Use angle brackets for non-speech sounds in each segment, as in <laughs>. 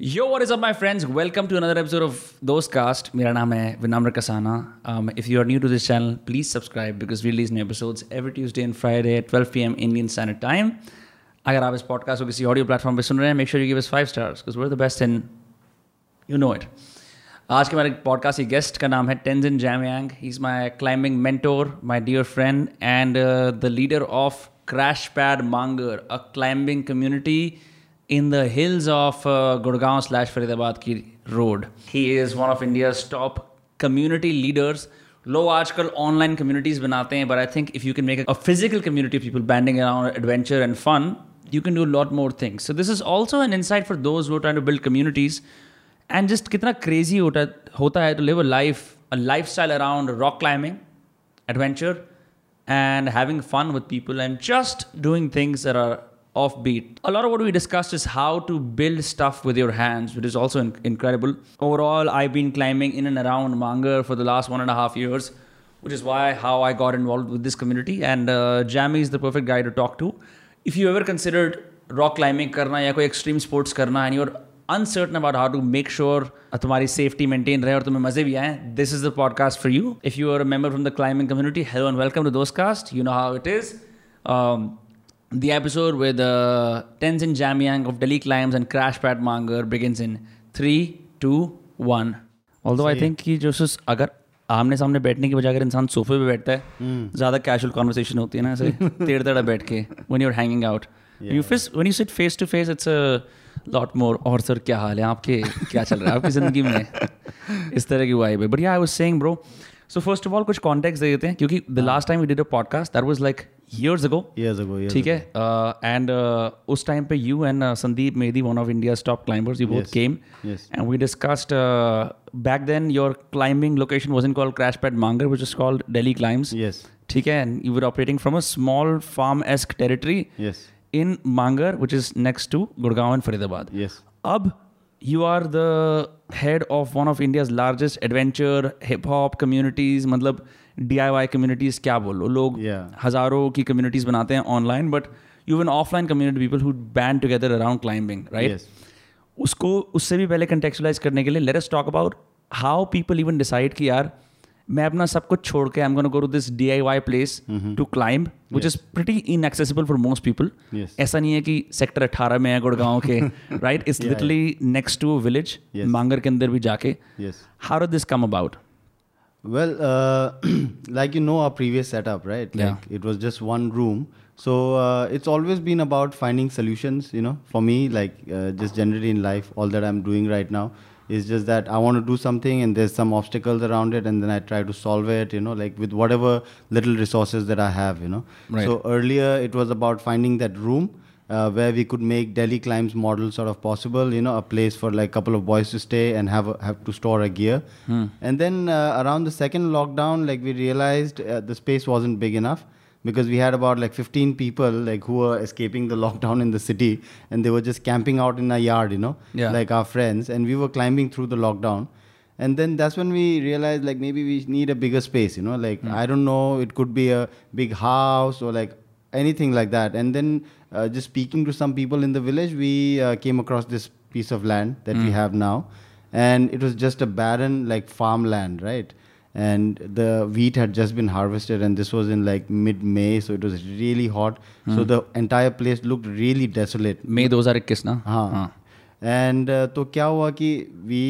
Yo, what is up, my friends? Welcome to another episode of Dostcast. मेरा नाम है विनम्र Kasana. Um, if you are new to this channel, please subscribe because we release new episodes every Tuesday and Friday at 12 p.m. Indian Standard Time. अगर आप इस podcast को किसी audio platform पे सुन रहे हैं make sure you give us five stars because we are the best in you know it आज के हमारे पॉडकास्ट की गेस्ट का नाम है Tenzin Jamyang he is my climbing mentor my dear friend and the leader of Crash Pad Mangar a climbing community in the hills of uh, Gurgaon slash Faridabad ki road. He is one of India's top community leaders. लोग आजकल online communities बनाते हैं but I think if you can make a physical community people banding around adventure and fun you can do a lot more things. So this is also an insight for those who are trying to build communities and just कितना crazy होता होता है to live a life, a lifestyle around rock climbing, adventure, and having fun with people and just doing things that are offbeat. A lot of what we discussed is how to build stuff with your hands, which is also in- incredible. Overall, I've been climbing in and around Mangar for the last one and a half years, which is why how I got involved with this community. And uh, Jammy is the perfect guy to talk to. If you ever considered rock climbing करना या कोई extreme sports करना and you're uncertain about how to make sure तुम्हारी safety maintain रहे और तुम्हें मजे भी आए this is the podcast for you if you are a member from the climbing community hello and welcome to Dostcast you know how it is um, the episode with uh, Tenzin Jamyang of Delhi Climbs and Crash Pad Manger begins in three, two, one. Although I think कि जो अगर आमने सामने बैठने की बजाय अगर इंसान सोफे पे बैठता है हम्म। ज़्यादा कैजुअल कॉन्वर्सेशन होती है ना ऐसे टेढ़ टेढ़ा बैठ के when you're hanging out you face when you sit face to face it's a lot more और सर क्या हाल है आपके क्या चल रहा है आपकी ज़िंदगी में इस तरह की वाइब है but yeah I was saying bro so first of all कुछ कॉन्टेक्ट दे देते हैं क्योंकि the last time we did a podcast that was like years ago. Years ago years ठीक है? एंड उस टाइम पे you and Sandeep Maity one of India top climbers you both came and we discussed back then your climbing location was in called crash pad Mangar which is called Delhi climbs yes. ठीक है? And you were operating from a small farm ask territory yes. in Mangar, which is next to Gurgaon and Faridabad. yes. Ab, you head of one of India's largest adventure hip hop communities मतलब D I Y communities क्या बोलो? लोग हज़ारों की communities बनाते हैं online but you an offline community people who band together around climbing right उसको उससे भी पहले कंटेक्चुलाइज करने के लिए latest talk about how people even decide कि यार मैं अपना सब कुछ छोड़ के I am go to this D I Y place to climb which is pretty inaccessible for most people ऐसा नहीं है कि सेक्टर अट्ठारह में है गुड़गांव के right it's literally next to village Mangar के अंदर भी जाके। How do this come about well like you know our previous setup right it was just one room so it's always been about finding solutions you know for me like just generally in life all that I am doing right now is just that i want to do something and there's some obstacles around it and then i try to solve it you know like with whatever little resources that i have you know Right. so earlier it was about finding that room uh, where we could make Delhi climbs model sort of possible. You know, a place for like a couple of boys to stay and have a, have to store a gear. And then uh, around the second lockdown, like we realized uh, the space wasn't big enough because we had about like 15 people like who were escaping the <laughs> lockdown in the city and they were just camping out in a yard. You know, Yeah. like our friends, and we were climbing through the lockdown. And then that's when we realized like maybe we need a bigger space, you know, like I don't know, it could be a big house or like anything like that. And then uh, just speaking to some people in the village, we uh, came across this piece of land that we have now, and it was just a barren like farmland, right? And the wheat had just been harvested, and this was in like mid-May, so it was really hot. So the entire place looked really desolate. मई 2021 ना हाँ and तो क्या हुआ कि we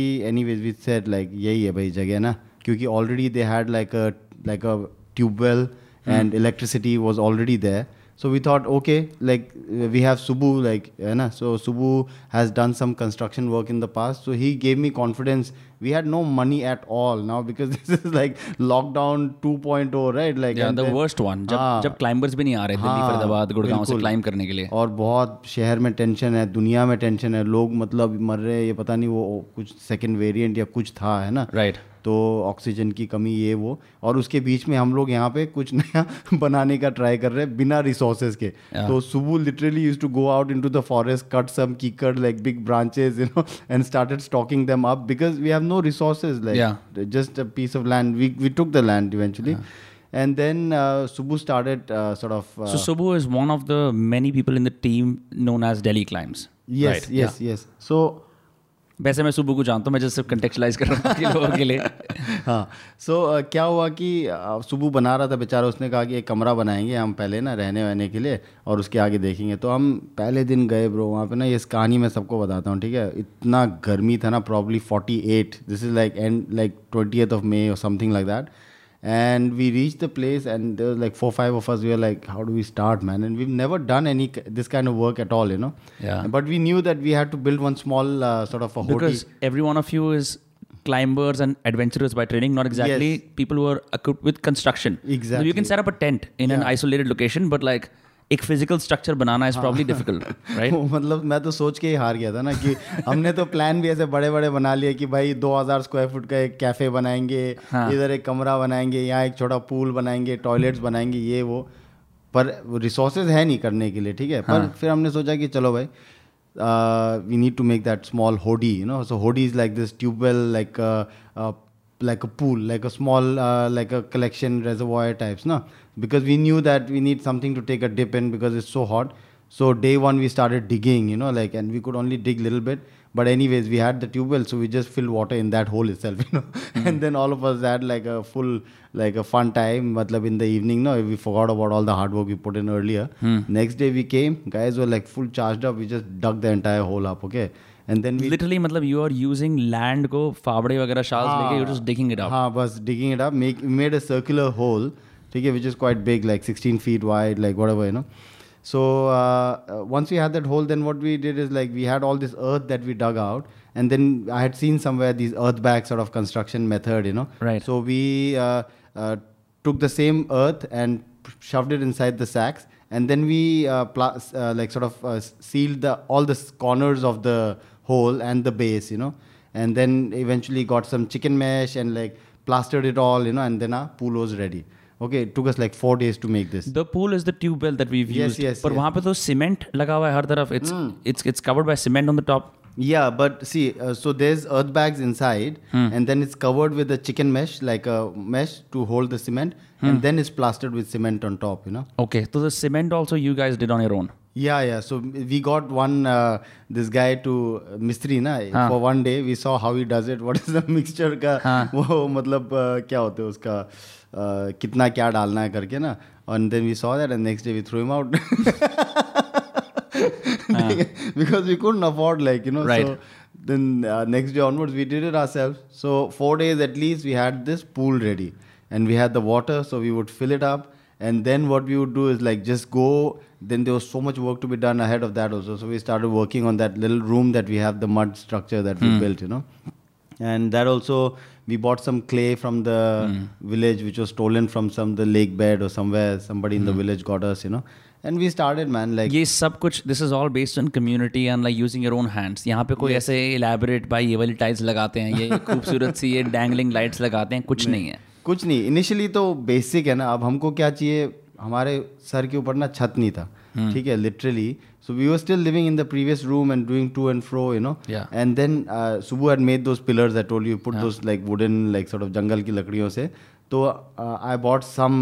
anyways we said like यही है भाई जगह ना क्योंकि already they had like a like a tubewell and electricity was already there so we thought okay like we have Subu like है ना? So Subu has done some construction work in the past so he gave me confidence we had no money at all now because this is like lockdown two point right like worst one जब हाँ। Climbers भी नहीं आ रहे थे हाँ, गुड़गांव से climb करने के लिए। और बहुत शहर में टेंशन है दुनिया में टेंशन है लोग मतलब मर रहे हैं ये पता नहीं वो कुछ सेकेंड वेरियंट या कुछ था है ना? Right right. तो ऑक्सीजन की कमी ये वो। और उसके बीच में हम लोग यहाँ पे कुछ <laughs> नया बनाने का ट्राई कर रहे हैं बिना रिसोर्सेज के। तो Subu literally use to go out in to the forest cut some कीकर like big branches you know and started stocking them up because we have no resources like just a piece of land we we took the land eventually and then uh, subhu started uh, sort of uh, so subhu is one of the many people in the team known as delhi climbs yes right? yes yeah. yes. So वैसे मैं सुबह को जानता हूँ मैं जैसे contextualise कर रहा हूँ लोगों के लिए। <laughs> हाँ सो so, uh, क्या हुआ कि uh, सुबह बना रहा था बेचारा उसने कहा कि एक कमरा बनाएँगे हम पहले ना रहने वहने के लिए और उसके आगे देखेंगे। तो हम पहले दिन गए ब्रो वहाँ पे ना ये इस कहानी मैं सबको बताता हूँ ठीक है? इतना गर्मी था ना probably forty at this is like and like twenty of May और something like that and we reached the place and there was like four five of us we were like how do we start man? And we've never done any this kind of work at all you know? Yeah. but we knew that we had to build one small uh, sort of a because hoti every one of you is climbers and adventurers by training not exactly Yes. people who are equipped with construction. So you can set up a tent in an isolated location but like एक physical structure बनाना is probably difficult right मतलब मैं तो सोच के ही हार गया था ना कि हमने तो प्लान भी ऐसे बड़े बड़े बना लिए कि भाई 2000 स्क्वायर फुट का एक कैफ़े बनाएँगे हाँ. इधर एक कमरा बनाएँगे यहाँ एक छोटा पूल बनाएँगे टॉयलेट्स बनाएँगे ये वो। पर रिसोर्सेज है नहीं करने के लिए ठीक है? पर फिर हमने सोचा कि चलो भाई we need to make that small होडी यू नो सो होडी is like this tubewell like like a pool, like a small, uh, like a collection reservoir types, no? Because we knew that we need something to take a dip in because it's so hot. So day one we started digging, you know, like, and we could only dig little bit. But anyways, we had the tube well, so we just filled water in that hole itself, <laughs> you know. And then all of us had like a full, like a fun time. Matlab in the evening, no, we forgot about all the hard work we put in earlier. Next day we came, guys were like full charged up. We just dug the entire hole up, okay. And then we literally मतलब you are using land को फावड़े वगैरह shawls लेके you just digging it up हाँ बस digging it up make we made a circular hole ठीक है which is quite big like 16 feet wide like whatever you know so uh, uh, once we had that hole then what we did is like we had all this earth that we dug out and then I had seen somewhere these earth bag sort of construction method you know Right. so we uh, uh, took the same earth and shoved it inside the sacks and then we uh, pla- uh, like sort of uh, sealed the all the s- corners of the hole and the base you know and then eventually got some chicken mesh and like plastered it all you know and then our pool was ready okay it took us like four days to make this the pool is the tubewell that we Yes, used yes, पर yes. वहां पे तो cement लगा हुआ है हर तरफ it's it's it's covered by cement on the top Yeah, but see, uh, so there's earth bags inside, and then it's covered with a chicken mesh, like a mesh to hold the cement, and then it's plastered with cement on top, you know. Okay तो the cement also you guys did on your own Yeah, yeah. So we got one uh, this guy to uh, Mistri na for one day. We saw how he does it. What <laughs> is the mixture का <laughs> वो मतलब uh, क्या होते हैं उसका uh, कितना क्या डालना है करके ना and then we saw that and next day we threw him out <laughs> because we couldn't afford like you know Right. so then uh, next day onwards we did it ourselves so four days at least we had this pool ready and we had the water so we would fill it up and then what we would do is like just go then there was so much work to be done ahead of that also so we started working on that little room that we have the mud structure that we built you know and that also we bought some clay from the village which was stolen from some the lake bed or somewhere somebody in the village got us you know and we started man like ये सब कुछ this is all based on community and like using your own hands यहाँ पे कोई ऐसे elaborate भाई ये वाली टाइल्स लगाते हैं ये खूबसूरत <laughs> सी ये डैंगलिंग लाइट्स लगाते हैं कुछ नहीं है कुछ नहीं इनिशियली तो बेसिक है ना अब हमको क्या चाहिए हमारे सर के ऊपर ना छत नहीं था ठीक है literally so we were still living in the previous room and doing to and fro you know and then Subu had made those pillars I told you put those like wooden like sort of जंगल की लकड़ियों से तो I bought some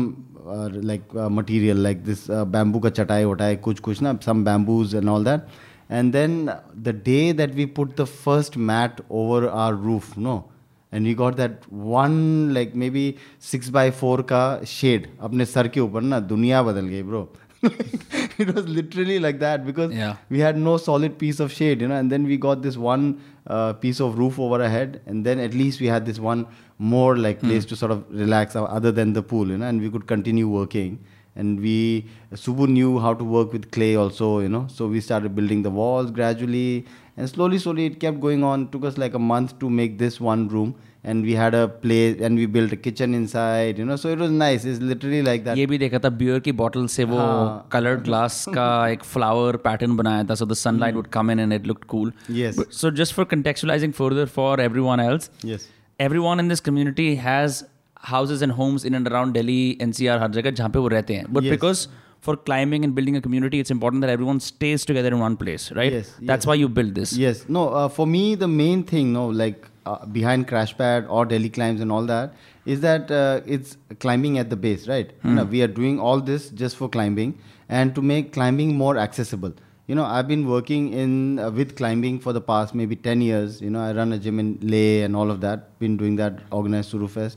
like material like this bamboo का चटाई वटाई कुछ कुछ ना some bamboos and all that and then the day that we put the first mat over our roof no And we got that one like maybe six by four का shade अपने सर के ऊपर ना दुनिया बदल गई bro <laughs> it was literally like that because Yeah. we had no solid piece of shade you know and then we got this one uh, piece of roof over our head and then at least we had this one more like place to sort of relax uh, other than the pool you know and we could continue working and we Subu knew how to work with clay also you know so we started building the walls gradually and slowly slowly it kept going on took us like a month to make this one room and we had a place and we built a kitchen inside you know so it was nice it's literally like that ये भी देखा था beer की bottle से वो हाँ। Coloured glass का एक फ्लावर पैटर्न बनाया था so the sunlight would come in and it looked cool Yes. So just for contextualizing further for everyone else yes everyone in this community has houses and homes in and around Delhi, NCR, हर जगह जहाँ पे वो रहते हैं. But Yes. because for climbing and building a community, it's important that everyone stays together in one place, right? Yes, That's why you build this. Yes. No, uh, for me, the main thing, no, like uh, behind Crashpad or Delhi Climbs and all that, is that uh, it's climbing at the base, right? You know, we are doing all this just for climbing and to make climbing more accessible. you know I've been working in uh, with climbing for the past maybe 10 years. You know I run a gym in Leh and all of that. Been doing that organized Surufest.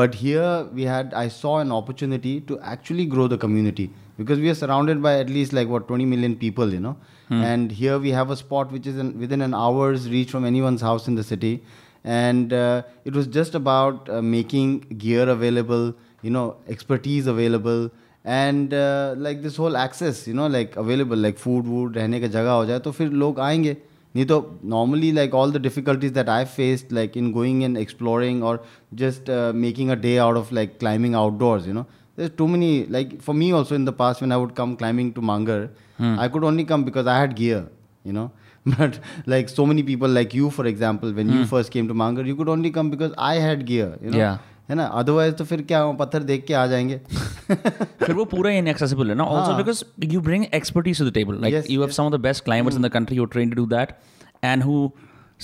But here we had I saw an opportunity to actually grow the community because we are surrounded by at least like what 20 million people. You know, and here we have a spot which is in, within an hour's reach from anyone's house in the city and uh, it was just about uh, making gear available you know expertise available and uh, like this whole access you know like available like food wood रहने का जगह हो जाए तो फिर लोग आएंगे नहीं तो normally like all the difficulties that I faced like in going and exploring or just uh, making a day out of like climbing outdoors you know there's too many like for me also in the past when I would come climbing to Mangar I could only come because I had gear you know <laughs> but like so many people like you for example when you first came to Mangar you could only come because I had gear you know Yeah. है ना otherwise तो फिर क्या पत्थर देख के आ जाएंगे <laughs> फिर वो पूरा inaccessible है ना also because you bring expertise to the table like Yes, you have some of the best climbers in the country who are trained to do that and who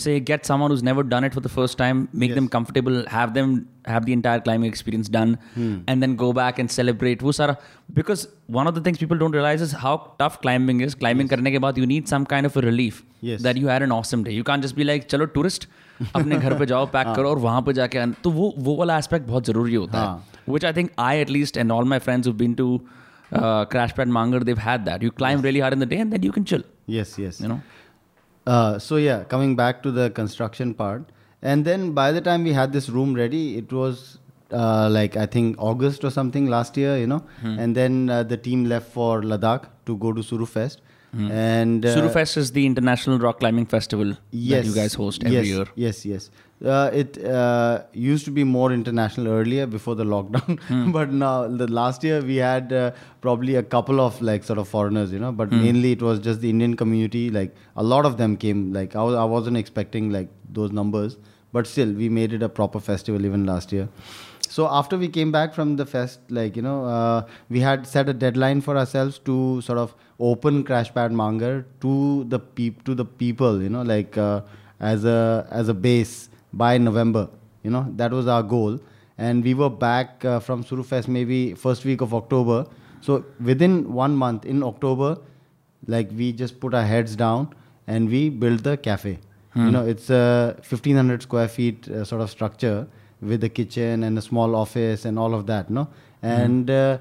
say get someone who's never done it for the first time make them comfortable have them have the entire climbing experience done and then go back and celebrate वो सारा because one of the things people don't realize is how tough climbing is climbing करने के बाद you need some kind of a relief Yes. that you had an awesome day you can't just be like चलो tourist अपने घर पे जाओ pack <laughs> करो और वहां पे जाके आन- तो वो वो वाला एस्पेक्ट बहुत जरूरी होता है which I think I at least and all my friends who've been to uh, Crash Pad Mangar, they've had that. You climb really hard in the day and then you can chill. yes yes You know. uh, so yeah, coming back to the construction part, and then by the time we had this room ready, it was uh, like I think August or something last year, you know. And then uh, the team left for Ladakh to go to Surufest, and uh, Surufest is the international rock climbing festival that you guys host every yes, year. Yes, yes. Uh, it uh, used to be more international earlier before the lockdown, <laughs> Hmm. but now the last year we had uh, probably a couple of like sort of foreigners, you know, but Hmm. mainly it was just the Indian community. Like a lot of them came. Like I, was, I wasn't expecting like those numbers, but still we made it a proper festival even last year. So after we came back from the fest, like you know, uh, we had set a deadline for ourselves to sort of open Crashpad Mangar to the peop- to the people, you know, like uh, as a as a base by November. You know, that was our goal, and we were back uh, from Surufest maybe first week of October. So within one month in October, like we just put our heads down and we built the cafe. You know, it's a 1500 square feet uh, sort of structure with a kitchen and a small office and all of that, no? And uh,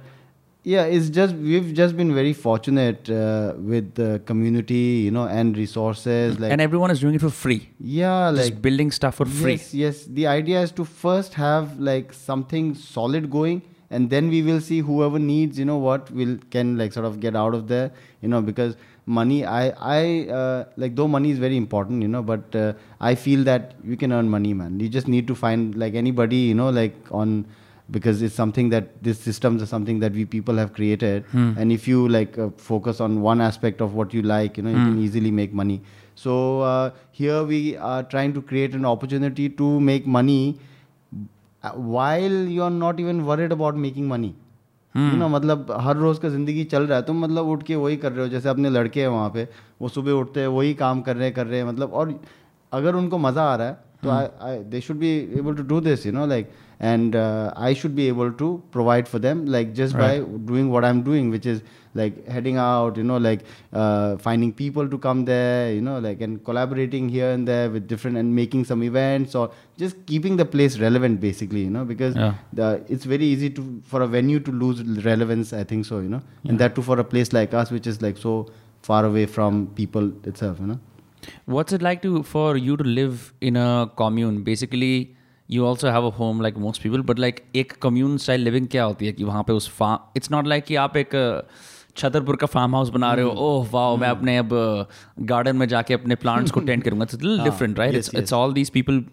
yeah, it's just we've just been very fortunate uh, with the community, you know, and resources. Like and everyone is doing it for free. yeah, like Just building stuff for free. Yes, yes. The idea is to first have like something solid going, and then we will see whoever needs, you know, what will can like sort of get out of there, you know, because money. I I uh, like though money is very important, you know, but uh, I feel that you can earn money, man. You just need to find like anybody, you know, like on because it's something that these systems are something that we people have created mm. and if you like uh, focus on one aspect of what you like you know you can easily make money so uh, here we are trying to create an opportunity to make money uh, while you are not even worried about making money you know मतलब हर रोज का ज़िंदगी चल रहा है तुम मतलब उठ के वही कर रहे हो जैसे अपने लड़के हैं वहाँ पे वो सुबह उठते हैं वही काम कर रहे कर रहे हैं मतलब और अगर उनको मज़ा आ रहा है तो they should be able to do this you know like and uh, I should be able to provide for them, like just by doing what I'm doing, which is like heading out, you know, like uh, finding people to come there, you know, like and collaborating here and there with different and making some events or just keeping the place relevant, basically, you know, because Yeah. the, it's very easy to for a venue to lose relevance. I think so, you know, and that too for a place like us, which is like so far away from people itself, you know. What's it like to for you to live in a commune? Basically, you also have a home like most people but like एक commune style living क्या होती है कि वहाँ पे उस farm it's not like कि आप एक uh, छतरपुर का फार्म हाउस बना रहे हो ओह वाह मैं अपने अब गार्डन में जाके अपने प्लांट्स को टेंट करूँगा। It's different right it's it's all these people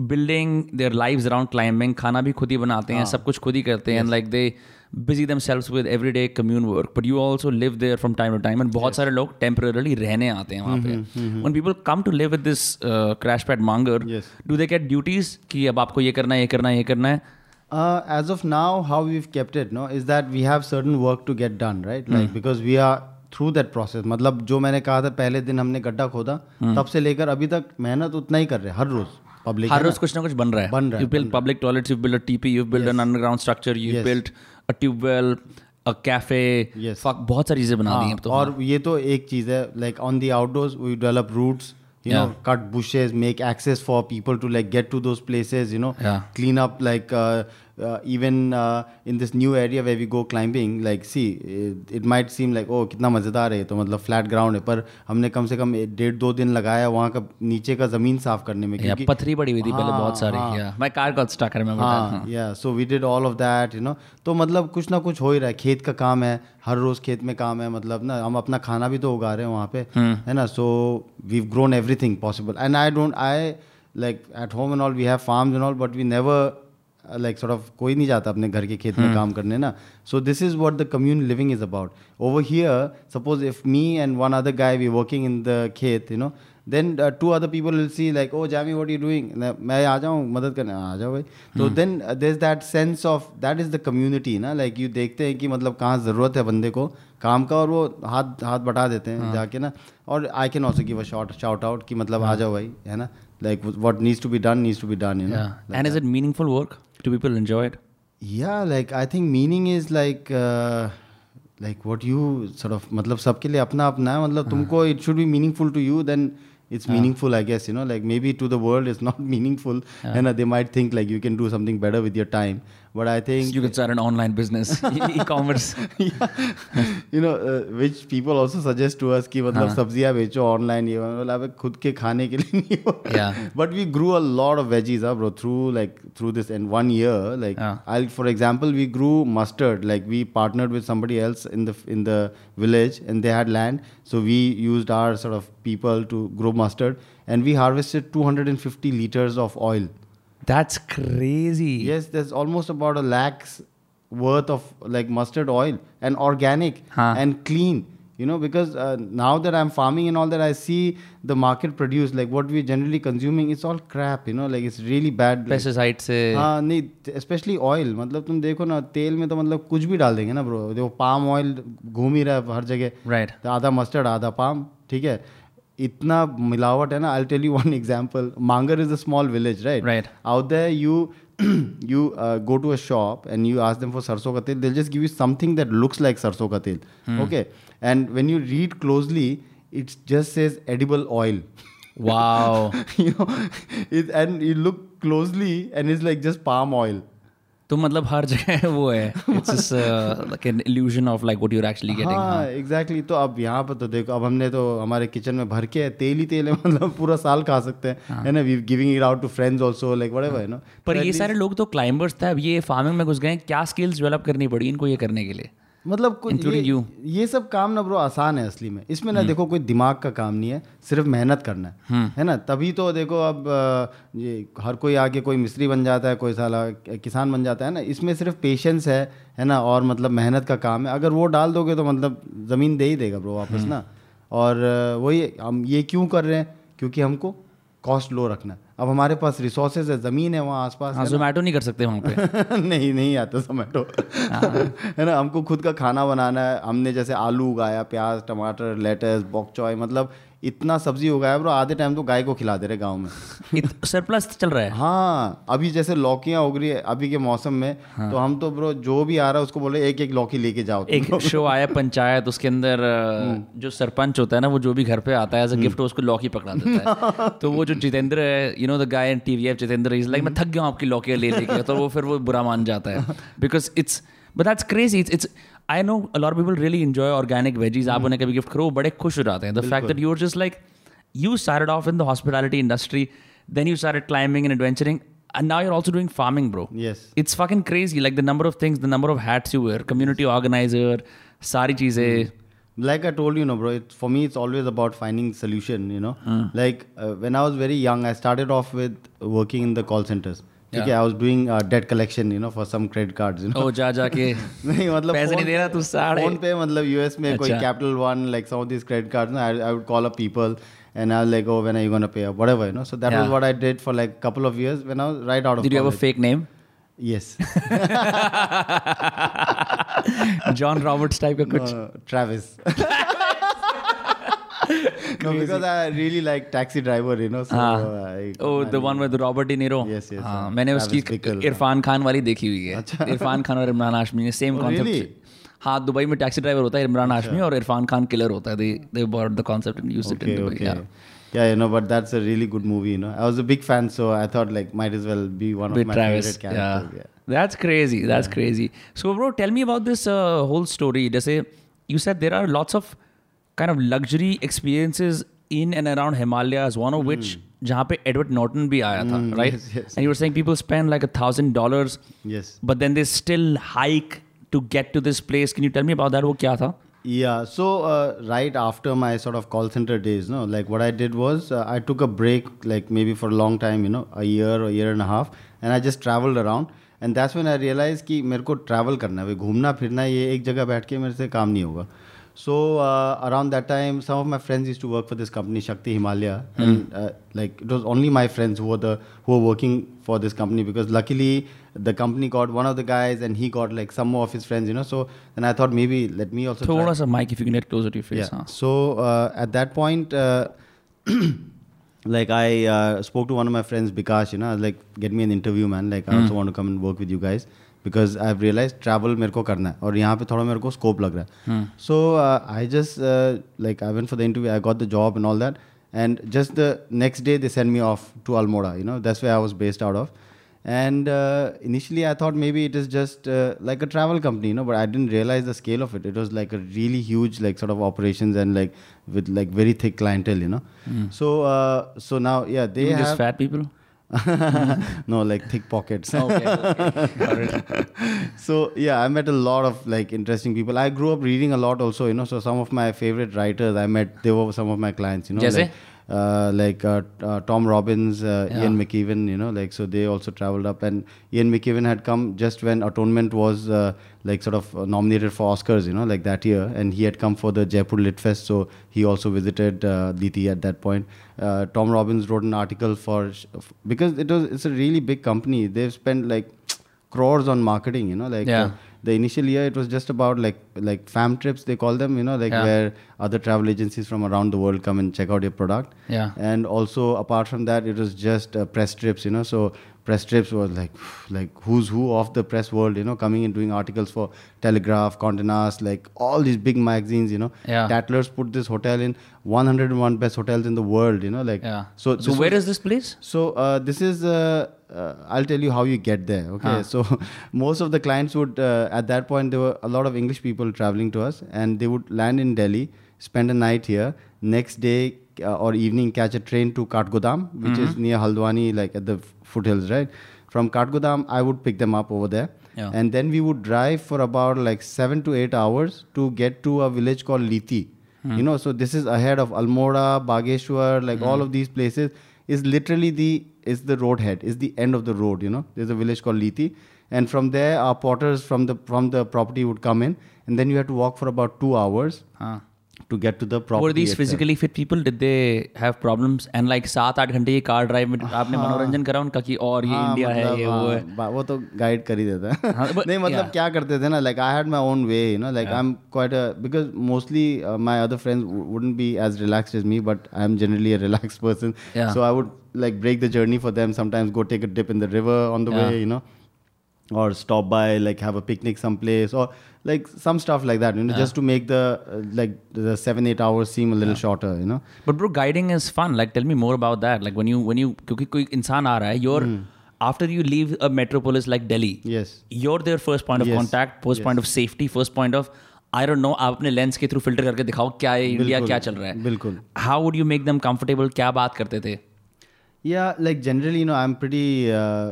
building their lives around climbing खाना भी खुद ही बनाते हैं सब कुछ खुद ही करते हैं like they busy themselves with every day commune work but you also live there from time to time and बहुत सारे लोग टेम्परली रहने आते हैं वहाँ पे। One people come to live with this crash pad Mangar. Do they get duties कि अब आपको ये करना है ये करना है ये करना है? Uh, as of now, how we've kept it, no, is that we have certain work to get done, right? Like because we are through that process. मतलब जो मैंने कहा था पहले दिन हमने गड्ढा खोदा तब से लेकर अभी तक मेहनत उतना ही कर रहे हैं हर रोज पब्लिक हर रोज कुछ ना कुछ बन रहा है। बन रहा है, you build public toilets you build a teepee you build an underground structure you. Build a tubewell a cafe बहुत सारी चीज़ें बना दी हैं तो। और ये तो एक चीज़ है like on the outdoors we develop routes you know cut bushes make access for people to like get to those places you know clean up like uh, even uh, in this new area where we go climbing like see it, it might seem like oh कितना मज़ेदार है तो मतलब flat ground है पर हमने कम से कम डेढ़ दो दिन लगाया वहाँ का नीचे का ज़मीन साफ़ करने में क्योंकि पथरी पड़ी हुई थी पहले बहुत सारी my car got stuck I हाँ yeah so we did all of that you know तो मतलब कुछ ना कुछ हो ही रहा है खेत का काम है हर रोज खेत में काम है मतलब ना हम अपना खाना भी तो उगा रहे हैं वहाँ पे है ना so we grown everything possible and I don't I like at home and all we have farms and all but we never like sort of कोई नहीं जाता अपने घर के खेत में काम करने ना। So this is what the commune living is about over here suppose if me and one other guy we working in the खेत you know then two other people will see like oh Jami what you doing मैं आ जाऊँ मदद करने आ जाओ भाई. तो then there is that sense of that is the community ना। लाइक यू देखते हैं कि मतलब कहाँ ज़रूरत है बंदे को काम का और वो हाथ हाथ बटा देते हैं जाके ना। और I can also give a short shout out कि मतलब आ जाओ भाई है ना? Like what needs to be done needs to be done and is it meaningful work do people enjoy it yeah like i think meaning is like uh, like what you sort of मतलब सबके लिए अपना अपना है मतलब तुमको it should be meaningful to you then it's meaningful i guess you know like maybe to the world it's not <laughs> meaningful and uh, they might think like you can do something better with your time but i think You can start an online business, <laughs> e-commerce. you know uh, which people also suggest to us कि मतलब सब्जियां बेचो online ये मतलब अबे खुद के खाने के लिए नहीं हो Yeah. but we grew a lot of veggies huh, bro through like through this in one year like Yeah. I'll for example we grew mustard like we partnered with somebody else in the in the village and they had land so we used our sort of people to grow mustard and we harvested 250 liters of oil That's crazy. yes there's almost about a lakh's worth of like mustard oil and organic Huh. and clean you know because uh, now that i'm farming and all that i see the market produce like what we're generally consuming it's all crap you know like it's really bad like, Pesticide से हाँ नहीं specially oil मतलब तुम देखो ना तेल में तो मतलब कुछ भी डाल देंगे ना ब्रो देखो पाम ऑयल घूम ही रहा है हर जगह Right. तो आधा मस्टर्ड आधा पाम ठीक है इतना मिलावट है ना I tell you one example Mangar is a small village right Right. out there you you uh, go to a shop and you ask them for sarso ka tel they'll just give you something that looks like sarso ka tel okay and when you read closely it just says edible oil Wow. <laughs> you know it, and you look closely and it's like just palm oil तो मतलब हर जगह <laughs> वो है। It's like an illusion of like what you are actually getting हाँ exactly तो अब यहाँ पर तो देखो अब हमने तो हमारे किचन में भर के है, तेल ही तेल है <laughs> मतलब पूरा साल खा सकते हैं। है। ना? We giving it out to friends also like whatever you know पर ये सारे लोग तो क्लाइंबर्स थे अब ये फ़ार्मिंग में घुस गए क्या स्किल्स डेवलप करनी पड़ी इनको ये करने के लिए? मतलब कुछ ये, you. ये सब काम ना ब्रो आसान है असली में। इसमें ना देखो कोई दिमाग का काम नहीं है सिर्फ़ मेहनत करना है। है ना? तभी तो देखो अब ये हर कोई आगे कोई मिस्त्री बन जाता है कोई साला किसान बन जाता है ना? इसमें सिर्फ़ पेशेंस है है ना? और मतलब मेहनत का काम है। अगर वो डाल दोगे तो मतलब ज़मीन दे ही देगा ब्रो वापस ना। और वही हम ये क्यों कर रहे हैं? क्योंकि हमको कॉस्ट लो रखना है। अब हमारे पास रिसोर्सेज है ज़मीन है वहाँ आसपास हाँ जोमेटो नहीं कर सकते वहाँ पे। <laughs> नहीं नहीं आता जोमेटो <laughs> है। ना हमको खुद का खाना बनाना है हमने जैसे आलू उगाया प्याज टमाटर लेटस बॉक चॉय मतलब इतना सब्ज़ी उगाया ब्रो आधे टाइम तो गाय को खिला दे रहे गाँव में। <laughs> सरप्लस चल रहा है। हाँ अभी जैसे लौकियाँ उग रही है अभी के मौसम में हाँ। तो हम तो ब्रो जो भी आ रहा है उसको बोले एक एक लौकी लेके जाओ एक शो आया पंचायत उसके अंदर <laughs> जो सरपंच होता है ना वो जो भी घर पे आता है एज अ गिफ्ट उसको लौकी पकड़ा देता है। <laughs> तो वो जो जितेंद्र है you know the guy in TVF Jitendra is like मैं थक गया हूँ आपकी लौकियाँ ले लेके तो वो फिर वो बुरा मान जाता है। Because it's but that's crazy it's it's I know a lot of people really enjoy organic veggies आप उन्हें कभी गिफ्ट करो वो बड़े खुश हो जाते हैं the fact that you are just like you started off in the hospitality industry then you started climbing and adventuring and now you're also doing farming bro Yes. it's fucking crazy like the number of things the number of hats you wear community organizer सारी चीजें like I told you, no, bro. It, for me, it's always about finding solution. You know, like uh, when I was very young, I started off with working in the call centers. Okay, I was doing uh, debt collection, you know, for some credit cards. You know, ओ जा जा के नहीं मतलब पैसे नहीं दे रहा तू साढ़े फ़ोन पे मतलब यूएस में कोई अच्छा। Capital One like some of this credit cards ना I would call up people and I was like, oh, when are you gonna pay up? Whatever, you know. So that yeah. was what I did for like a couple of years when I was right out of did college. you have a fake name Yes. John Roberts type का कुछ Uh, Travis. No, because I really like taxi driver, you know. So I, oh the one with Robert De Niro Yes, yes, हाँ हाँ, मैंने उसकी इरफान खान वाली देखी हुई है इरफान खान और इमरान हाशमी ने सेम Oh, really? हाँ दुबई में टैक्सी ड्राइवर होता है इमरान हाशमी और इरफान खान किलर होता है they they bought the concept and used it in Okay, Dubai. Yeah Yeah, you know, but that's a really good movie. You know, I was a big fan, so I thought like might as well be one of with my Travis. favorite characters. Yeah. Yeah. That's crazy. That's yeah. crazy. So, bro, tell me about this uh, whole story. Just say you said there are lots of kind of luxury experiences in and around Himalayas. One of which जहाँ पे Edward Norton भी आया था. And you were saying people spend like a thousand dollars, Yes. but then they still hike to get to this place. Can you tell me about that? वो क्या था? Yeah. So uh, right after my sort of call center days, no, like what I did was uh, I took a break, like maybe for a long time, you know, a year or year and a half, and I just traveled around. And that's when I realized कि मेरे को travel करना है, घूमना फिरना ये एक जगह बैठ के मेरे से काम नहीं होगा. So uh, around that time, some of my friends used to work for this company, Shakti Himalaya, mm. and uh, like it was only my friends who were the who were working for this company because luckily the company got one of the guys and he got like some more of his friends, you know. So then I thought maybe let me also. Throw try. us a mic if you can get closer to your face. Yeah. Huh? So uh, at that point. Uh, <clears throat> like I uh, spoke to one of my friends, Bikash, you know, I was like, get me an interview, man. Like, I hmm. also want to come and work with you guys. because I've realized travel मेरे को करना है और यहाँ पे थोड़ा मेरे को scope लग रहा है. So uh, I just uh, like I went for the interview. I got the job and all that. And just the next day they sent me off to Almora. You know, that's where I was based out of. And uh, initially, I thought maybe it is just uh, like a travel company, you know, but I didn't realize the scale of it. It was like a really huge, like sort of operations and like with like very thick clientele, you know. So, uh, so now, yeah, they Even have just fat people. no like thick pockets. Okay. okay. <laughs> So yeah, I met a lot of like interesting people. I grew up reading a lot also, you know. So some of my favorite writers I met, they were some of my clients, you know. Like, uh, like uh, uh, Tom Robbins, uh, Yeah. Ian McEwan, you know, like so they also traveled up, and Ian McEwan had come just when Atonement was uh, like sort of nominated for Oscars, you know, like that year, and he had come for the Jaipur Lit Fest, so he also visited uh, DT at that point. Uh, Tom Robbins wrote an article for because it was it's a really big company. They've spent like <tsk> crores on marketing, you know, like Yeah. The initial year it was just about like like fam trips they call them, you know, like Yeah. where other travel agencies from around the world come and check out your product. Yeah. And also apart from that, it was just uh, press trips, you know. So press trips was like <sighs> like who's who of the press world, you know, coming and doing articles for Telegraph, Condé Nast, like all these big magazines, you know. Yeah. Tattlers put this hotel in 101 best hotels in the world, you know, like Yeah. So So where was- is this place? so uh, this is uh, uh, I'll tell you how you get there. Okay, Huh. so <laughs> most of the clients would uh, at that point there were a lot of English people traveling to us, and they would land in Delhi, spend a night here. Next day uh, or evening, catch a train to Katgodam, which is near Haldwani, like at the foothills, right? From Katgodam, I would pick them up over there. Yeah. And then we would drive for about like seven to eight hours to get to a village called Liti. You know, so this is ahead of Almora, Bageshwar, like all of these places is literally the is the road head, is the end of the road. You know, there's a village called Liti, and from there our porters from the from the property would come in, and then you had to walk for about two hours हाँ to get to the property. Were these itself. physically fit people? Did they have problems? And like सात आठ घंटे की car drive में आपने मनोरंजन करा उनका कि और ये हाँ, इंडिया है मतलब, ये वो है हाँ, बा- वो तो गाइड कर ही देता है हाँ, but- नहीं मतलब yeah. क्या करते थे ना like I had my own way you know like I am quite because mostly my other friends wouldn't be as relaxed as me but I am generally a relax <laughs> person Yeah. So I would like break the journey for them sometimes go take a dip in the river on the Yeah. way you know or stop by like have a picnic someplace or like some stuff like that you know just to make the uh, like the 7 8 hours seem a little shorter you know But bro, guiding is fun. Like, tell me more about that. Like, when you when you क्योंकि कोई इंसान आ रहा है, you're after you leave a metropolis like Delhi, yes you're their first point of Yes. contact, first Yes. point of safety, first point of I don't know. आप अपने lens के through filter करके दिखाओ क्या है इंडिया बिल्कुल, क्या चल रहा है बिल्कुल how would you make them comfortable क्या बात करते थे Yeah, like generally, you know, I'm pretty uh,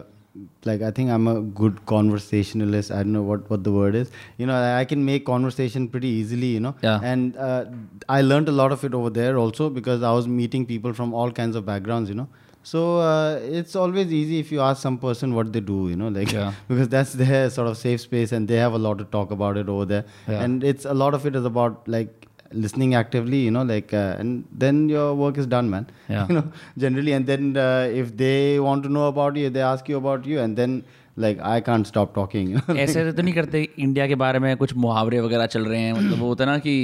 like I think I'm a good conversationalist. I don't know what what the word is. You know, I can make conversation pretty easily. You know, Yeah. And uh, I learned a lot of it over there also because I was meeting people from all kinds of backgrounds. You know. So uh, it's always easy if you ask some person what they do, you know, like Yeah. <laughs> because that's their sort of safe space and they have a lot to talk about it over there. Yeah. And it's a lot of it is about like listening actively, you know, like uh, and then your work is done, man. <laughs> Yeah. You know, generally, and then uh, if they want to know about you, they ask you about you, and then like I can't stop talking. You know? ऐसे तो नहीं करते India के बारे में कुछ मुहावरे वगैरह चल रहे हैं मतलब वो होता है ना कि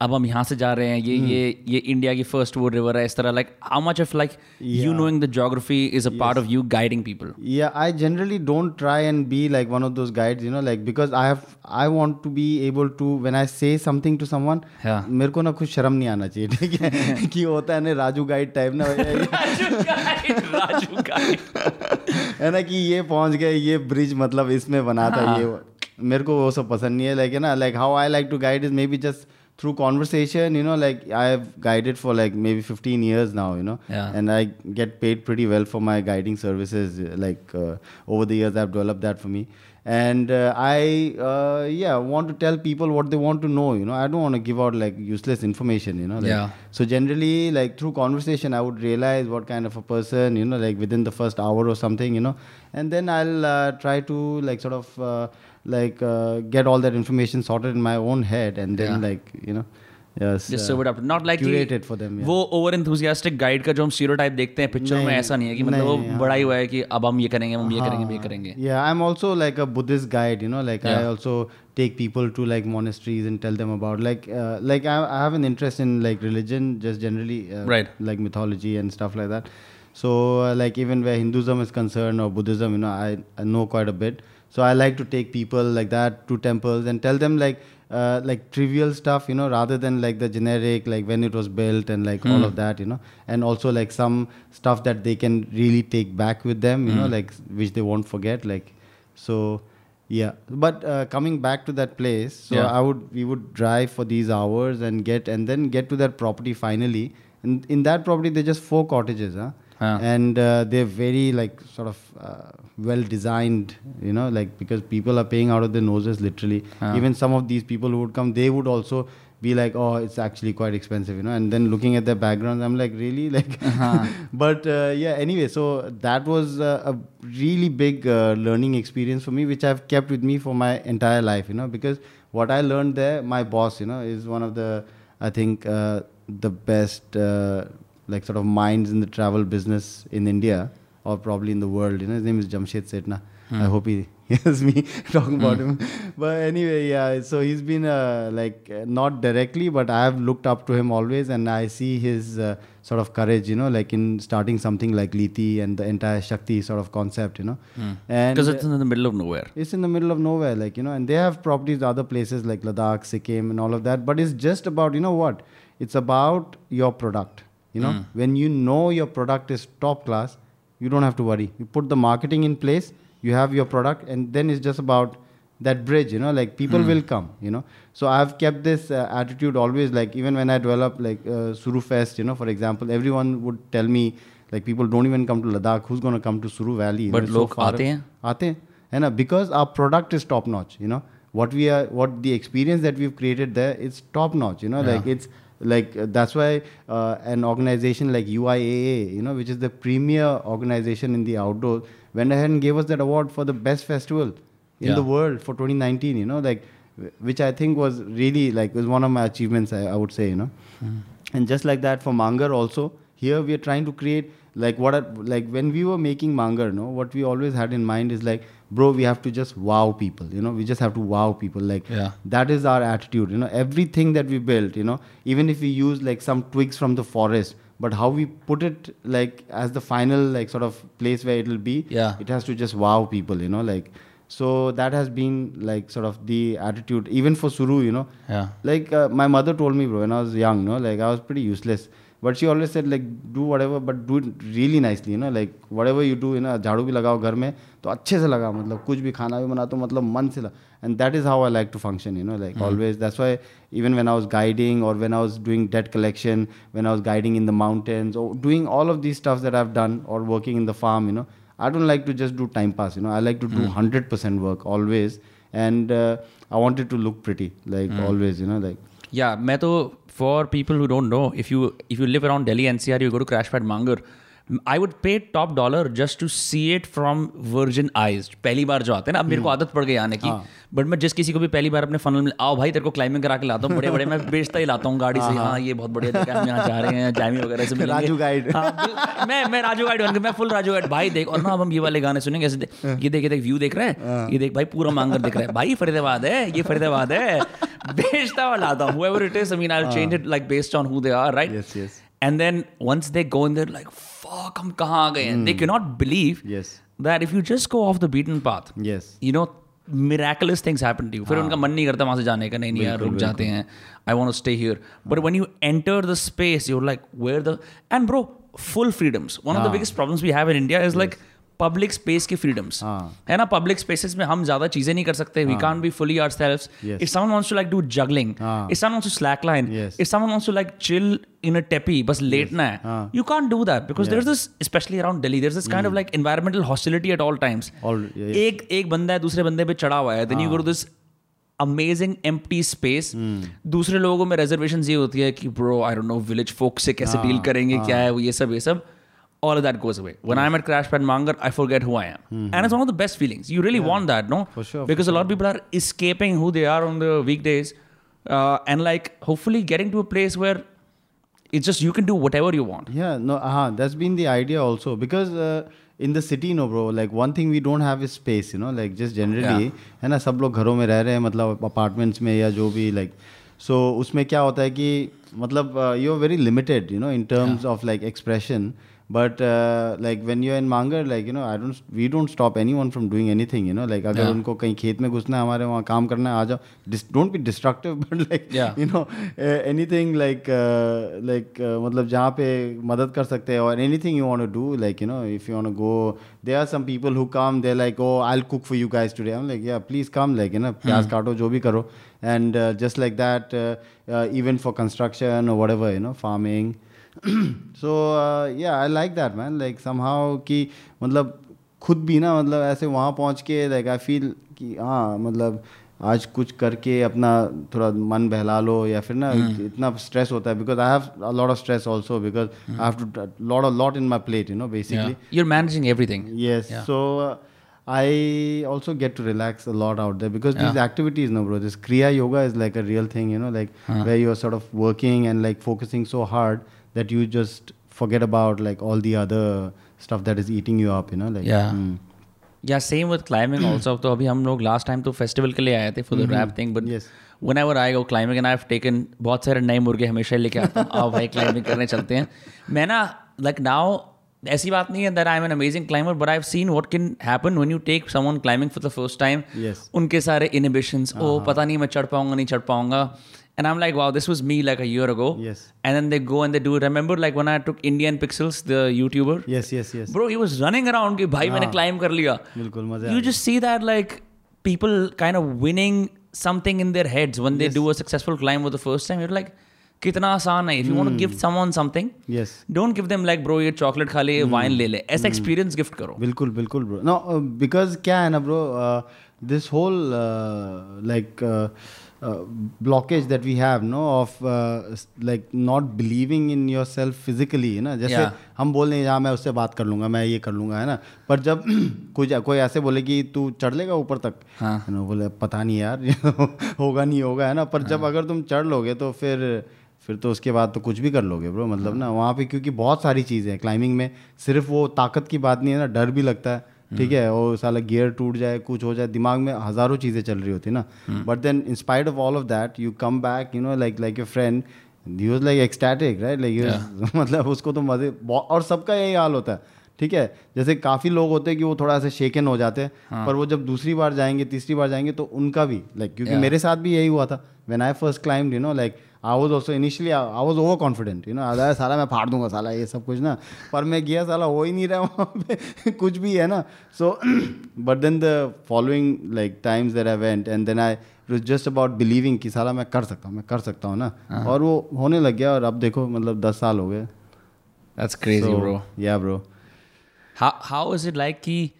अब हम यहाँ से जा रहे हैं ये hmm. ये ये इंडिया की फ़र्स्ट वो रिवर है इस तरह like how much of like you knowing the geography is a part of you guiding people I generally don't try and be like one of those guides, you know, like because I have I want to be able to when I say something to someone, Yeah. मेरे को ना कुछ शर्म नहीं आना चाहिए ठीक है? <laughs> कि होता है ना राजू गाइड टाइप ना <laughs> राजू गाइड राजू गाइड <laughs> है ना कि ये पहुँच गए ये ब्रिज मतलब इसमें बना था ये मेरे को वो सब पसंद नहीं है लाइक ना like how I like to guide is maybe just through conversation you know like i have guided for like maybe 15 years now you know. Yeah. and i get paid pretty well for my guiding services like uh, over the years i've developed that for me. And uh, i uh, yeah want to tell people what they want to know you know. I don't want to give out like useless information you know like, Yeah. so generally like through conversation i would realize what kind of a person you know like within the first hour or something you know. And then i'll uh, try to like sort of uh, like uh, get all that information sorted in my own head and then Yeah. like you know yes Just uh, serve it up. Not like कि curate it for them, yeah. वो over enthusiastic guide का जो हम stereotype देखते हैं picture में नहीं, ऐसा नहीं है कि मतलब वो नहीं, हाँ। बड़ा ही हुआ है कि अब हम ये करेंगे हम ये करेंगे हम ये करेंगे Yeah, I'm also like a Buddhist guide, you know, like I Yeah. also take people to like monasteries and tell them about like uh, like I, I have an interest in like religion, just generally uh, Right. like mythology and stuff like that. So uh, like even where Hinduism is concerned or Buddhism, you know, I, I know quite a bit. So I like to take people like that to temples and tell them like uh, like trivial stuff, you know, rather than like the generic like when it was built and like all of that, you know, and also like some stuff that they can really take back with them, you know, like which they won't forget, like so yeah but uh, coming back to that place so Yeah. i would we would drive for these hours and get and then get to that property finally and in that property there's just four cottages huh? Huh. and uh, they're very like sort of uh, well designed you know like because people are paying out of their noses literally. Huh. even some of these people who would come they would also be like oh it's actually quite expensive you know? And then looking at their backgrounds i'm like really? <laughs> Like <laughs> but uh, yeah anyway so that was uh, a really big uh, learning experience for me which i've kept with me for my entire life you know? Because what i learned there my boss you know is one of the i think uh, the best uh, like sort of minds in the travel business in india or probably in the world. You know his name is jamshed setna. I hope he <laughs> hears me <laughs> talking about him. But anyway yeah so he's been uh, like uh, not directly but i have looked up to him always and i see his uh, sort of courage you know like in starting something like liti and the entire shakti sort of concept you know. And because it's in the middle of nowhere. it's in the middle of nowhere like you know and they have properties other places like ladakh sikkim and all of that but it's just about you know what? It's about your product you know. When you know your product is top class you don't have to worry. You put the marketing in place you have your product and then it's just about that bridge you know like people mm. will come you know. So i've kept this uh, attitude always like even when i develop like uh, suru fest you know for example everyone would tell me like people don't even come to ladakh who's going to come to suru valley but log so aate hain? Aate hain. Hai na? Because our product is top notch you know. What we are what the experience that we've created there it's top notch you know. Yeah. like it's like uh, that's why uh, an organization like UIAA you know which is the premier organization in the outdoor went ahead and gave us that award for the best festival in Yeah. the world for 2019 you know like which I think was really like was one of my achievements I, I would say you know and just like that for Mangar also here we are trying to create like what are, like when we were making Mangar no what we always had in mind is like bro we have to just wow people you know we just have to wow people. Like Yeah. that is our attitude you know. Everything that we built you know even if we use like some twigs from the forest but how we put it like as the final like sort of place where it'll be Yeah. it has to just wow people you know like so that has been like sort of the attitude even for suru you know. Yeah. Like uh, my mother told me bro when i was young no like i was pretty useless but she always said like do whatever but do it really nicely है ना like whatever you do है ना झाड़ू भी लगाओ घर में तो अच्छे से लगाओ मतलब कुछ भी खाना भी बना तो मतलब मन से लगा। And that is how I like to function you know like always that's why even when I was guiding और when I was doing data collection when I was guiding in the mountains और doing all of this stuff that I've done और working in the farm you know I don't like to just do time pass you know I like to do hundred percent work always and I wanted to look pretty like always you know like yeah मैं तो for people who don't know, if you if you live around Delhi NCR, you go to Crash Pad Mangar. I would pay top dollar just to see it from virgin eyes पहली बार जो आते हैं ना अब मेरे को आदत पड़ गई आने की। बट मैं जिस किसी को भी पहली बार अपने फनल में आओ भाई तेरे को क्लाइंबिंग करा के लाता हूँ बड़े बड़े मैं बेचता ही लाता हूँ गाड़ी से। हाँ ये बहुत बढ़िया जगह हम यहाँ जा रहे हैं जैमी वगैरह से राजू गाइड। हाँ, मैं मैं राजू गाइड बन गया, मैं फुल राजू गाइड भाई देख और ना अब हम ये वाले गाने सुनेंगे ऐसे ये देख ये देख व्यू देख रहे हैं? ये देख भाई पूरा मांगर दिख रहा है। भाई फरीदाबाद है ये फरीदाबाद है। बेचता हुआ लाता हूँ whoever it is I mean I'll change it like based on who they are right? Yes, yes. and then once they go fuck हम कहाँ आ गए हैं? They cannot believe Yes. that if you just go off the beaten path Yes. you know miraculous things happen to you. फिर उनका मन नहीं करता वहाँ से जाने का नहीं नहीं यार रुक जाते हैं। I want to stay here but when you enter the space you like where the and bro full freedoms one of the biggest problems we have in India is like public space की freedoms हाँ. है. ना? Public spaces में हम ज़्यादा चीज़ें नहीं कर सकते. We can be fully our self if someone wants to like do juggling if someone wants slack line if someone wants to like chill in a teepee बस लेटना है you can't do that because there this specially around Delhi there this kind of like environmental hostility at all times एक एक बंदा है दूसरे बंदे पे चढ़ा हुआ है this amazing empty space दूसरे लोगों में रिजर्वेशन ये होती है कि bro I don't know village folk से कैसे हाँ. डील करेंगे? हाँ. क्या है वो ये सब ये सब? all of that goes away when I'm at Crash Pad Mangar I forget who I am and it's one of the best feelings you really want that no For sure, for because a lot of people are escaping who they are on the weekdays uh, and like hopefully getting to a place where it's just you can do whatever you want Yeah, no, uh that's been the idea also because uh, in the city, no, bro. Like one thing we don't have is space, you know. Like just generally, है ना सब लोग घरों में रह रहे हैं मतलब अपार्टमेंट्स में या जो भी like so उसमें क्या होता है कि मतलब you are very limited you know in terms of like expression but like when you in Mangar like you know I don't we don't stop any one from doing any thing you know like अगर उनको कहीं खेत में घुसना है हमारे वहाँ काम करना है आ जाओ don't be destructive but like you know any thing like like मतलब जहाँ पे मदद कर सकते हैं और any thing you want do like you know if you want to go they are some people who come they like oh I cook for you guys today like yeah please come like you know प्याज काटो जो भी करो and just like that even for construction और ever you know farming so uh, yeah i like that man like somehow कि मतलब खुद भी ना मतलब ऐसे वहाँ पहुँच के लाइक आई फील कि हाँ मतलब आज कुछ करके अपना थोड़ा मन बहला लो या फिर ना इतना स्ट्रेस होता है because I have a lot of stress also because I have to lot lot in my plate you know basically yeah. you're managing everything Yes. Yeah. So uh, I also get to relax a lot out there because these activities, no, bro. This Kriya Yoga is like a real thing, you know, like where you're sort of working and like focusing so hard that you just forget about like all the other stuff that is eating you up, you know, like. Yeah. mm. Yeah same with climbing also तो अभी हम लोग last time तो festival के लिए आए थे for the rap thing but Yes. Whenever I go climbing and I have taken बहुत सारे नए मुर्गे हमेशा लेके आता हूँ आओ भाई क्लाइंबिंग करने चलते हैं मैं ना लाइक नाउ ऐसी बात नहीं है that I am an amazing climber but I have seen what can happen when you take someone climbing for the first time उनके सारे इनहिबिशंस ओ पता नहीं मैं चढ़ पाऊँगा नहीं चढ़ पाऊँगा And I am like wow this was me like a year ago Yes. and then they go and they do remember like when I took Indian Pixels the YouTuber Yes, yes, yes. bro he was running around कि भाई मैंने climb कर लिया बिल्कुल मजा you just see that like people kind of winning something in their heads when they do a successful climb for the first time you're like कितना आसान है if you want to give someone something Yes. don't give them like bro ये chocolate खा ले wine ले ले ऐसा experience gift करो बिल्कुल बिल्कुल ब्रो नो बिकॉज क्या है ना bro this whole like blockage that we have no of like not believing in your self physically है ना जैसे Yeah. हम बोल रहे हैं हाँ मैं उससे बात कर लूँगा मैं ये कर लूँगा है ना? पर जब <clears throat> कुछ कोई ऐसे बोले कि तू चढ़ लेगा ऊपर तक? हाँ. ना बोले पता नहीं यार <laughs> होगा नहीं होगा है ना? पर जब अगर तुम चढ़ लोगे तो फिर फिर तो उसके बाद तो कुछ भी कर लोगे ब्रो मतलब ना वहाँ पे क्योंकि बहुत सारी चीज़ें हैं क्लाइंबिंग में सिर्फ़ वो ताकत की बात नहीं है ना डर भी लगता है। ठीक है और साला गियर टूट जाए कुछ हो जाए दिमाग में हज़ारों चीज़ें चल रही होती ना। But then inspired of all of that you come back you know like like your friend he was like ecstatic right like मतलब उसको तो मज़े और सबका यही हाल होता है ठीक है? जैसे काफ़ी लोग होते हैं कि वो थोड़ा सा शेकन हो जाते हैं हाँ. पर वो जब दूसरी बार जाएँगे तीसरी बार जाएँगे तो उनका भी लाइक क्योंकि Yeah. मेरे साथ भी यही हुआ था। When I first climbed you know like I was also initially I was over confident you know अरे साला मैं फाड़ दूँगा साला ये सब कुछ ना। पर मैं गया साला हो ही नहीं रहा वहाँ पे <laughs> कुछ भी है ना। So but then the following like times that I went and then I it was just about believing कि साला मैं कर सकता हूँ मैं कर सकता हूँ ना। और वो होने लग गया और अब देखो मतलब दस साल हो गए। That's crazy bro. Yeah bro how how is it like कि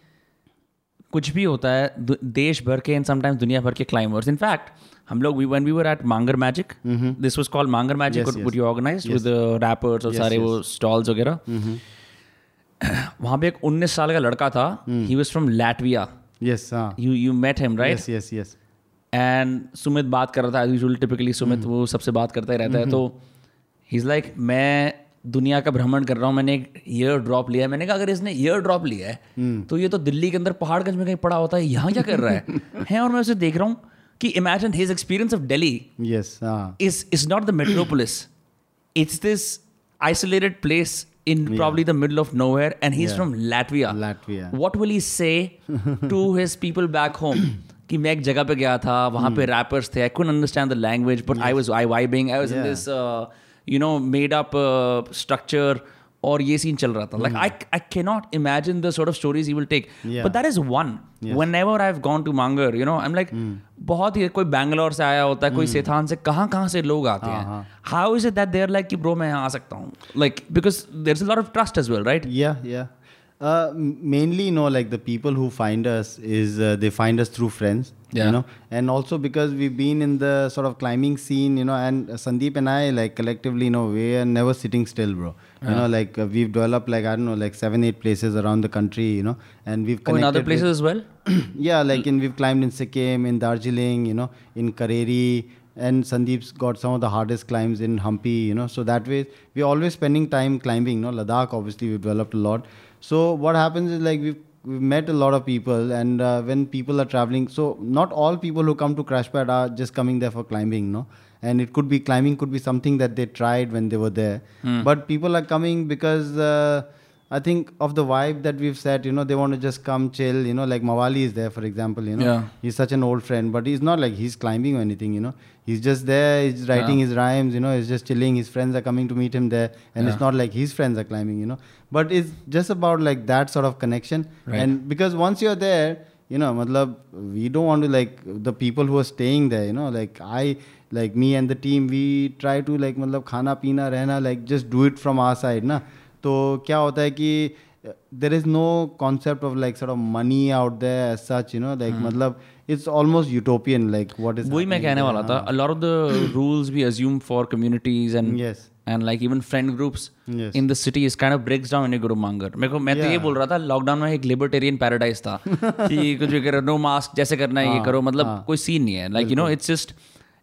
कुछ भी होता है देश भर के एंड समटाइम्स दुनिया भर के क्लाइंबर्स इनफैक्ट हम लोग when we were at Mangar magic this was called Mangar magic. You organized with rappers और सारे वो स्टॉल्स वगैरह? <clears throat> वहाँ पे एक 19 साल का लड़का था he was from Latvia yes हाँ. You you met him right yes yes yes. And Sumit बात कर रहा था यूजुअली टिपिकली सुमित वो सबसे बात करता ही रहता है तो ही इज़ लाइक मैं दुनिया का भ्रमण कर रहा हूँ मैंने एक ईयर ड्रॉप लिया मैंने कहा अगर इसने ईयर ड्रॉप लिया है हम्म। तो ये तो दिल्ली के अंदर पहाड़गंज में कहीं पड़ा होता है यहाँ क्या कर रहा है? <laughs> है और मैं उसे देख रहा हूँ कि imagine his experience of Delhi is is not the metropolis it's this isolated place in probably the middle of nowhere and he is from Latvia Latvia will he say to his people back home कि मैं एक जगह पे गया था वहाँ पे hmm. Rappers थे I couldn't the language but I was I vibing I was in this this uh, you know made up uh, structure और ये सीन चल रहा था like I I cannot imagine the sort of stories he will take Yeah. but that is one whenever I've gone to Mangar you know I'm like बहुत ही कोई बैंगलोर से आया होता है कोई सेठान से कहाँ कहाँ से लोग आते हैं how is it that there like कि ब्रो मैं यहाँ आ सकता हूँ like because there is a lot of trust as well right Yeah, yeah. Uh, m- mainly, you know, like the people who find us is uh, they find us through friends, Yeah. you know, and also because we've been in the sort of climbing scene, you know, and Sandeep and I, like collectively, you know, we are never sitting still, bro. You know, like uh, we've developed like I don't know, like seven, eight places around the country, you know, and we've Oh, in other connected with- places as well? <clears throat> yeah, like in we've climbed in Sikkim, in Darjeeling, you know, in Kareri, and Sandeep's got some of the hardest climbs in Hampi, you know. So that way, we're always spending time climbing. You know, Ladakh, obviously, we've developed a lot. So what happens is like we've we've met a lot of people, and uh, when people are traveling, so not all people who come to Crashpad are just coming there for climbing, no. And it could be climbing, could be something that they tried when they were there. But people are coming because. Uh, I think of the vibe that we've set, you know, they want to just come chill, you know, like Mawali is there, for example, you know. Yeah. He's such an old friend, but he's not like he's climbing or anything, you know. He's just there, he's writing his rhymes, you know, he's just chilling. His friends are coming to meet him there, and it's not like his friends are climbing, you know. But it's just about like that sort of connection. Right. And because once you're there, you know, matlab, we don't want to like the people who are staying there, you know, like I, like me and the team, we try to like, matlab, khana, pina, rehna, like just do it from our side, na. तो क्या होता है कि there is no concept of like of money out there as such you know मतलब it's almost utopian like what is वही मैं कहने वाला था हाँ. a lot of the rules we assume for communities and yes and like even friend groups Yes. in the city is kind of breaks down when you go to Mangar. मेरे को मैं तो ये. बोल रहा था लॉकडाउन में एक लिबर्टेरियन पैराडाइज था कि कुछ भी करो नो मास्क जैसे करना है ये हाँ, करो मतलब हाँ. कोई सीन नहीं है like you know it's just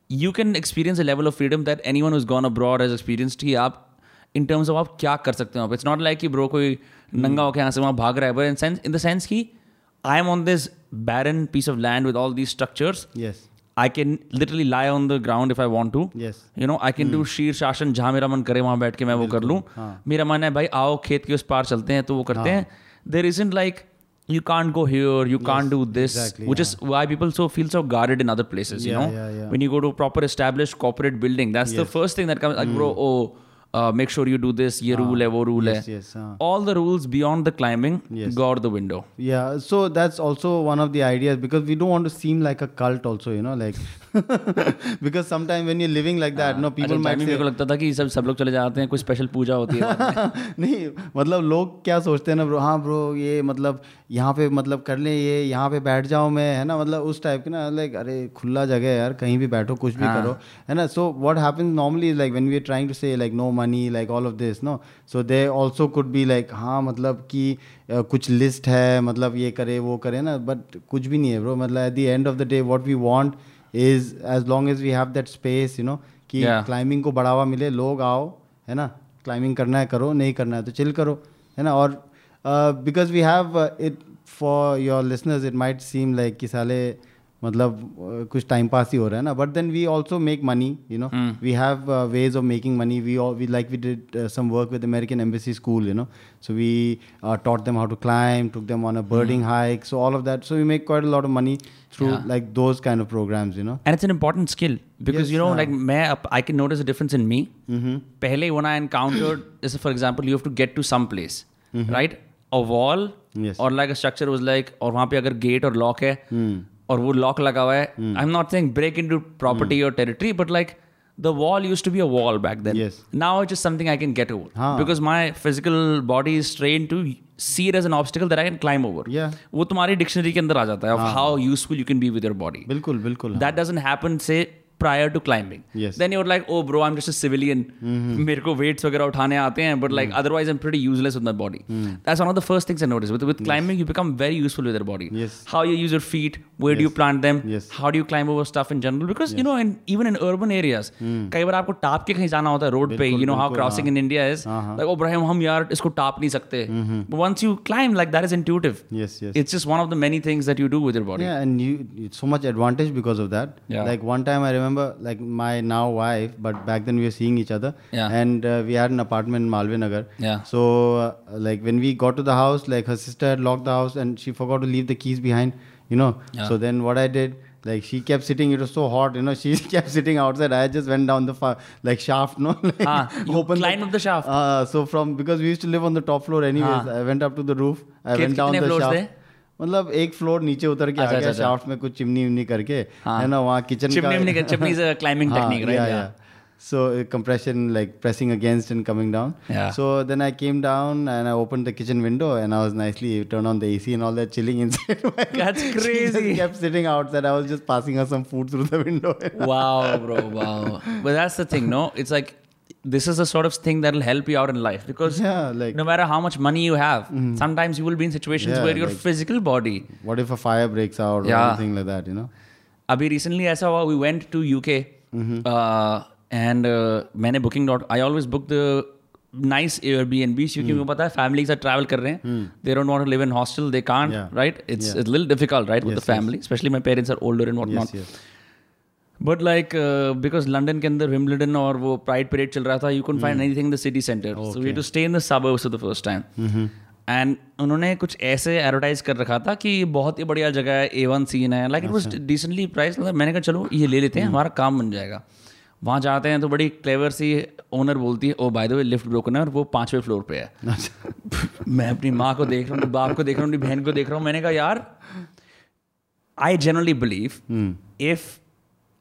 you can experience a level of freedom that anyone gone abroad as experience कि आप इन टर्म्स ऑफ़ आप क्या कर सकते हो आप? इट्स नॉट लाइक कि ब्रो कोई नंगा hmm. होकर यहाँ से वहाँ भाग रहा है but in sense in the sense की I am on this barren piece of land with all these structures I can literally lie on the ground if I want to you know I can do शीर शासन जहाँ मेरा मन करे वहाँ बैठ के मैं वो कर लूँ। हाँ। मेरा मन है भाई आओ खेत के उस पार चलते हैं तो वो करते हाँ। हैं। There is in like you can go here you can do this which is why people so feel so guarded in other places you know when you go to proper establish corporate building that's the first thing that come oh uh, make sure you do this ye ah, rule hai rule yes, yes, all the rules beyond the climbing go out the window. Yeah so that's also one of the ideas because we don't want to seem like a cult also you know like because sometimes when you living like that no people say, मेरे को लगता था कि सब सब लोग चले जाते हैं कोई स्पेशल पूजा होती है <laughs> नहीं मतलब लोग क्या सोचते हैं ना ब्रो हाँ ब्रो ये मतलब यहाँ पे मतलब कर ले ये यहाँ पे बैठ जाऊँ मैं है ना मतलब उस टाइप के ना लाइक अरे खुला जगह है यार कहीं भी बैठो कुछ भी करो है ना? So what happens normally like when we are trying to say like no money like all of this no so they also could be like हाँ मतलब कि कुछ लिस्ट है मतलब ये करे वो करे ना बट कुछ भी नहीं है ब्रो मतलब at the end of the day what we want is as long as we have that space you know कि क्लाइंबिंग Yeah. को बढ़ावा मिले लोग आओ है ना क्लाइंबिंग करना है करो नहीं करना है तो चिल करो है ना और because we have it for your listeners it might seem like कि साले मतलब कुछ टाइम पास ही हो रहा है ना। But then we also make money you know we have ways of making money we we like we did some work with American embassy school you know so we taught them how to climb took them on a birding hike so all of that so we make quite lot of money through like those kind of programs you know and it's an important skill because you know like मैं I can notice a difference in me पहले one I encountered is for example you have to get to some place right a wall और like a structure was like और वहाँ पे अगर gate और lock है और वो लॉक लगा हुआ है। I am not saying break in to property और territory but like the wall use to be a wall back then now it is something I can get over because my physical body is train to see as an obstacle that I can climb over वो तुम्हारी dictionary के अंदर आ जाता है how useful you can be with your body बिल्कुल बिल्कुल that doesn't happen से prior to climbing. Yes. Then you're like, oh, bro, I'm just a civilian. मेरे को weights वगैरह उठाने आते हैं, but like otherwise I'm pretty useless with my body. That's one of the first things I noticed. With, with climbing, you become very useful with your body. Yes. How you use your feet, where do you Yes. plant them, Yes. how do you climb over stuff in general. Because you know, in, even in urban areas, कई बार आपको top के कहीं जाना होता है road पे. You know how बिल्कुल, crossing in India is. हाँ, हाँ. Like, oh, Brahim, हम यार इसको टाप नहीं सकते. But once you climb, like that is intuitive. Yes, yes. It's just one of the many things that you do with your body. Yeah, and you it's so much advantage because of that. Yeah. Like one time I remember, remember like my now wife, but back then we were seeing each other. Yeah. And uh, we had an apartment in Malvinagar. Yeah. So uh, like when we got to the house, like her sister had locked the house and she forgot to leave the keys behind, you know. Yeah. So then what I did, like she kept sitting. It was so hot, you know. <laughs> She kept sitting outside. I just went down the fa- like shaft, no. <laughs> like, ah, <laughs> you open line of up the shaft. Uh, so from because we used to live on the top floor anyways, ah. I went up to the roof. I went down the shaft. थे? मतलब एक floor नीचे उतर के आ अच्छा, गया अच्छा, shaft में कुछ चिमनी विमनी करके हाँ. है ना वहाँ किचन Chimney का chimney is a climbing हाँ, technique, right? yeah, Yeah. yeah. So uh, compression like pressing against and coming down. Yeah. So then I came down and I opened the kitchen window and I was nicely turned on the AC and all that chilling inside. <laughs> That's She just crazy. kept sitting outside. I was just passing her some food through the window. <laughs> wow, bro, wow. But that's the thing, no? It's like this is the sort of thing that'll help you out in life because yeah, like no matter how much money you have, sometimes you will be in situations Yeah, where your like- physical body. what if a fire breaks out or Yeah. anything like that, you know? अभी recently ऐसा हुआ we went to UK uh, and uh, मैंने booking dot I always book the nice Airbnb क्योंकि मुझे पता है family के साथ travel कर रहे हैं they don't want to live in hostel they can't Yeah. right it's Yeah. a little difficult right with Yes, the family especially my parents are older and whatnot Yes, yes. But like because London के अंदर Wimbledon और वो pride parade चल रहा था you can find anything the city centre so we to stay in the suburbs the first time and उन्होंने कुछ ऐसे एडवर्टाइज कर रखा था कि बहुत ही बढ़िया जगह है ए वन सीन है। Like it was decently price मैंने कहा चलो ये ले लेते हैं हमारा काम बन जाएगा। वहाँ जाते हैं तो बड़ी क्लेवर सी ओनर बोलती है ओ by the way lift broken है और वो पाँचवें फ्लोर पे है। <laughs> मैं अपनी माँ को देख रहा हूँ बाप को देख रहा हूँ अपनी बहन को देख रहा हूँ। मैंने कहा यार I generally believe if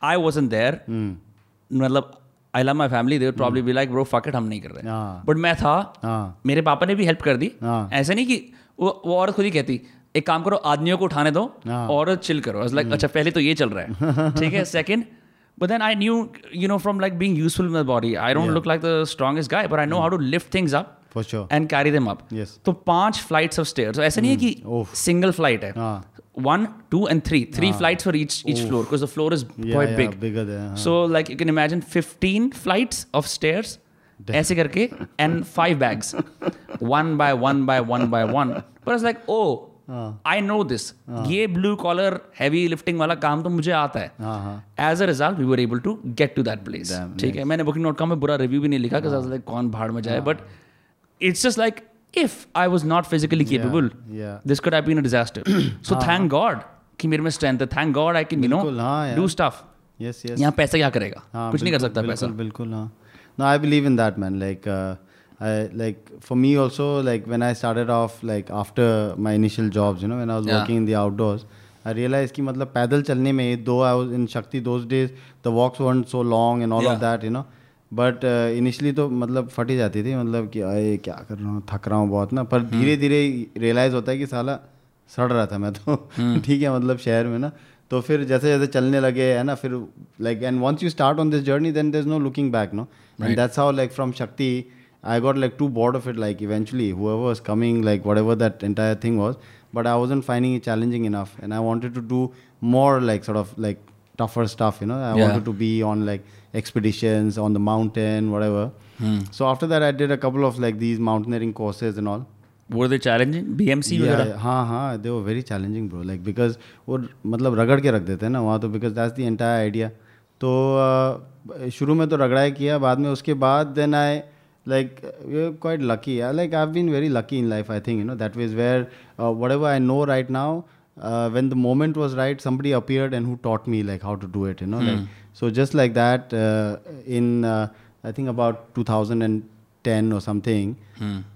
I wasn't there मतलब I love my family they probably be like bro fuck हम नहीं कर रहे हाँ. बट मैं था हाँ. मेरे पापा ने भी हेल्प कर दी हाँ. ऐसे नहीं कि वो वो औरत खुद ही कहती एक काम करो आदमियों को उठाने दो हाँ. और चिल करो लाइक अच्छा पहले तो ये चल रहा है <laughs> ठीक है second But then I knew, you know, from like being useful in my body, I don't Yeah. look like the strongest guy, but I know how to lift things up For sure. and carry them up. Yes. तो पाँच flights of stairs ऐसा नहीं है कि single flight है हाँ. One two and three three flights for each each floor because the floor is Yeah, quite yeah, big bigger there, हाँ. So like you can imagine 15 flights of stairs ऐसे करके and five bags one by one by one by one पर it's like oh I know this ये blue collar heavy lifting वाला काम तो मुझे आता है. हाँ हाँ. As a result we were able to get to that place ठीक है? मैंने बुकिंग डॉट कॉम में बुरा रिव्यू भी नहीं लिखा बिकॉज़ लाइक कौन भाड़ में जाए? But it's just like If I was not physically capable yeah. This could have been a disaster <clears throat> so thank God कि मेरे में स्ट्रेंथ है thank God I can you know बिल्कुल, हाँ यार। डू स्टफ yes yes यहाँ पैसा क्या करेगा हाँ, कुछ नहीं कर बिल्कुल, सकता पैसा बिल्कुल बिल्कुल हाँ no i believe in that man like uh, I, like for me also like when i started off like after my initial jobs you know when i was Yeah. working in the outdoors i realized कि मतलब पैदल चलने में though i was in shakti those days the walks weren't so long and all Yeah. of that you know but initially तो मतलब फट ही जाती थी मतलब कि अरे क्या कर रहा हूँ थक रहा हूँ बहुत ना पर धीरे धीरे रियलाइज़ होता है कि साला सड़ रहा था मैं तो ठीक है मतलब शहर में ना तो फिर जैसे जैसे चलने लगे है ना फिर like and once you start on this journey then there no looking back no and that's how like from Shakti I got like too bored of it. Like eventually, whoever was coming, like whatever that entire thing was, but I wasn't finding it challenging enough, and I wanted to do more like sort of like tougher stuff. You know, I Yeah. wanted to be on like expeditions on the mountain, whatever. Hmm. So after that, I did a couple of like these mountaineering courses and all. वो दे challenging BMC Yeah, हाँ हाँ they were very challenging bro like because वो मतलब रगड़ के रख देते हैं ना वहाँ तो because that's the entire idea तो uh, शुरू में तो रगड़ाई किया बाद में उसके बाद then I like quite lucky like I been very lucky in life I think you know that was where whatever I know right now when the moment was right somebody appeared and who taught me like how to do it you know like so just like that uh, in uh, i think about 2010 or something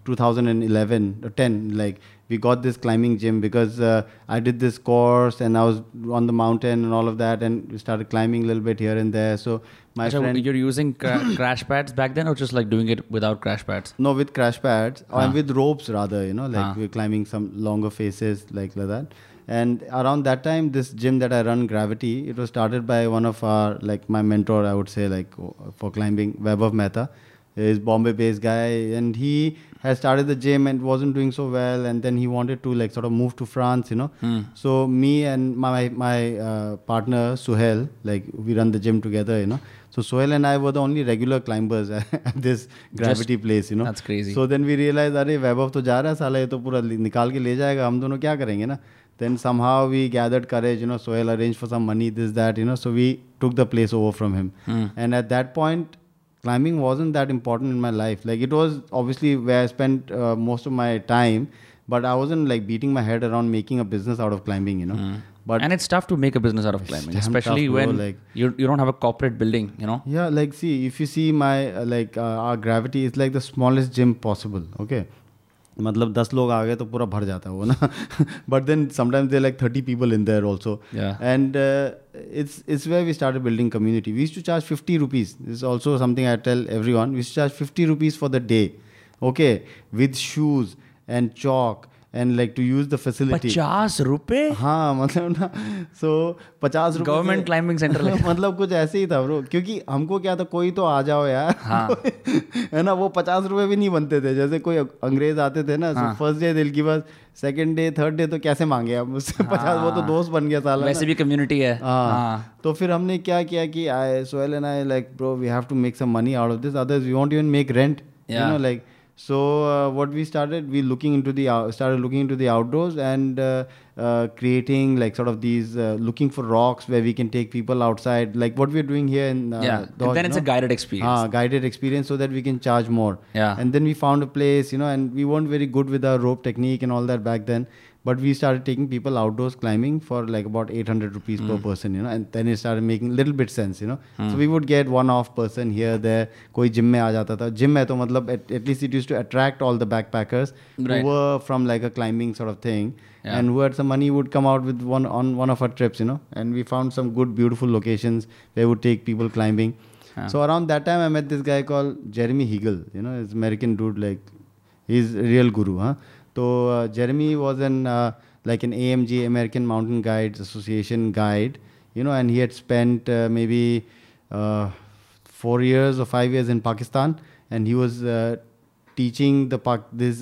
2011 or 10 like we got this climbing gym because uh, i did this course and i was on the mountain and all of that and we started climbing a little bit here and there so my so friend you're using cra- <coughs> crash pads back then, or just like doing it without crash pads? no with crash pads or Huh. with ropes rather you know like Huh. we're climbing some longer faces like, like that and around that time this gym that i run gravity it was started by one of our like my mentor i would say like for climbing Vaibhav mehta is bombay based guy and he had started the gym and wasn't doing so well and then he wanted to like sort of move to france you know Hmm. so me and my my uh, partner Suhail, like we run the gym together, you know. So Suhail and I were the only regular climbers <laughs> at this gravity place, you know. That's crazy. So then we realized, अरे वैभव तो जा रहा है साला ये तो पूरा li- निकाल के ले जाएगा हम दोनों क्या करेंगे ना then somehow we gathered courage you know Sohail arranged for some money this that you know so we took the place over from him Hmm. and at that point climbing wasn't that important in my life like it was obviously where i spent uh, most of my time but i wasn't like beating my head around making a business out of climbing you know but and it's tough to make a business out of climbing, especially when like- you you don't have a corporate building. You know. yeah like see if you see my uh, like uh, our gravity is like the smallest gym possible okay मतलब दस लोग आ गए तो पूरा भर जाता है वो ना। But then sometimes they like thirty people in there also and it's it's way we start building community we used to charge fifty rupees is also something I tell everyone we used charge fifty rupees for the day okay with shoes and chalk and like to use the facility. पचास रुपए? हाँ मतलब ना सो पचास रुपए Government से- climbing center <laughs> मतलब कुछ ऐसे ही था ब्रो क्योंकि हमको क्या था कोई तो आ जाओ यार। हाँ। <laughs> है ना वो पचास रुपए भी नहीं बनते थे जैसे कोई अंग्रेज़ आते थे ना हाँ। फ़र्स्ट डे दिल की बस सेकेंड डे थर्ड डे तो कैसे मांगे अब मुझसे <laughs> पचास वो तो दोस्त बन गया साला वैसे भी कम्युनिटी है। हाँ। तो फिर हमने क्या किया कि I Sohail and I like bro we have to make some money out of this others we want even make rent you know like so uh, what we started we looking into the out started looking into the outdoors and uh, uh, creating like sort of these uh, looking for rocks where we can take people outside like what we're doing here in uh, yeah. Dodge, And then it's a guided experience. Ah, guided experience so that we can charge more. Yeah. And then we found a place, you know, and we weren't very good with our rope technique and all that back then. But we started taking people outdoors climbing for like about 800 rupees Hmm. per person, you know, and then it started making little bit sense, you know. So we would get one off person here, there. कोई gym में आ जाता था. Gym है तो मतलब at, at least it used to attract all the backpackers Right. who were from like a climbing sort of thing. Yeah. And who had some money would come out with one on one of our trips, you know. And we found some good, beautiful locations where we would take people climbing. Yeah. So around that time, I met this guy called Jeremy Hegel. You know, he's American dude. Like, he's a real guru, huh? So uh, Jeremy was an uh, like an AMG American Mountain Guides Association guide. You know, and he had spent uh, maybe uh, four years or five years in Pakistan, and he was teaching the Pak- this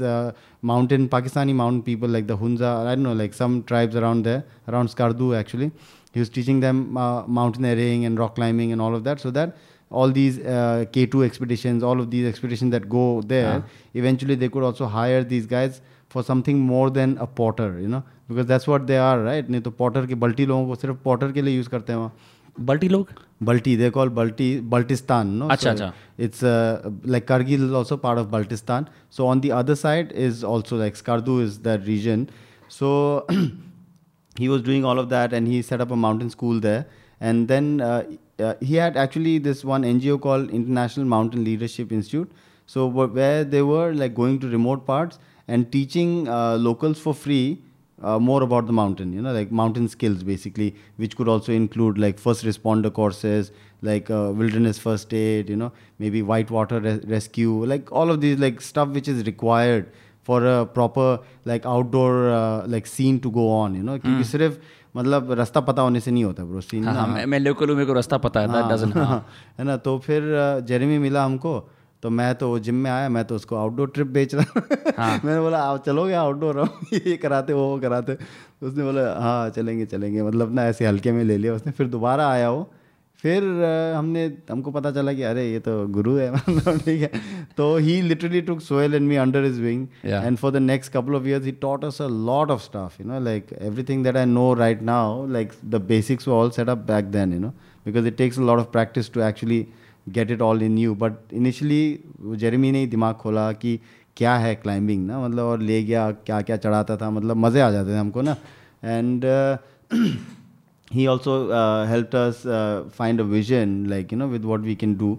mountain Pakistani mountain people like the Hunza. I don't know, like some tribes around there, around Skardu actually. He was teaching them mountaineering and rock climbing and all of that, so that all these uh, K2 expeditions, all of these expeditions that go there, eventually they could also hire these guys for something more than a porter, you know, because that's what they are, right? नहीं तो porter के बल्टी लोगों को सिर्फ porter के लिए use करते हैं वहाँ बल्टी लोग Balti, they call Balti Baltistan, no? Acha, So acha. It's uh, like Kargil is also part of Baltistan. So on the other side is also like Skardu is that region. So he was doing all of that and he set up a mountain school there. And then uh, uh, he had actually this one NGO called International Mountain Leadership Institute. So wh- where they were like going to remote parts and teaching uh, locals for free uh, more about the mountain, you know, like mountain skills basically, which could also include like first responder courses, like uh, wilderness first aid, you know, maybe whitewater res- rescue, like all of these like stuff which is required for a proper like outdoor uh, like scene to go on, you know, क्योंकि सिर्फ मतलब रास्ता पता होने से नहीं होता bro scene हाँ, हाँ, मैं- मैं लोकल हूँ मेरे को रास्ता पता है that doesn't हाँ. है ना तो फिर जेरेमी मिला हमको तो मैं तो जिम में आया मैं तो उसको आउटडोर ट्रिप बेच रहा हूँ हाँ. <laughs> मैंने बोला आप चलोगे आउटडोर हम <laughs> ये कराते वो वो कराते। तो उसने बोला हाँ चलेंगे चलेंगे। मतलब ना ऐसे हल्के में ले लिया उसने। फिर दोबारा आया वो। फिर हमने हमको पता चला कि अरे ये तो गुरु है <laughs> मतलब ठीक है। तो he literally took Sohail and me under his wing and for the next couple of years he taught us a lot of stuff you know like everything that I know right now like the basics वो all set up back then you know because it takes a lot of practice to actually to it all in you but you. But initially Jeremy ने ही दिमाग खोला कि क्या है climbing ना? मतलब और ले गया क्या क्या चढ़ाता था? मतलब मज़े आ जाते थे हमको ना? And he also uh, us find a vision like you know you know we can do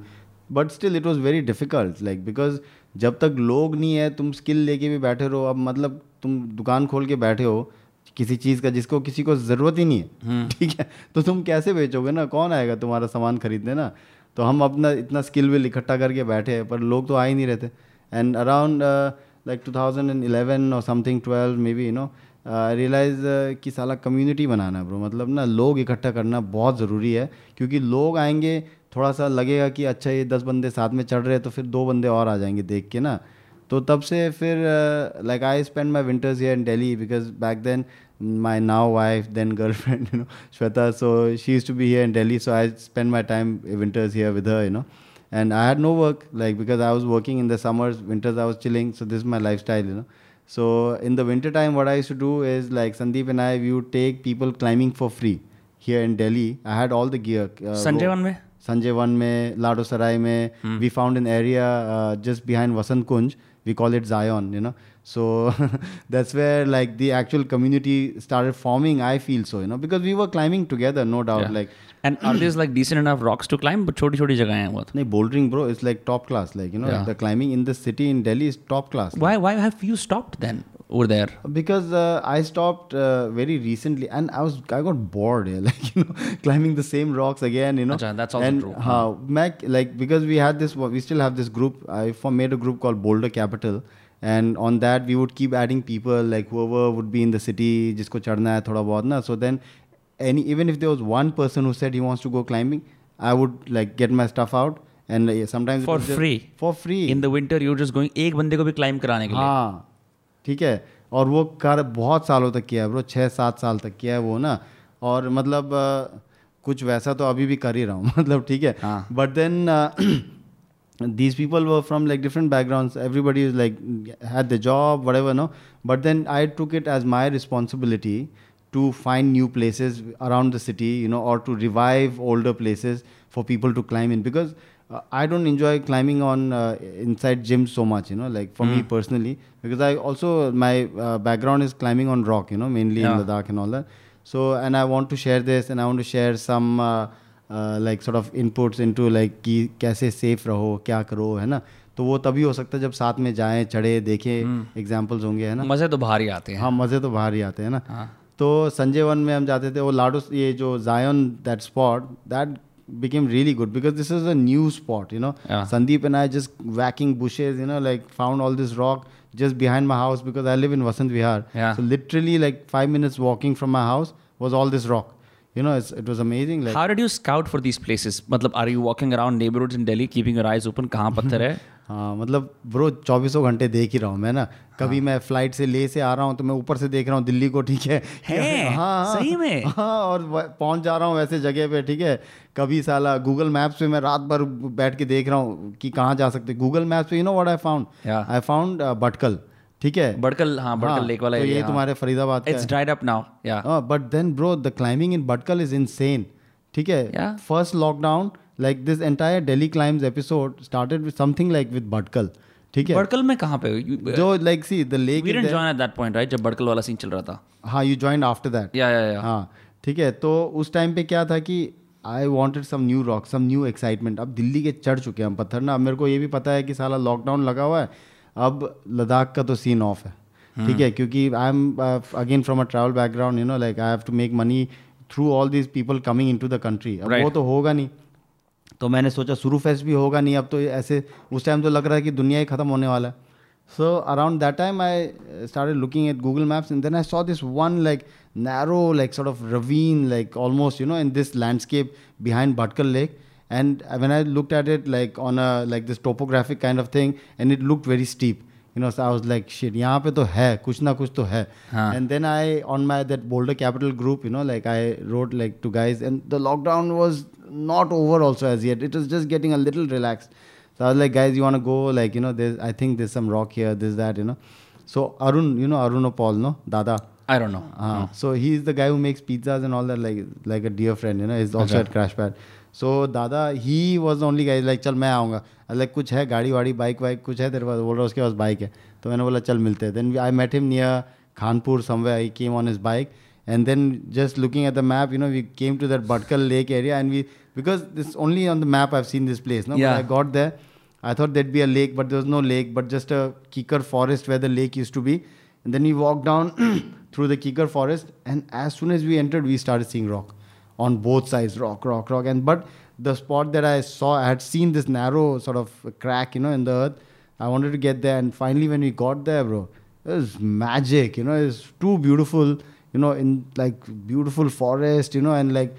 but still it still very difficult like because जब तक लोग नहीं है तुम स्किल लेके भी बैठे रहो। अब मतलब तुम दुकान खोल के बैठे हो किसी चीज़ का जिसको किसी को ज़रूरत ही नहीं है। ठीक है? तो तुम कैसे बेचोगे ना? कौन आएगा तुम्हारा सामान खरीदने ना? तो हम अपना इतना स्किल विल इकट्ठा करके बैठे हैं, पर लोग तो आ ही नहीं रहते एंड अराउंड लाइक 2011 और something 12 maybe you know realize कि साला कम्युनिटी बनाना है ब्रो मतलब ना लोग इकट्ठा करना बहुत ज़रूरी है, क्योंकि लोग आएँगे, थोड़ा सा लगेगा कि अच्छा ये दस बंदे साथ में चढ़ रहे हैं तो फिर दो बंदे और आ जाएँगे देख के ना। तो तब से फिर like I spend my winters here in Delhi because back then my now wife, then girlfriend, <laughs> you know, Shweta. So she used to be here in Delhi. So I spend my time winters here with her, you know. And I had no work, like because I was working in the summers, winters I was chilling. So this is my lifestyle, you know. So in the winter time, what I used to do is like Sandeep and I, we would take people climbing for free here in Delhi. I had all the gear. Uh, Sanjay Van mein? Sanjay Van mein, Lado Sarai mein. Hmm. We found an area uh, just behind Kunj. We call it Zion, you know so <laughs> that's where like the actual community started forming i feel so you know because we were climbing together no doubt yeah. like and are there like decent enough rocks to climb? But choti choti jagah hai nahi bouldering bro it's like top class like you know yeah. the climbing in the city in delhi is top class. Why why have you stopped then over there? Because uh, i stopped uh, very recently and i was i got bored yeah, <laughs> like you know climbing the same rocks again you know. Achha, that's also and, true. uh, Mac, like because we had this we still have this group i made a group called boulder capital. And on that we would keep adding people like हुआ would be in the city जिसको चढ़ना है थोड़ा बहुत ना. So then any even if there was one person set he wants to go climbing I would like get my stuff out and sometimes for free for free in the you just going एक बंदे को भी climb कराने का हाँ. ठीक है. और वो कर बहुत सालों तक किया है ब्रो छः सात साल तक किया है वो ना. और मतलब कुछ वैसा तो अभी भी कर ही रहा हूँ. <laughs> मतलब ठीक है. But then <clears throat> these people were from like different backgrounds everybody is like had the job whatever no but then i took it as my responsibility to find new places around the city you know or to revive older places for people to climb in because uh, i don't enjoy climbing on uh, inside gyms so much you know like for mm. me hmm. personally because i also my uh, background is climbing on rock you know mainly yeah. in ladakh and all that so and i want to share this and i want to share some uh, like sort of inputs into like कि कैसे safe रहो क्या करो है ना? तो वो तभी हो सकता है जब साथ में जाए चढ़े देखे एग्जाम्पल्स हम्म। होंगे है ना? मज़े तो बाहर ही आते हैं। हाँ मज़े तो बाहर ही आते हैं ना? हाँ। तो संजय वन में हम जाते थे वो लाडो ये जो join that spot that became really good because this is our spot you know Sandeep and I just whacking bushes you know like found all this rock just behind my house because I live in Vasant Vihar literally like five minutes walking from my house was all this rock you know, it was amazing. Like, How did you scout for these places? मतलब, are you walking around neighborhoods in Delhi, keeping your eyes open? कहाँ पत्थर है? <laughs> हाँ मतलब bro चौबीसों घंटे देख ही रहा हूँ मैं ना कभी हाँ. मैं फ़्लाइट से ले से आ रहा हूँ तो मैं ऊपर से देख रहा हूँ दिल्ली को ठीक है <laughs> है हाँ, हाँ सही में <laughs> हाँ और पहुँच जा रहा हूँ वैसे जगह पे ठीक है कभी साला गूगल मैप्स पे मैं रात भर बैठ के देख रहा हूँ कि कहाँ जा सकते गूगल मैप्स पे you know what I found I found Bhatkal ठीक है? बड़कल हाँ बड़कल हाँ, लेक वाला तो ये हाँ. तुम्हारे Faridabad it's dried up now या but then bro the climbing in Badkal is insane ठीक है? First lockdown like this entire Delhi climbs episode started with something like with Badkal ठीक है? बड़कल में कहाँ पे जो like see the lake we didn't join at that point right जब बड़कल वाला सीन चल रहा था? हाँ you join after that yeah या या हाँ ठीक है तो उस टाइम पे क्या था कि I wanted some new rock some new excitement अब दिल्ली के चढ़ चुके हैं हम पत्थर ना। अब मेरे को ये भी पता है कि साला लॉकडाउन लगा हुआ है। अब लद्दाख का तो सीन ऑफ़ है। हम्म। ठीक है क्योंकि I am again from a travel background you know like I have to make money through all this people coming in to the country अब वो तो होगा नहीं। तो मैंने सोचा शुरू फेस्ट भी होगा नहीं अब तो ऐसे उस टाइम तो लग रहा है कि दुनिया ही खत्म होने वाला है। So around that time I start looking at Google maps and then I saw this one like narrow like sort of ravine like almost you know in this landscape behind Bhatkal lake and when i looked at it like on a like this topographic kind of thing and it looked very steep you know so i was like shit yahan pe to hai kuch na kuch to hai huh. and then i on my that boulder capital group you know like i wrote like to guys and the lockdown was not over also as yet it was just getting a little relaxed so i was like guys you want to go like you know there's i think there's some rock here this that you know so arun you know arunopal no dada I don't know. Uh, no. So he's the guy who makes pizzas and all that, like like a dear friend. You know, he's also okay. at Crashpad. So Dada he was only guys like चल मैं आऊँगा like कुछ है गाड़ी वाड़ी bike वाइक कुछ है तेरे पास बोल रहा उसके पास बाइक है तो मैंने बोला चल मिलते हैं then I met him near Khanpur somewhere I came on his bike and then just looking at the map, you know, we came to that Bhatkal Lake area, and we because this only on the map I've seen this place. No, yeah. But I got there, I thought there'd be a lake, but there was no lake, but just a kikar forest where the lake used to be. And then we walked down <clears throat> through the kikar forest, and as soon as we entered, we started seeing rock on both sides, rock, rock, rock. And but the spot that I saw, I had seen this narrow sort of crack, you know, in the earth. I wanted to get there, and finally, when we got there, bro, it was magic. You know, it's too beautiful. You know, in like beautiful forest. You know, and like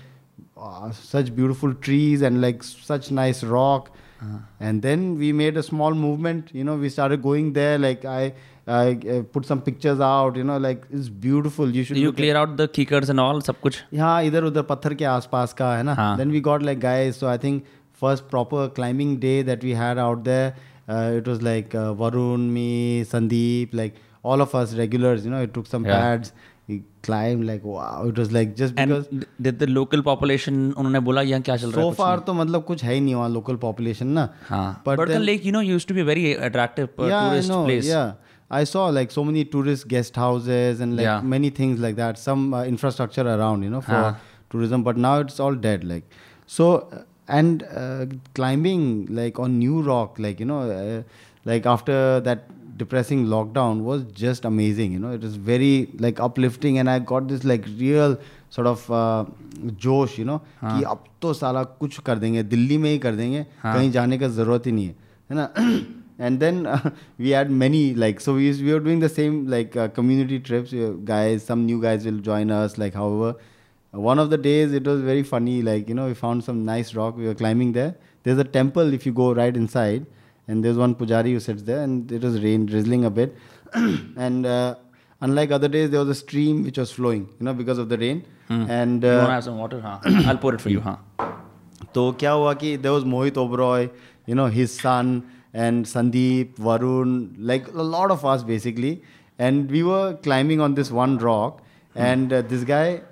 uh, such beautiful trees and like such nice rock. Uh-huh. And then we made a small movement. You know, we started going there. Like I, I uh, put some pictures out. You know, like it's beautiful. You should. you clear out the kickers and all सब कुछ यहाँ इधर उधर पत्थर के आसपास का है ना हाँ. then we got like guys so i think first proper climbing day that we had out there uh, it was like uh, varun me sandeep like all of us regulars you know it took some Yeah. pads we climbed like wow it was like just because and did the local population उन्होंने बोला यहाँ क्या चल रहा है कुछ far तो मतलब कुछ है ही नहीं वहाँ local population ना हाँ but Burton then- Lake you know used to be a very attractive uh, yeah, tourist I know, place Yeah, I saw like so many tourist guest houses and like Yeah. many things like that. Some uh, infrastructure around, you know, for Huh. tourism. But now it's all dead. Like so, uh, and uh, climbing like on New Rock, like you know, uh, like after that depressing lockdown was just amazing. You know, it was very like uplifting, and I got this like real sort of uh, जोश you know कि अब तो साला कुछ कर देंगे दिल्ली में ही कर देंगे कहीं जाने का जरूरत ही नहीं है है ना and then uh, <laughs> we had many like so we, we were doing the same like uh, community trips. We uh, guys some new guys will join us like however. One of the days it was very funny like you know we found some nice rock. We were climbing there. There's a temple if you go right inside. And there's one pujari who sits there and it was rain drizzling a bit. <clears throat> And uh, unlike other days there was a stream which was flowing you know because of the rain. Hmm. and you want to uh, have some water? Huh. I'll pour it for you huh. so kya hua ki there was mohit oberoi you know his son and Sandeep, Varun, like a lot of us basically. And we were climbing on this one rock, and uh, this guy,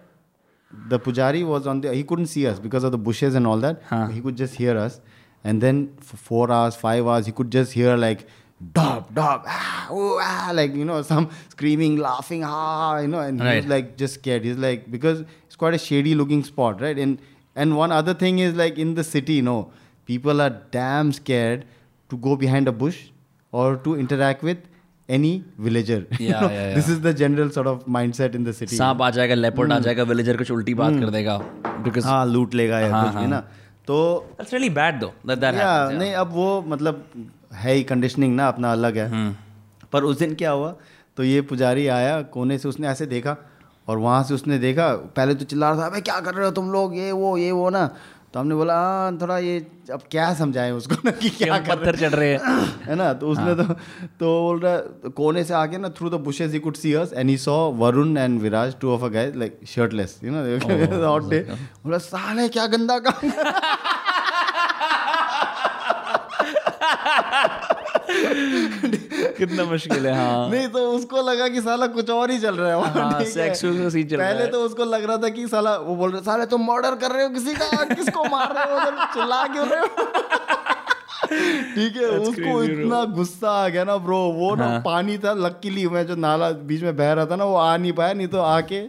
the pujari was on the, he couldn't see us because of the bushes and all that. Huh. He could just hear us. And then for four hours, five hours, he could just hear like, dog, dog, ah, ooh, ah, like, you know, <laughs> some screaming, laughing, ah, you know, and he was like just scared. He's like, because it's quite a shady looking spot, right? And and one other thing is like in the city, you know, people are damn scared to go behind a bush or to interact with any villager. Yeah, You know, yeah, yeah. This is the general sort of mindset in the city. सांप आ जाएगा leopard आ जाएगा villager कुछ उल्टी बात कर देगा because हाँ लूट लेगा या हाँ, कुछ भी हाँ. ना तो that's really bad though that that या happens yeah. नहीं अब वो मतलब है ही कंडीशनिंग ना अपना अलग है हम्म। पर उस दिन क्या हुआ तो ये पुजारी आया कोने से उसने ऐसे देखा और वहाँ से उसने देखा पहले तो चिल्ला रहा था अबे क्या कर रहे हो तुम लोग ये वो ये वो ना तो हमने बोला हाँ थोड़ा ये अब क्या समझाएँ उसको ना कि क्या कर पत्थर चढ़ रहे हैं। है। ना? तो उसने तो तो बोल रहा तो कोने से आके ना through the bushes he could see us and he saw Varun and Viraj two of a guys like shirtless you know hot day बोला साले क्या गंदा काम कितना मुश्किल है हाँ। नहीं तो उसको लगा कि साला कुछ और ही चल रहा है। हाँ, है। का scene चल रहा पहले। तो उसको लग रहा था कि साला वो बोल रहे साले तुम मर्डर कर रहे हो किसी का? किसको मार रहे हो? चिल्ला क्यों रहे हो? ठीक है That's उसको इतना गुस्सा आ गया ना ब्रो वो ना हाँ। पानी था लकीली मैं जो नाला बीच में बह रहा था ना वो आ नहीं पाया नहीं तो आके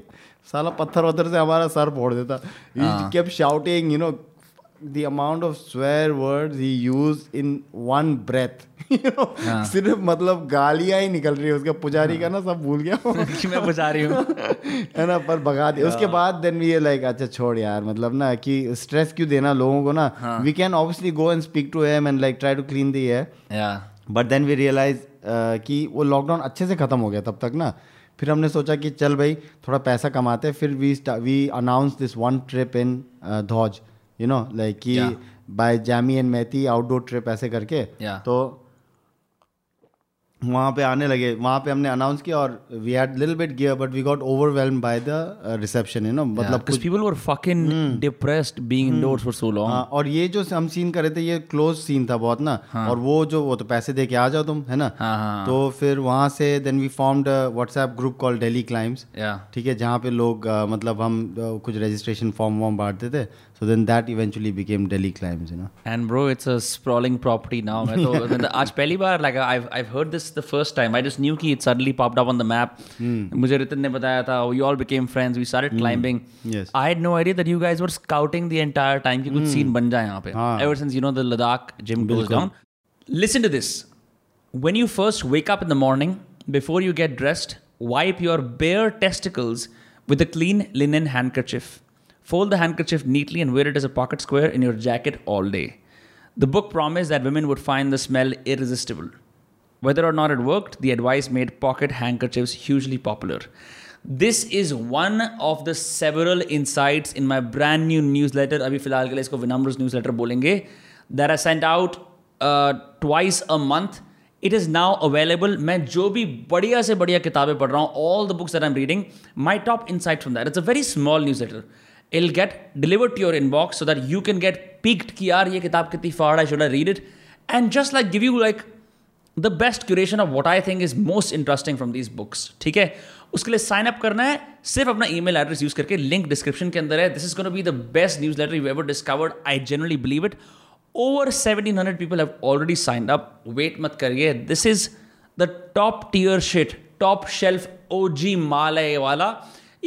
साला पत्थर वत्थर से हमारा सर फोड़ देता। Shouting you know the amount of swear words he used in one breath. <laughs> You know हाँ। सिर्फ़ मतलब गालियाँ ही निकल रही है। उसका पुजारी का ना सब भूल गया <laughs> कि मैं रही हूँ। <laughs> है ना पर भगा दिया। उसके बाद देन वी लाइक अच्छा छोड़ यार मतलब ना कि स्ट्रेस क्यों देना लोगों को ना? हाँ। We can obviously go and speak to him and like try to clean the yeah but then we realize कि वो लॉकडाउन अच्छे से ख़त्म हो गया तब तक ना। फिर हमने सोचा कि चल भाई थोड़ा पैसा कमाते हैं। फिर we we announce this one trip in Dhauj you know like कि by Jamie and Mathy outdoor trip ऐसे करके Yeah. तो वहाँ पे आने लगे। वहाँ पे हमने अनाउंस किया और we had little bit gear but we got overwhelm by the reception you know मतलब people were fucking depressed being indoors for so long. हाँ, और ये जो हम सीन कर रहे थे ये क्लोज सीन था बहुत ना। हाँ. और वो जो वो तो पैसे दे के आ जाओ तुम है ना? हाँ, हाँ। तो फिर वहाँ से then we formed WhatsApp group call daily climbs ठीक है जहाँ पे लोग अ, मतलब हम अ, कुछ रजिस्ट्रेशन फॉर्म वॉर्म बांटते थे। So then that eventually became daily climbs you know And bro, it's a sprawling property now. मैं <laughs> तो when the- आज पहली बार like I've I've heard this the first time. I just knew कि it suddenly popped up on the map. मुझे रितिन ने बताया था. We all became friends. We started climbing. Yes. I had no idea that you guys were scouting the entire time कि कुछ scene बन जाए यहाँ पे. हाँ. Ever since you know the Ladakh gym goes down. Listen to this. When you first wake up in the morning, before you get dressed, wipe your bare testicles with a clean linen handkerchief. Fold the handkerchief neatly and wear it as a pocket square in your jacket all day. The book promised that women would find the smell irresistible. Whether or not it worked, the advice made pocket handkerchiefs hugely popular. This is one of the several insights in my brand new newsletter. अभी फिलहाल के लिए इसको विनम्रस newsletter बोलेंगे that I sent out uh, twice a month. It is now available. मैं जो भी बढ़िया से बढ़िया किताबें पढ़ रहा हूँ, all the books that I'm reading, my top insight from that. It's a very small newsletter. It'll get delivered to your inbox so that you can get peaked कि यार ये किताब कितनी फाड़ है, should I read it? And just like give you like the best curation of what I think is most interesting from these books ठीक है? उसके लिए साइन अप करना है सिर्फ़ अपना ईमेल एड्रेस यूज़ करके लिंक डिस्क्रिप्शन के अंदर है। This is gonna be the best newsletter you ever discovered I generally believe it over seventeen hundred people have already signed up wait मत करिए। This is the top tier shit top shelf O G माल है ये वाला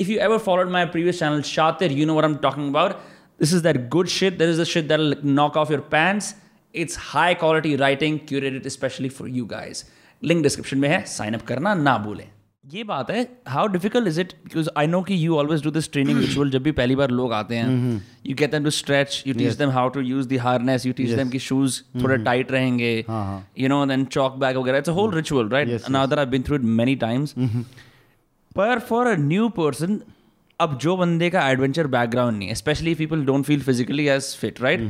if you ever followed my previous channel Shaatir you know where am talking about this is that good shit there is it that knock off your pants it's high quality writing curated specially for you guys link description में है. Sign up करना ना भूलें. ये बात है how difficult is it because I know की you always do this training ritual जब भी पहली बार लोग आते हैं. You can to stretch you teach them how to use the harness you teach them की शूज़ थोड़े टाइट रहेंगे. You know then chalk bag वगैरह. It's whole ritual right another I been through it many times पर for a new person अब जो बंदे का adventure background नहीं है specially people don't feel physically as fit right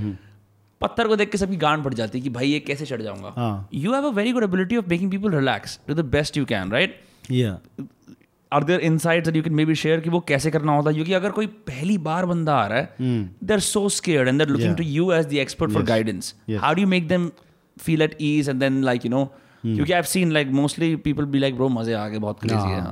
पत्थर को देख के सबकी गांड पड़ जाती है कि भाई ये कैसे चढ़ जाऊँगा। You have a very good ability of making people relax to the best you can right Yeah. Are there insights you can maybe share कि वो कैसे करना होता है? क्योंकि अगर कोई पहली बार बंदा आ रहा है they are so scared and they looking to you as the expert for guidance how do make them feel at ease and then like you know क्योंकि I have seen like mostly people be like bro मज़े आ गए बहुत crazy है।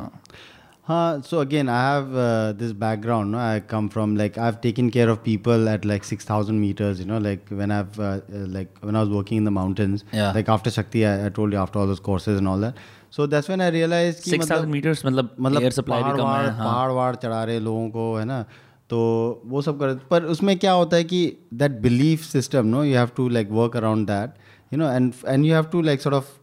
हाँ Huh, so again, I have uh, this background. No? I come from like I've taken care of people at like six thousand meters. You know, like when I've uh, uh, like when I was working in the mountains. Yeah. Like after Shakti, I, I told you after all those courses and all that. So that's when I realized कि six thousand metres मतलब मतलब air supply भी पहाड़ कम वाड़ है हाँ पहाड़ वाड़ चढ़ा रहे लोगों को है ना तो वो सब कर पर उसमें क्या होता है कि that belief system no you have to like work around that you know and and you have to like sort of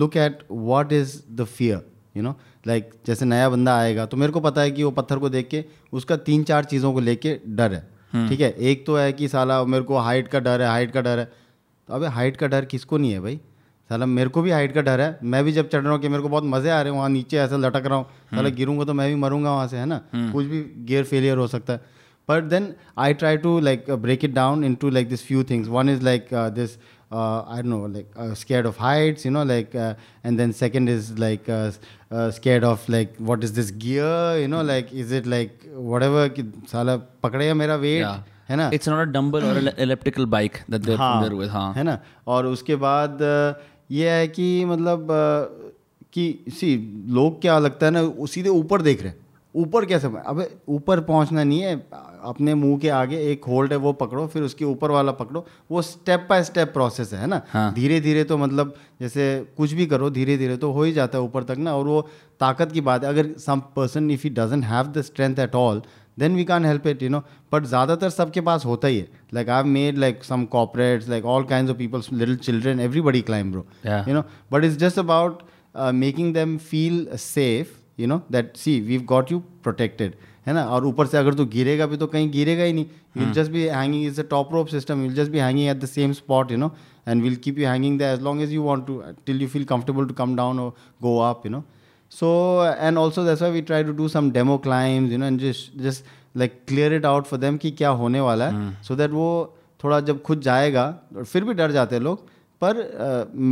look at what is the fear you know like जैसे नया बंदा आएगा तो मेरे को पता है कि वो पत्थर को देख के उसका तीन चार चीज़ों को लेके डर है। ठीक है? एक तो है कि साला मेरे को हाइट का डर है हाइट का डर है। तो अबे हाइट का डर किसको नहीं है भाई? साला मेरे को भी हाइट का डर है। मैं भी जब चढ़ रहा हूँ कि मेरे को बहुत मज़े आ रहे हैं वहाँ नीचे ऐसा लटक रहा हूँ साला गिरूँगा तो मैं भी मरूँगा वहाँ से है ना? कुछ भी गियर फेलियर हो सकता है। But then I try to like break it down in to like this few things one is like this I don't know, like uh, scared of heights, you know, like, uh, and then second is like uh, uh, scared of like what is this gear, you know, like is it like whatever साला पकड़ेगा मेरा weight, Yeah. है ना? It's not a dumbbell or an elliptical bike that they're हाँ, with. हाँ है ना और उसके बाद ये है कि मतलब कि सी लोग क्या लगता है ना सीधे ऊपर देख रहे हैं ऊपर कैसे अब ऊपर पहुँचना नहीं है अपने मुँह के आगे एक होल्ड है वो पकड़ो फिर उसके ऊपर वाला पकड़ो वो स्टेप बाय स्टेप प्रोसेस है ना? हाँ। धीरे धीरे तो मतलब जैसे कुछ भी करो धीरे धीरे तो हो ही जाता है ऊपर तक ना और वो ताकत की बात है। अगर some person if he doesn't have the strength at all then we can help it you know but ज़्यादातर सबके पास होता ही है। Like I made like some corporates like all kind of peoples little children everybody climb bro Yeah. you know? But it's just about uh, making them you know that see we got you protected है ना? और ऊपर से अगर तू गिरेगा भी तो कहीं गिरेगा ही नहीं। Will just be hanging is a top rope system will just be hanging at the same spot you know and will keep you hanging the as long as you want to till you feel comfortable to come down और go up you know so and also that's we try to do some demo climbs you know and just just like clear it out for them कि क्या होने वाला है। hmm. So that वो थोड़ा जब खुद जाएगा फिर भी डर जाते हैं लोग पर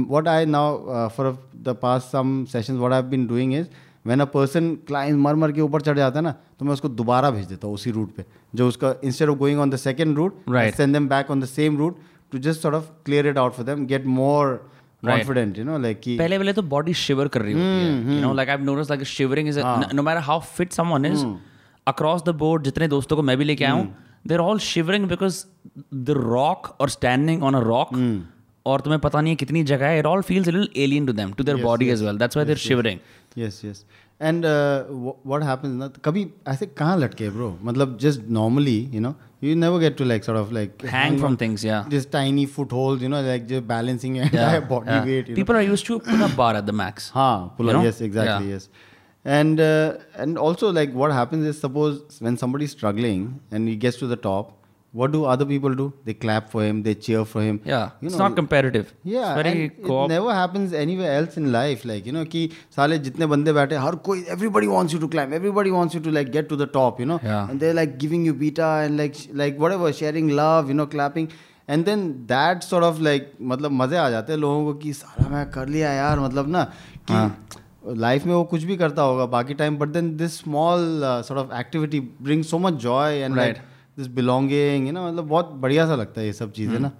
what I now for the past some session what I been doing is is when a person climbs मर मर के ऊपर चढ़ जाता है ना तो मैं उसको दोबारा भेज देता हूँ उसी रूट पे जो उसका of going on the second route I Right. send them back on the same route to just sort of clear it out for them get more confident you know like कि पहले पहले तो body shiver कर रही होती है you know like I notice like shivering is. No matter how fit someone is. Across the board जितने दोस्तों को मैं भी लेके आया हूँ they are all shivering because the rock और स्टैंडिंग ऑन अ रॉक। और तुम्हें पता नहीं है कितनी जगह है it all feels little alien to them to their body as well that's why they're shivering yes yes and what happens कभी ऐसे कहाँ लटके ब्रो मतलब just normally you know you never get to like off like hang from things या this tiny foot holds you know like जो balancing and also like what happens is suppose when somebody struggling and you gets to the top what do other people do they clap for him they cheer for him Yeah, you it's know, not competitive. yeah it's very and it co-op. never happens anywhere else in life like you know कि साले जितने बंदे बैठे हर कोई everybody wants you to climb everybody wants you to like get to the top you know Yeah. and they're like giving you beta and like sh- like whatever sharing love you know clapping and then that sort of like मतलब मजे आ जाते हैं लोगों को कि सारा मैं कर लिया यार मतलब ना कि लाइफ में वो कुछ भी करता होगा बाकी time but then this small sort of activity bring so much joy and like Right. This belonging you know मतलब बहुत बढ़िया सा लगता है ये सब चीज़ें ना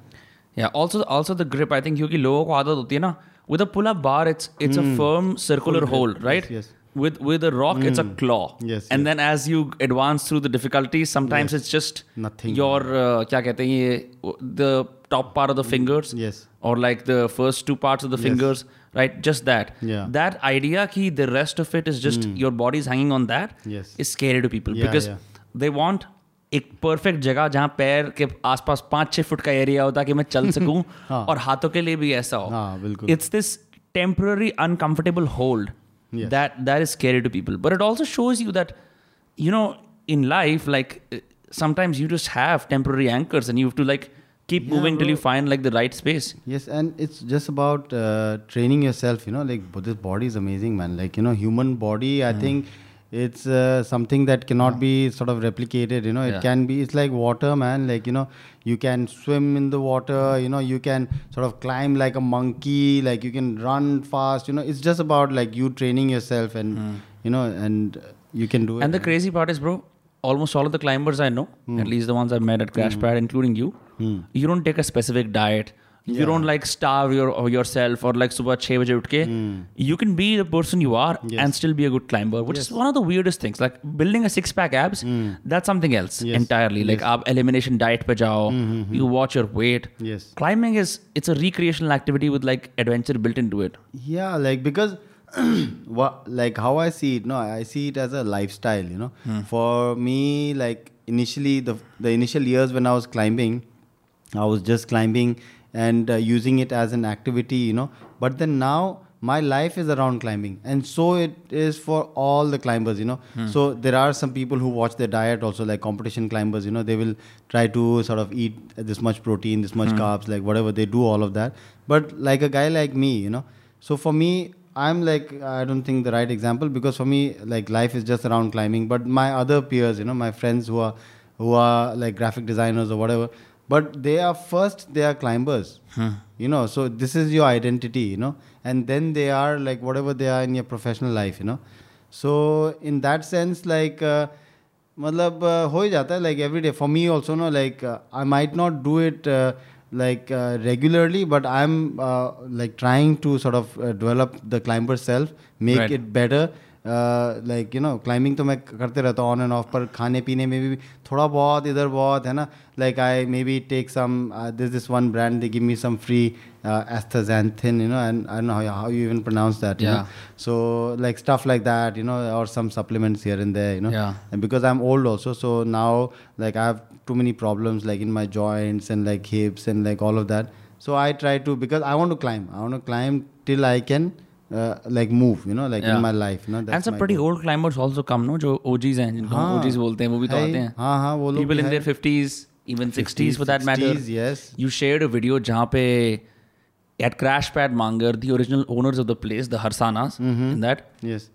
Yeah, also also the grip. I think क्योंकि लोगों को आदत होती है ना with a pull up bar it's it's a firm circular Hmm. Full grip. hold, right? Yes, yes. With with a rock it's a claw. Yes, And then as you advance through the difficulties, sometimes it's just Nothing. your uh, क्या कहते हैं ये the top part of the fingers. Yes. Or like the first two parts of the Yes. fingers, right? Just that. Yeah. Hmm. That idea कि the rest of it is just your body is hanging on that Yes. is scary to people Yeah, because yeah. they want एक perfect जगह जहाँ पैर के आसपास पाँच छः foot का एरिया होता कि मैं चल सकूँ हाँ। और हाथों के लिए भी ऐसा हो हाँ, बिल्कुल। It's this temporary uncomfortable hold that that is scary to people but it also shows you that you know in life like sometimes you just have temporary anchors and you have to like keep Yeah, moving till you find like the right space Yes, and it's just about uh, training yourself. You know, like but this body is amazing, man. Like you know, human body. I think it's uh, something that cannot be sort of replicated. You know, it Yeah. can be. It's like water, man. Like you know, you can swim in the water. You know, you can sort of climb like a monkey. Like you can run fast. You know, it's just about like you training yourself, and hmm. you know, and you can do it. And the crazy part is, bro, almost all of the climbers I know, hmm. at least the ones I've met at hmm. Crashpad, including you, you don't take a specific diet you don't like starve your or yourself or like super 6 baje utke hmm. you can be the person you are and still be a good climber which is one of the weirdest things. Like building a six pack abs hmm. that's something else entirely. Like aap elimination diet pe jao hmm, you watch your weight. Yes. Climbing is it's a recreational activity with like adventure built into it. Yeah like because <clears throat> what like how I see it, no, I see it as a lifestyle, you know. For me, like initially the the initial years when I was climbing, I was just climbing and uh, using it as an activity, you know. But then now my life is around climbing, and so it is for all the climbers, you know. So there are some people who watch their diet also, like competition climbers, you know. They will try to sort of eat this much protein, this much carbs, like whatever they do, all of that. But like a guy like me, you know. So for me, I'm like I don't think the right example because for me, like life is just around climbing. But my other peers, you know, my friends who are who are like graphic designers or whatever, but they are first they are climbers. You know, so this is your identity, you know, and then they are like whatever they are in your professional life, you know. So in that sense, like. Uh, मतलब uh, हो ही जाता है like every day for me also no like uh, I might not do it uh, like uh, regularly but I'm uh, like trying to sort of uh, develop the climber self make Right. it better uh, like you know climbing तो मैं करते रहता हूँ on and off पर खाने पीने में भी थोड़ा बहुत इधर बहुत है ना like I maybe take some uh, there's this one brand they give me some free uh, astaxanthin you know and I don't know how, how you even pronounce that you Yeah. know? so like stuff like that you know or some supplements here and there you know Yeah. and because i'm old also so now like i have too many problems like in my joints and like hips and like all of that so i try to because i want to climb i want to climb till i can uh, like move you know like Yeah. in my life you know that's and some my pretty goal. old climbers also come no जो OGs हैं जिनको हम हाँ, OGs बोलते हैं वो भी तो है, आते हैं हाँ हाँ वो लोग people भी in हैं। their 50s even 60s for that matter 60s, yes you shared a video जहाँ पे at Crash Pad Mangar the original owners of the place the Harsanas Mm-hmm. in that yes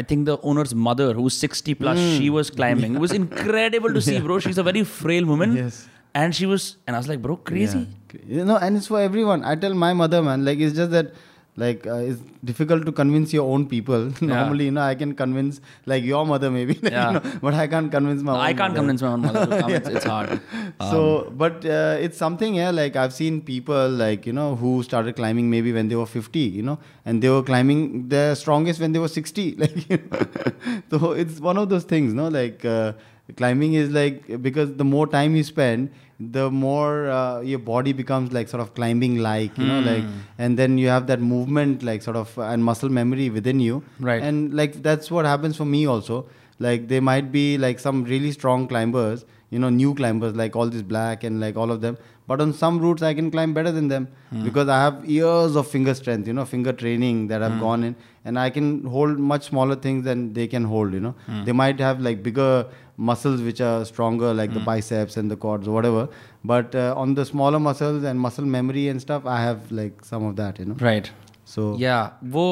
I think the owner's mother who's 60 plus Mm. she was climbing it was <laughs> incredible to see bro she's a very frail woman Yes. and she was and I was like bro crazy Yeah. You know, and it's for everyone. I tell my mother, man, like it's just that, like uh, it's difficult to convince your own people. <laughs> Normally, you know, I can convince like your mother maybe, <laughs> Yeah. you know, but I can't convince my. I own can't mother. convince my own mother to come <laughs> it's, it's hard so, but uh, it's something, yeah. Like I've seen people, like you know, who started climbing maybe when they were fifty, you know, and they were climbing their strongest when they were sixty. Like, you know? so it's one of those things, no? Like uh, climbing is like because the more time you spend, the more uh, your body becomes like sort of climbing like, you know, hmm. like, and then you have that movement, like sort of, and muscle memory within you, Right. And like that's what happens for me also. Like there might be like some really strong climbers, you know, new climbers, like all these black and like all of them. but on some routes I can climb better than them hmm. because I have years of finger strength, you know, finger training that I've hmm. gone in, and I can hold much smaller things than they can hold. You know, they might have like bigger muscles which are stronger, like the biceps and the quads or whatever. But uh, on the smaller muscles and muscle memory and stuff, I have like some of that. You know, right so या वो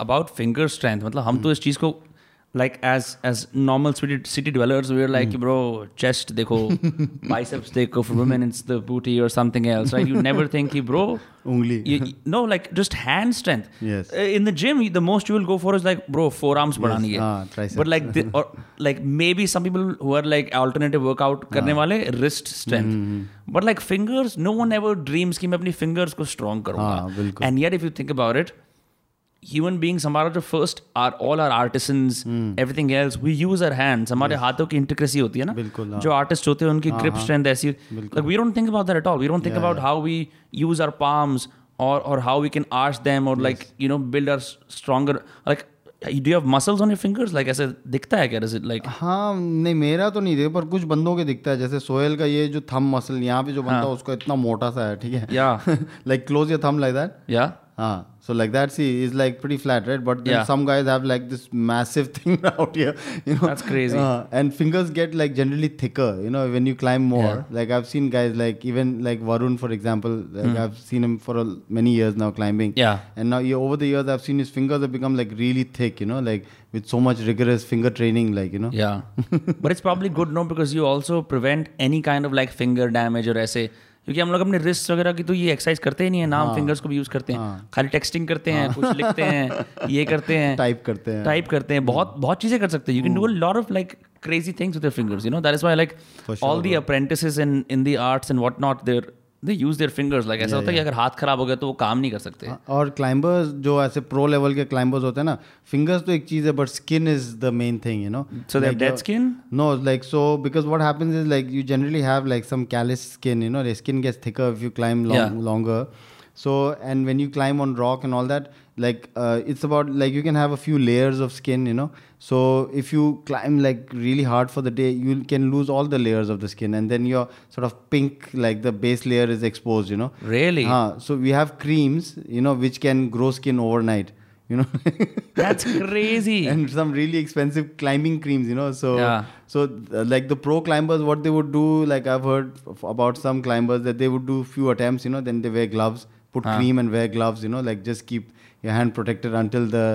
about finger strength मतलब हम तो इस चीज़ को like as as normal city, city dwellers we were like mm. bro chest dekho <laughs> biceps dekho for women it's the booty or something else right? You never think hey, bro only you, no like just hand strength. Yes. Uh, in the gym the most you will go for is like bro forearms yes. hai. Ah, but like the, or like maybe some people who are like alternative workout karne ah. wale wrist strength. Mm. but like fingers no one ever dreams ki main apni fingers ko strong karunga. Ah, and yet if you think about it human beings हमारा जो first are all are artist everything else we use our hands हमारे हाथों की इंटीक्रेसी होती है ना। बिल्कुल हाँ। जो आर्टिस्ट होते हैं उनकी हाँ, ग्रिप स्ट्रेंथ हाँ। ऐसी we don't think about that all we don't think about how we use our palms और और how we can art them और like you know build our stronger like do you have muscles on your fingers like ऐसे दिखता है क्या? Like हाँ नहीं मेरा तो नहीं दे पर कुछ बंदों के दिखता है। जैसे सोयल का ये जो थम मसल यहाँ पे जो बंदा उसको इतना मोटा सा है ठीक है? या like close your thumb like that या Ah, so like that, see, is like pretty flat, right? But then Yeah. some guys have like this massive <laughs> thing out here, you know. That's crazy. Uh, and fingers get like generally thicker, you know, when you climb more. Yeah. Like I've seen guys like even like Varun, for example. Like I've seen him for a, many years now climbing. Yeah. And now yeah, over the years, I've seen his fingers have become like really thick, you know, like with so much rigorous finger training, like you know. Yeah. <laughs> but it's probably good no because you also prevent any kind of like finger damage or ऐसे क्योंकि हम लोग अपने wrist वगैरह की तो ये exercise करते ही नहीं है नाम फिंगर्स को भी यूज़ करते हैं। खाली टेक्सटिंग करते हैं कुछ लिखते हैं ये करते हैं टाइप करते हैं. टाइप करते हैं। बहुत बहुत चीज़ें कर सकते हैं। You can do a lot of like crazy things with your fingers you know? That is why like For all the apprentices in in the arts and whatnot they're they use their fingers like ऐसा होता है कि अगर हाथ खराब हो गया तो वो काम नहीं कर सकते। और क्लाइंबर्स जो ऐसे प्रो लेवल के क्लाइंबर्स होते हैं ना फिंगर्स तो एक चीज़ है but skin is the main thing you know so the dead skin no like so because what happens is like you generally have like some callus skin you know the skin gets thicker if you climb longer so and when you climb on rock and all that like it's about like you can have a few layers of skin you know so if you climb like really hard for the day you can lose all the layers of the skin and then your sort of pink like the base layer is exposed you know Really? Huh, so we have creams you know which can grow skin overnight you know <laughs> that's crazy and some really expensive climbing creams you know so Yeah. so uh, like the pro climbers what they would do like i've heard f- about some climbers that they would do few attempts you know then they wear gloves put Huh. cream and wear gloves you know like just keep your hand protected until the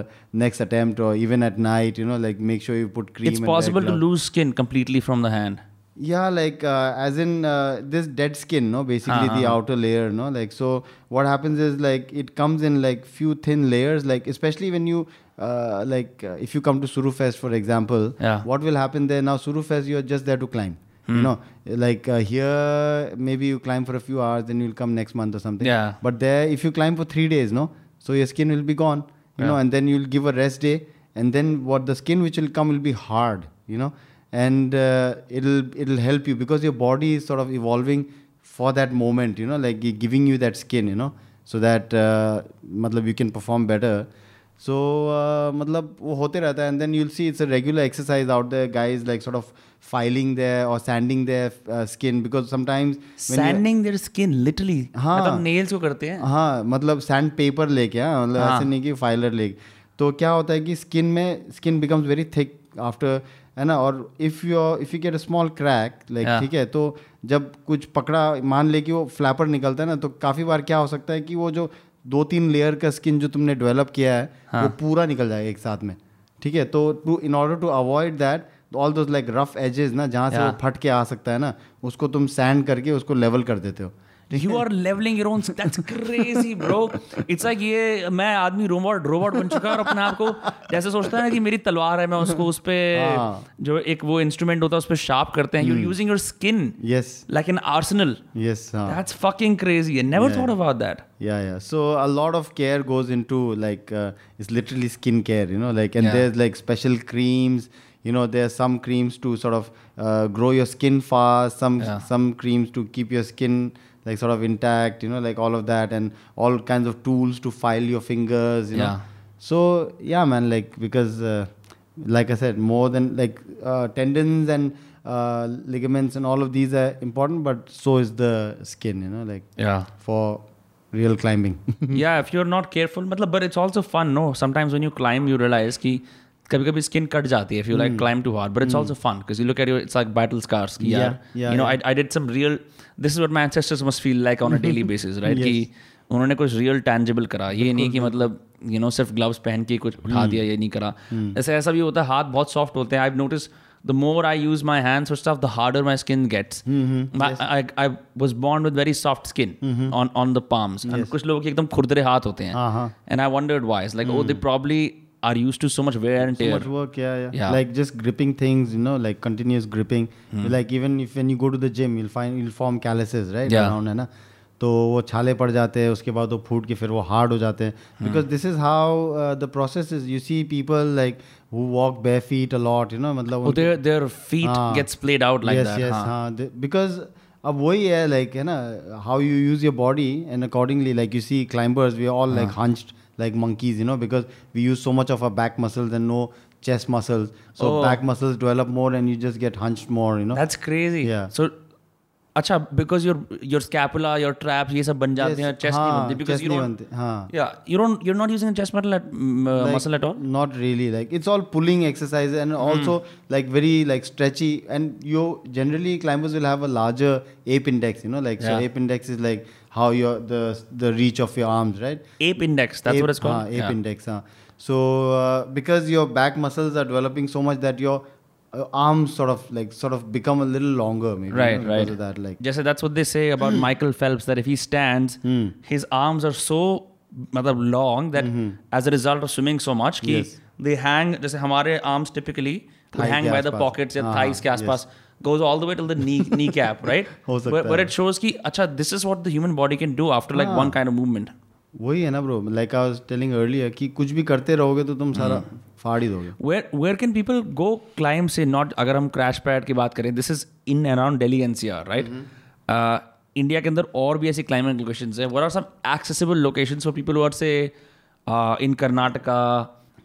next attempt or even at night you know like make sure you put cream it's possible to lose skin completely from the hand Yeah, like uh, as in uh, this dead skin, no, basically the Uh-huh. outer layer, no, like so. What happens is like it comes in like few thin layers, like especially when you uh, like uh, if you come to Surufest, for example, Yeah. what will happen there now? Surufest, you're just there to climb. Hmm. You know, like uh, here maybe you climb for a few hours, then you'll come next month or something. Yeah. But there, if you climb for three days, no, so your skin will be gone. You know, and then you'll give a rest day, and then what the skin which will come will be hard. You know, and uh, it'll it'll help you because your body is sort of evolving for that moment. You know, like giving you that skin. You know, so that uh, matlab you can perform better. So uh, मतलब वो होते रहता है and then you'll see it's a regular exercise out the guys like sort of filing their और sanding their skin because sometimes sanding their skin literally हाँ। मतलब nails को करते हैं। हाँ मतलब सैंड पेपर लेके हाँ मतलब हाँ। ऐसे नहीं कि फाइलर लेके। तो क्या होता है कि स्किन में skin becomes very thick after है ना? और if you if you get a small crack like ठीक है तो जब कुछ पकड़ा मान ले कि वो फ्लैपर निकलता है ना तो काफ़ी बार क्या हो सकता है कि वो जो दो तीन लेयर का स्किन जो तुमने डेवलप किया है हाँ. वो पूरा निकल जाएगा एक साथ में ठीक है? तो to in order to avoid that all those like rough edges ना जहाँ से वो फट के आ सकता है ना उसको तुम सैंड करके उसको लेवल कर देते हो। you are leveling your own that's crazy bro it's like ये मैं आदमी रोबोट रोबोट बन चुका है और अपने आप को जैसे सोचता है ना कि मेरी तलवार है मैं उसको उस पे हाँ। जो एक वो इंस्ट्रूमेंट होता है उस पे शार्प करते हैं you're using your skin yes like an arsenal yes हाँ that's fucking crazy I never thought about that Yeah, yeah. So a lot of care goes into like uh, it's literally skin care, you know, like and Yeah. there's like special creams. You know, there's some creams to sort of uh, grow your skin fast. Some Yeah. some creams to keep your skin like sort of intact. You know, like all of that, and all kinds of tools to file your fingers. You Yeah. know. So yeah, man. Like because uh, like I said, more than like uh, tendons and uh, ligaments and all of these are important, but so is the skin. You know, like Yeah. for real climbing. <laughs> yeah, if you're not careful, मतलब, but it's also fun, no? Sometimes when you climb, you realize कि कभी कभी skin cut जाती है if you like climb too hard but it's also fun because you look at your it's like battle scars कि Yeah, यार yeah, you know yeah. I, I did this is what my ancestors must feel like on a daily basis right कि उन्होंने कुछ real tangible करा। ये नहीं कि मतलब यू नो सिर्फ़ ग्लव्स पहन के कुछ उठा दिया ये नहीं करा। हम्म। ऐसे ऐसा भी होता है हाथ बहुत सॉफ्ट होते हैं। I notice the more I use my hand of the harder my skin gets I was bond with very soft skin on the palm कुछ लोगों के एकदम खुरदरे हाथ होते हैं। And I want wise like वो they are used to so much wear and so tear. much work yeah, yeah Yeah. like just gripping things you know like continuous gripping like even if when you go to the gym you'll find you'll form calluses right Yeah. around है ना तो वो छाले पड़ जाते हैं उसके बाद वो फूट के फिर वो हार्ड हो जाते हैं because this is how the process is you see people like who walk bare feet a lot you know मतलब Oh, their, their feet हाँ. gets played out like yes, that. Yes, हाँ. हाँ because अब वही है like है ना how you use your body and accordingly like you see climbers we all like hunched like monkeys you know because we use so much of our back muscles and no chest muscles so Oh. back muscles develop more and you just get hunched more you know That's crazy. Yeah. So, अच्छा because your your scapula, your traps, ये सब बन जाते हैं, chest नहीं हाँ, बनते because chest you नहीं don't. बनते, हाँ Yeah, you don't. You're not using a chest muscle at mm, uh, Like, muscle at all. Not really. Like it's all pulling exercises and also like very like stretchy. And you generally climbers will have a larger ape index. You know, like so Yeah. ape index is like how your the the reach of your arms, right? Ape index. That's ape, what it's called. हाँ, ape Yeah. index. हाँ. So uh, because your back muscles are developing so much that your uh, arms sort of like sort of become a little longer, maybe. Right, you know, right. Because of that, like Jesse, that's what they say about Michael Phelps that if he stands, Hmm. his arms are so मतलब long that mm-hmm. as a result of swimming so much कि Mm-hmm. Yes. they hang जैसे हमारे arms typically Thigh hang by the pockets या हाँ, thighs के हाँ, आसपास goes all the way till the knee kneecap right हो सकता where है। it shows कि अच्छा this is what the human body can do after like हाँ। one kind of movement वही है ना bro like I was telling earlier कि कुछ भी करते रहोगे तो तुम सारा फाड़ ही दोगे। Where where can people go climb से नॉट अगर हम क्रैश पैड की बात करें this is in around Delhi N C R right India के अंदर और भी ऐसी क्लाइमेट लोकेशन है। Where are some accessible location for people where से इन कर्नाटका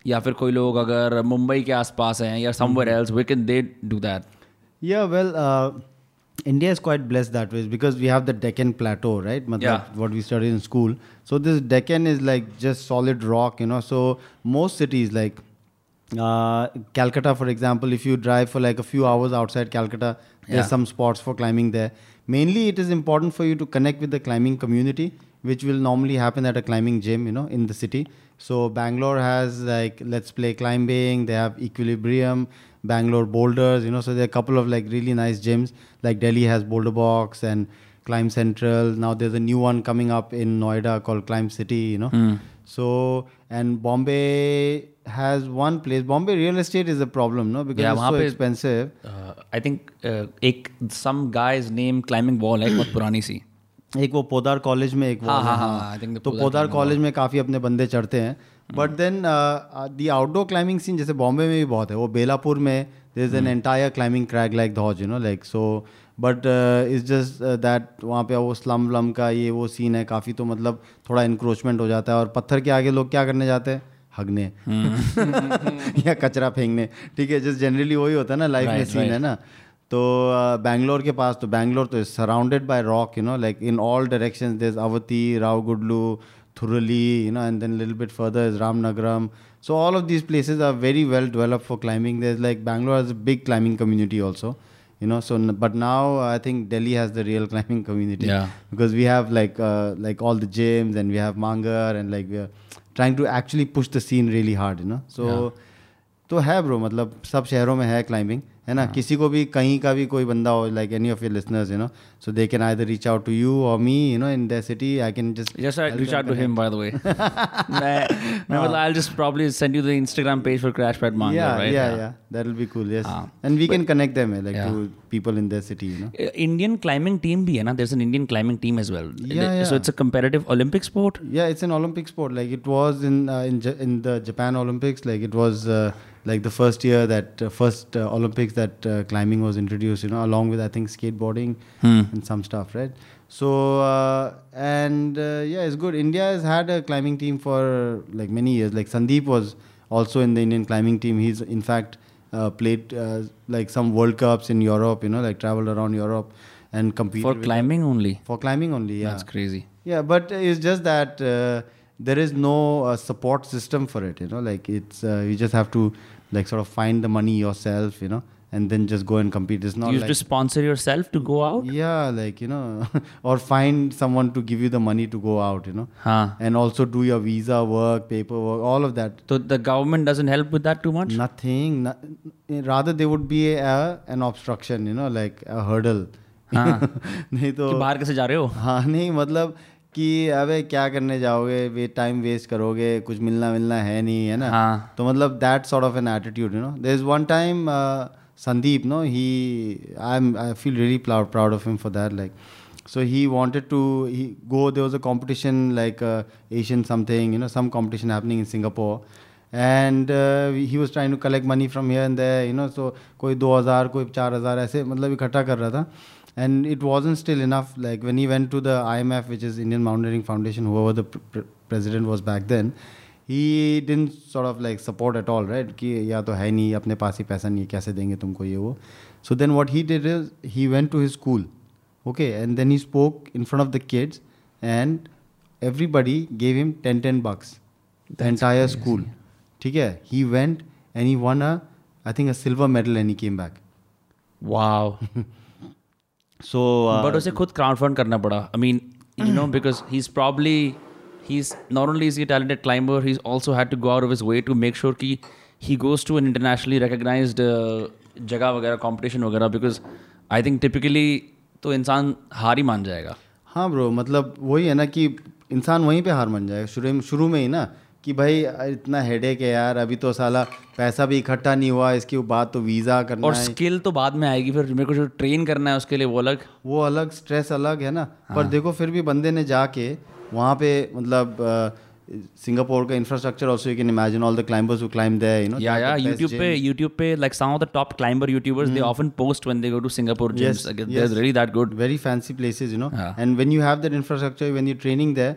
या फिर कोई लोग अगर मुंबई के आस पास हैं या somewhere else we can they do that या well India is quite blessed that ways because we have the Deccan plateau right मतलब what we study in school so this Deccan is like just solid rock you know so most cities like uh, Calcutta, for example, if you drive for like a few hours outside Calcutta, there's Yeah. some spots for climbing there. Mainly, it is important for you to connect with the climbing community, which will normally happen at a climbing gym, you know, in the city. So Bangalore has like Let's Play Climbing. They have Equilibrium, Bangalore Boulders, you know. So there are a couple of like really nice gyms. Like Delhi has Boulder Box and Climb Central. Now there's a new one coming up in Noida called Climb City, you know. So and Bombay has one place. Bombay real estate is a problem, no, because Yeah, it's so expensive. uh, I think uh, एक some guy's name climbing wall है बहुत पुरानी सी। एक वो Poddar college में एक हाँ, है, हाँ, हाँ, I think the तो पोदार कॉलेज में काफ़ी अपने बंदे चढ़ते हैं। But then the outdoor climbing scene जैसे बॉम्बे में भी बहुत है। वो बेलापुर में there is an entire climbing crack like Dhauj you know like so but is just that वहाँ पे वो स्लम व्लम का ये वो सीन है। काफ़ी तो मतलब थोड़ा इंक्रोचमेंट हो जाता है। और पत्थर के आगे लोग क्या करने जाते हैं? हगने। हम्म। <laughs> या कचरा फेंकने। ठीक है जस्ट जनरली वही होता है ना लाइफ में सीन है ना। तो बैंगलोर के पास तो बैंगलोर तो surrounded by rock you know like in all direction there is Avathi Ravugodlu Turahalli you know and then lil bit further is Ramanagaram so all of this places are very well develop for climbing there is like Bangalore is a big climbing community also you know so but now I think Delhi has the real climbing community because we have like like all the gyms and we have Mangar and like we trying to actually push the scene really hard you know so तो है bro मतलब सब शहरों में है climbing. है ना किसी को भी कहीं का भी कोई बंदा हो like any of your listeners you know so they can either reach out to you और me you know in the city I can just Just uh, reach out to him, by the way. मैं मैं मतलब I'll just probably send you the Instagram page for Crash Pad Manga, yeah, right? yeah, yeah, That'll be cool. Yes, हाँ. and we can connect them eh, like Yeah. to people in their city. You know. Uh, Indian climbing team भी है ना? There's an Indian climbing team as well. Yeah, So yeah. it's a competitive Olympic sport. Yeah, it's an Olympic sport. Like it was in uh, in Ja- in the Japan Olympics. Like it was uh, like the first year that uh, first uh, Olympics that uh, climbing was introduced. You know, along with I think skateboarding and some stuff, right? So uh, and uh, yeah, it's good. India has had a climbing team for like many years. Like Sandeep was also in the Indian climbing team. He's in fact uh, played uh, like some World Cups in Europe. You know, like traveled around Europe and competed For climbing only. for climbing only. Yeah, That's crazy. yeah, but it's just that uh, there is no uh, support system for it. You know, like it's uh, you just have to like sort of find the money yourself. You know, and then just go and compete. It's not you like have to sponsor yourself to go out? yeah, like you know, <laughs> or find someone to give you the money to go out. You know, Huh. and also do your visa work, paperwork, all of that. So the government doesn't help with that too much? Nothing. No, rather, there would be a, an obstruction. You know, like a hurdle. हाँ. नहीं तो कि बाहर कैसे जा रहे हो हाँ नहीं मतलब कि अबे क्या करने जाओगे? वे टाइम वेस्ट करोगे कुछ मिलना मिलना है नहीं है ना? हाँ. तो मतलब that sort of an attitude you know there is one time Sandeep no he I am I feel really proud of him for that like so he wanted to he go there was a competition like Asian something you know some competition happening in Singapore and he was trying to collect money from here and there you know so कोई दो हज़ार कोई चार हज़ार ऐसे मतलब इकट्ठा कर रहा था। and it wasn't still enough like when he went to the IMF which is Indian Mountaineering Foundation whoever the pr- pr- president was back then he didn't sort of like support at all right कि या तो है नहीं अपने पास ही पैसा नहीं है कैसे देंगे तुमको ये वो so then what he did is he went to his school okay and then he spoke in front of the kids and everybody gave him 10 10 bucks the entire school ठीक है he went and he won a I think a silver medal and he came back wow <laughs> so but उसे खुद crowd fund करना पड़ा. I mean you know because he is probably he is not only is talented climber he is also had to go out of his way to make sure कि he goes to an internationally recognised जगह वगैरह competition वगैरह because I think typically तो इंसान हार ही मान जाएगा. हाँ ब्रो मतलब वही है ना कि इंसान वहीं पे हार मान जाएगा. शुरू शुरू में ही ना कि भाई इतना हेडेक है यार अभी तो साला पैसा भी इकट्ठा नहीं हुआ इसकी बात तो वीज़ा करना और है। स्किल तो बाद में आएगी फिर मेरे को जो ट्रेन करना है उसके लिए वो अलग। वो अलग स्ट्रेस अलग है ना। हाँ। पर देखो फिर भी बंदे ने जाके वहाँ पे मतलब सिंगापुर का infrastructure also you can imagine all the climbers who climb there you know या या यूट्यूब पे यूट्यूब पे like some of the top climber YouTubers they often post when they go to Singapore gyms they are really that good very fancy places you know and when you have that infrastructure when you training there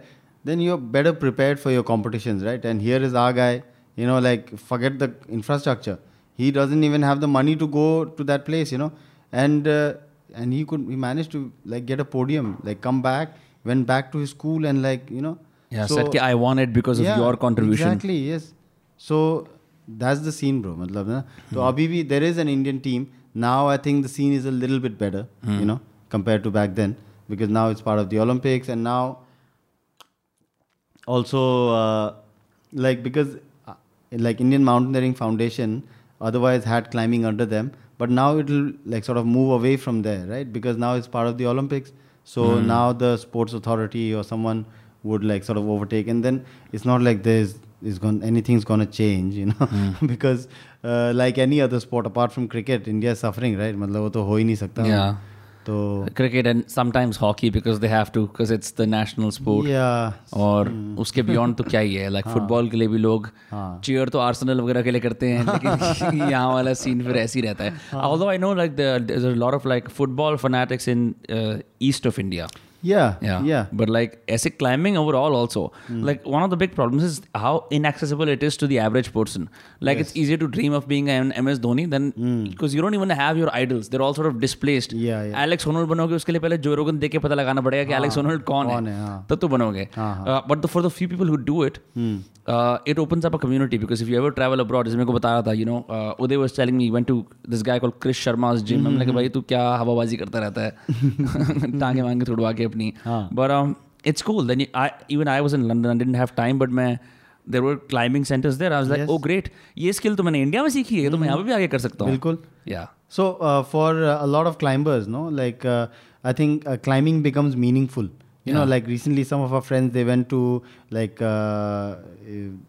then you're better prepared for your competitions, right? And here is our guy, you know, like forget the infrastructure. He doesn't even have the money to go to that place, you know, and uh, and he could he managed to like get a podium, like come back, went back to his school, and like you know. Yeah, so, said ki, I won it because yeah, of your contribution. Exactly. Yes. So that's the scene, bro. Matlab, na? So hmm. abhi there is an Indian team now. I think the scene is a little bit better, you hmm. know, compared to back then because now it's part of the Olympics and now also uh, like because uh, like Indian Mountaineering Foundation otherwise had climbing under them, but now it'll like sort of move away from there, right? Because now it's part of the Olympics. So mm. now the sports authority or someone would like sort of overtake, and then it's not like there's is going anything's going to change you know mm. <laughs> because uh, like any other sport apart from cricket india is suffering right yeah तो cricket and sometimes hockey because they have to because it's the national sport yeah. और उसके beyond तो क्या ही है? Like football के लिए भी लोग चेयर चीयर तो आर्सेनल वगैरह के लिए करते हैं <laughs> लेकिन <laughs> यहाँ वाला सीन फिर ऐसे ही रहता है। Although I know like lot of like football fanatics in east of India Yeah. Yeah. Yeah. But like ऐसे climbing overall also, mm. like one of the big problems is how inaccessible it is to the average person. Like yes. it's easier to dream of being an MS Dhoni than because mm. you don't even have your idols. They're all sort of displaced. Yeah, yeah. Alex Honnold बनोगे उसके लिए पहले जो रोगन देख के पता लगाना पड़ेगा कि Alex Honnold कौन है है, हाँ. तब तो बनोगे Uh, but the, for the few people who do it uh, it opens up a community because if you ever travel abroad जैसे मेरे को बता रहा था you know uh, Uday was telling me he went to this guy called Chris Sharma's gym I'm like भाई तू क्या हवाबाजी करता रहता है टांगे मांगे तुड़वा के अपनी but um, it's cool then you, I, even I was in London I didn't have time but मैं there were climbing centers there I was like Yes. oh great ये skill तो मैंने इंडिया में सीखी है तो मैं यहाँ पे भी आगे कर सकता हूँ बिल्कुल yeah So uh, for uh, a lot of climbers, no, like uh, I think uh, climbing. You know, Yeah. like recently, some of our friends they went to like uh,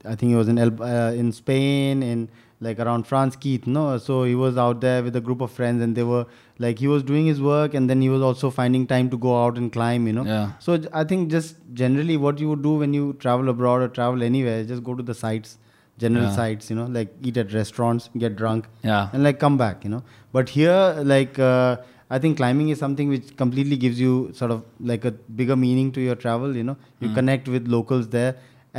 I think it was in El- uh, in Spain in like around France, Keith. No, so he was out there with a group of friends, and they were like he was doing his work, and then he was also finding time to go out and climb. You know, Yeah. so i think just generally what you would do when you travel abroad or travel anywhere, just go to the sites, general Yeah. sites. You know, like eat at restaurants, get drunk yeah and like come back you know but here like uh, i think climbing is something which completely gives you sort of like a bigger meaning to your travel you know you connect with locals there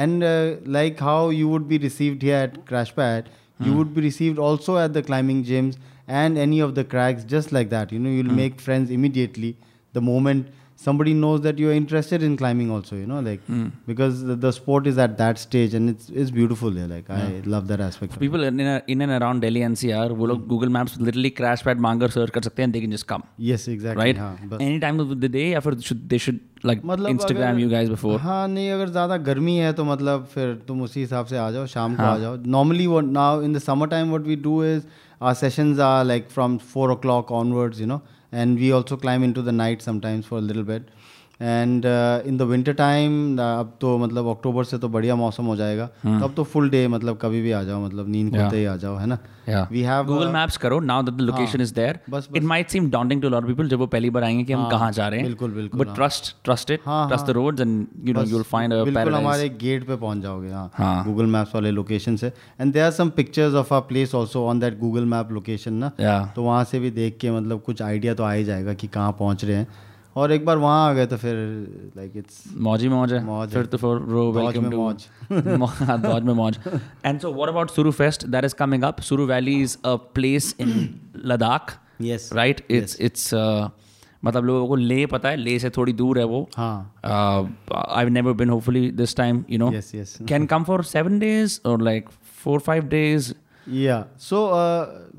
and uh, like how you would be received here at crash pad you would be received also at the climbing gyms and any of the cracks just like that you know you'll make friends immediately the moment somebody knows that you're interested in climbing also you know like because the, the sport is at that stage and it's it's beautiful there like i love that aspect of it. People in, in and around Delhi NCR, वो लोग Google Maps literally crash pad मांगकर search कर सकते हैं they can just come. yes exactly right? हाँ, बस Any time of the day या फिर should they should like मतलब Instagram अगर- you guys before? हाँ नहीं अगर ज़्यादा गर्मी है तो मतलब फिर तुम उसी हिसाब से आ जाओ शाम को आ जाओ नॉर्मली वो now in the summer time what we do is our sessions are like from four o'clock onwards, you know, and we also climb into the night sometimes for a little bit. And in the winter time अब तो मतलब अक्टूबर से तो बढ़िया मौसम हो जाएगा। तो अब तो फुल डे मतलब कभी भी आ जाओ मतलब नींद खुलते ही आ जाओ है ना? वी हैव Google Maps करो now that the location is there. बस- It might seem daunting to a lot of जब वो पहली बार आएँगे कि हम कहाँ जा रहे हैं. बिल्कुल, बिल्कुल, But trust trust it. हाँ, Trust the roads and you know you'll find a बिल्कुल हमारे गेट पे पहुँच जाओगे हाँ। हाँ। गूगल मैप्स वाले लोकेशन से। And there are some pictures of a place also on that Google map location ना? तो वहाँ से भी देख के मतलब कुछ आइडिया तो आ ही जाएगा कि कहाँ पहुँच रहे हैं। और एक बार वहाँ आ गए तो फिर लाइक इट्स मौज ही मौज है। मौज फिर तो फिर रो वेलकम टू <laughs> मौज। हाँ, दौज में मौज। And so what about Suru fest that is coming up Suru valley is a place in Ladakh yes right it's it's मतलब लोगों को ले पता है ले से थोड़ी दूर है वो। I never been hopefully this time you know can come for seven days और लाइक फोर फाइव डेज़ या सो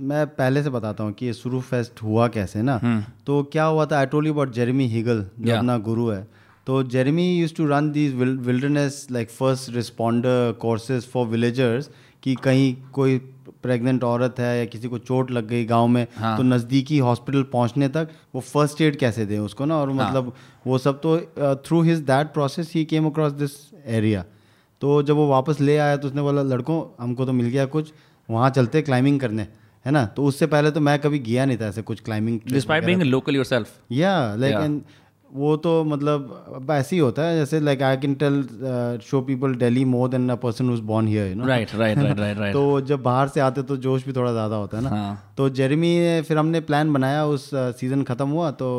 मैं पहले से बताता हूँ कि ये सुरू फेस्ट हुआ कैसे ना तो क्या हुआ था I told you about Jeremy Higgle जो हम्म। Yeah. अपना गुरु है तो Jeremy used to run these wilderness like first responder courses for villagers कि कहीं कोई प्रेग्नेंट औरत है या किसी को चोट लग गई गाँव में हाँ। तो नज़दीकी हॉस्पिटल पहुँचने तक वो फ़र्स्ट एड कैसे दें उसको ना और हाँ। मतलब वो सब तो through his that process he came across this area तो जब वो वापस ले आया तो उसने बोला लड़कों हमको तो मिल गया कुछ वहाँ चलते क्लाइंबिंग करने है ना? तो उससे पहले तो मैं कभी गया नहीं था ऐसे कुछ climbing despite being local yourself या लाइक एंड वो तो मतलब ऐसे ही होता है जैसे like I can tell show people Delhi more than a person who's born here you know right right right right right तो जब बाहर से आते तो जोश भी थोड़ा ज़्यादा होता है ना? हाँ। तो जेरेमी फिर हमने प्लान बनाया उस सीज़न ख़त्म हुआ तो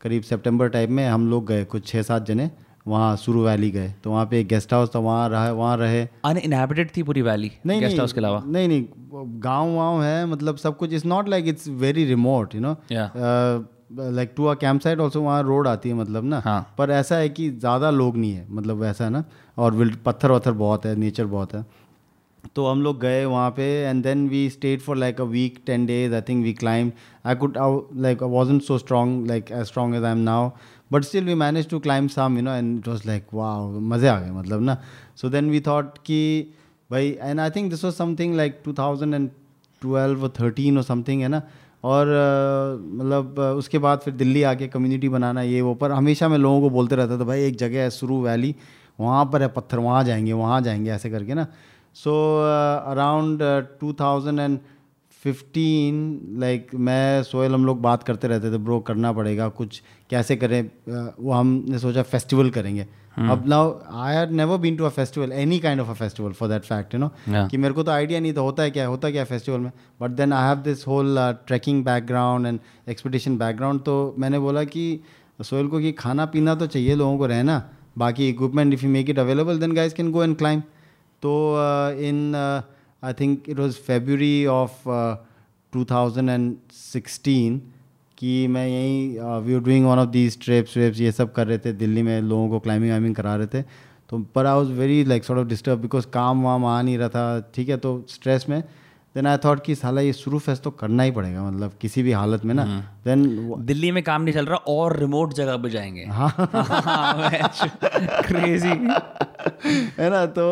करीब सितंबर टाइप में हम लोग गए कुछ छः सात जने। वहाँ सुरू वैली गए। तो वहाँ पे एक गेस्ट हाउस था वहाँ रहा वहाँ रहे। अनइनहैबिटेड थी पूरी वैली नहीं गेस्ट हाउस के अलावा? नहीं नहीं गाँव वाँव है मतलब सब कुछ it's not like it's very remote you know like to a camp site also वहाँ रोड आती है मतलब ना? हाँ। पर ऐसा है कि ज़्यादा लोग नहीं है मतलब वैसा है ना? और पत्थर वत्थर बहुत है नेचर बहुत है। तो हम लोग गए वहाँ पे and then we stayed for like a week ten days I think we climb I could like I wasn't so strong like as strong as I am now but still we manage to climb some you know and it was like वाह मज़े आ गए मतलब ना। So then we thought कि भाई and I think this was something like two thousand and twelve और thirteen और समथिंग है ना। और अ, मतलब अ, उसके बाद फिर दिल्ली आके कम्युनिटी बनाना ये वो पर हमेशा मैं लोगों को बोलते रहता था भाई एक जगह है सुरू वैली वहाँ पर है पत्थर वहाँ जाएँगे वहाँ जाएँगे ऐसे करके ना। So around two thousand and fifteen like मैं सोयल हम लोग बात करते रहते थे ब्रो करना पड़ेगा कुछ कैसे करें? वो हमने सोचा फेस्टिवल करेंगे। अब now I had never been to a festival any kind of a festival for that fact you know कि मेरे को तो आइडिया नहीं था होता है क्या होता क्या फेस्टिवल में? But then I have this whole trekking background and expedition background तो मैंने बोला कि सोयल को कि खाना पीना तो चाहिए लोगों को रहना। बाकी equipment if you make it available then guys can go and climb तो in I it was February of two thousand and sixteen कि मैं यहीं uh, we are doing one of these trips वेप्स ये सब कर रहे थे दिल्ली में लोगों को क्लाइंबिंग वाइमिंग करा रहे थे। तो पर I was very like sort of disturb because काम वाम आ नहीं रहा था ठीक है? तो स्ट्रेस में देन आई थॉट कि साला ये शुरू फेस्ट तो करना ही पड़ेगा मतलब किसी भी हालत में ना। देन दिल्ली में काम नहीं चल रहा और रिमोट जगह पे जाएँगे। हाँ। क्रेजी <laughs> है ना तो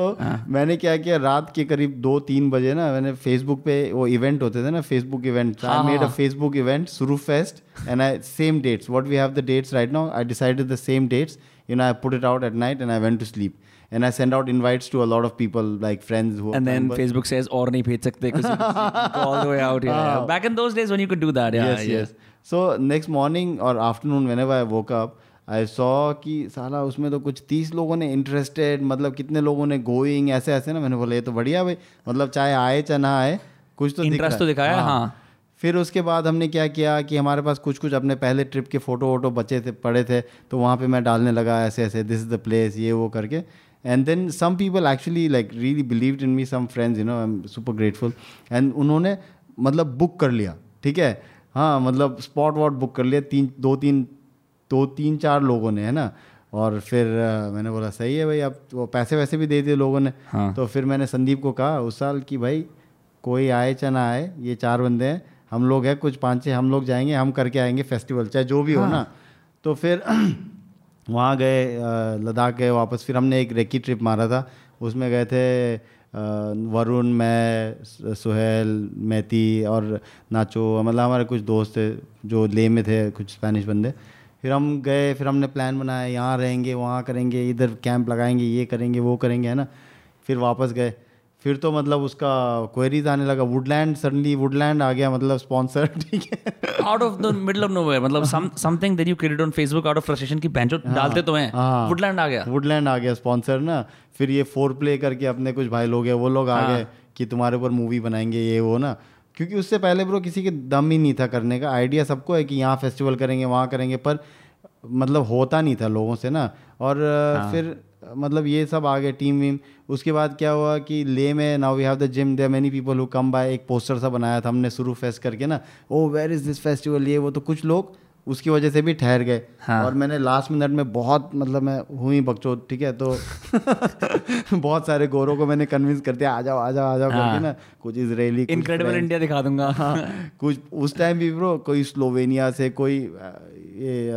मैंने क्या किया रात के करीब दो तीन बजे ना मैंने फेसबुक पे वो इवेंट होते थे ना Facebook event I made a Facebook event Suru fest and I same dates what we have the dates right now I decided the same dates you know I put it out at night and I went to sleep and I send out invites to a lot of people like friends who And then Facebook says और नहीं भेज सकते because you go all the way out here. <laughs> Back in those days when you could do that, yeah, yes, yes. So next morning or afternoon, whenever I woke up, I saw कि साला उसमें तो कुछ तीस लोगों ने interested मतलब कितने लोगों ने गोइंग ऐसे ऐसे ना मैंने बोला ये तो बढ़िया भाई मतलब चाहे आए चाहे ना आए कुछ तो है। तो दिखाया, हाँ। फिर उसके बाद हमने क्या किया कि हमारे पास कुछ कुछ अपने पहले ट्रिप के फ़ोटो वोटो बचे थे पड़े थे तो वहाँ पे मैं डालने लगा ऐसे ऐसे दिस इज़ द प्लेस ये वो करके and then some people actually like really believe in me some friends you know I am super grateful and उन्होंने मतलब बुक कर लिया ठीक है? हाँ मतलब स्पॉट वॉट बुक कर लिया तीन दो तीन दो तीन चार लोगों ने है ना? और फिर मैंने बोला सही है भाई अब वो पैसे वैसे भी दे दिए लोगों ने। हाँ। तो फिर मैंने संदीप को कहा उस साल कि भाई कोई आए चाहे ना आए ये चार बंदे हैं हम लोग हैं कुछ पाँच छः हम लोग जाएँगे हम करके आएँगे फेस्टिवल चाहे जो भी हाँ. हो। ना? तो फिर <clears throat> वहाँ गए लद्दाख गए वापस। फिर हमने एक रेकी ट्रिप मारा था। उसमें गए थे वरुण, मैं सुहेल मैती और नाचो मतलब हमारे कुछ दोस्त थे जो ले में थे, कुछ स्पेनिश बंदे। फिर हम गए, फिर हमने प्लान बनाया, यहाँ रहेंगे, वहाँ करेंगे, इधर कैंप लगाएँगे, ये करेंगे, वो करेंगे, है ना? फिर वापस गए। फिर तो मतलब उसका क्वेरीज आने लगा। वुडलैंड सडनली वुडलैंड आ गया मतलब स्पॉन्सर <laughs> ठीक है। Out of the middle of nowhere मतलब something that you created on Facebook out of frustration की बेंचो डालते तो हैं। हाँ। वुडलैंड आ गया। वुडलैंड आ गया स्पॉन्सर ना। फिर ये फोर प्ले करके अपने कुछ भाई लोग हैं वो लोग आ हाँ। गए कि तुम्हारे ऊपर मूवी बनाएँगे ये वो ना। क्योंकि उससे पहले ब्रो किसी के दम ही नहीं था करने का। आइडिया सबको है कि यहाँ फेस्टिवल करेंगे वहाँ करेंगे पर मतलब होता नहीं था लोगों से ना। और अ, फिर मतलब ये सब आ गए टीम वीम उसके बाद क्या हुआ कि ले में now we have the gym there many people who come by एक पोस्टर सा बनाया था हमने शुरू फेस्ट करके ना oh where is this festival ये वो तो कुछ लोग उसकी वजह से भी ठहर गए हाँ। और मैंने लास्ट मिनट में बहुत मतलब मैं हुई बकचोद ठीक है तो <laughs> बहुत सारे गोरों को मैंने कन्विंस कर दिया आ जाओ आ जाओ आ जाओ हाँ। करके ना कुछ इसराइली इनक्रेडिबल इंडिया दिखा दूँगा हाँ, कुछ उस टाइम भी ब्रो कोई स्लोवेनिया से कोई ये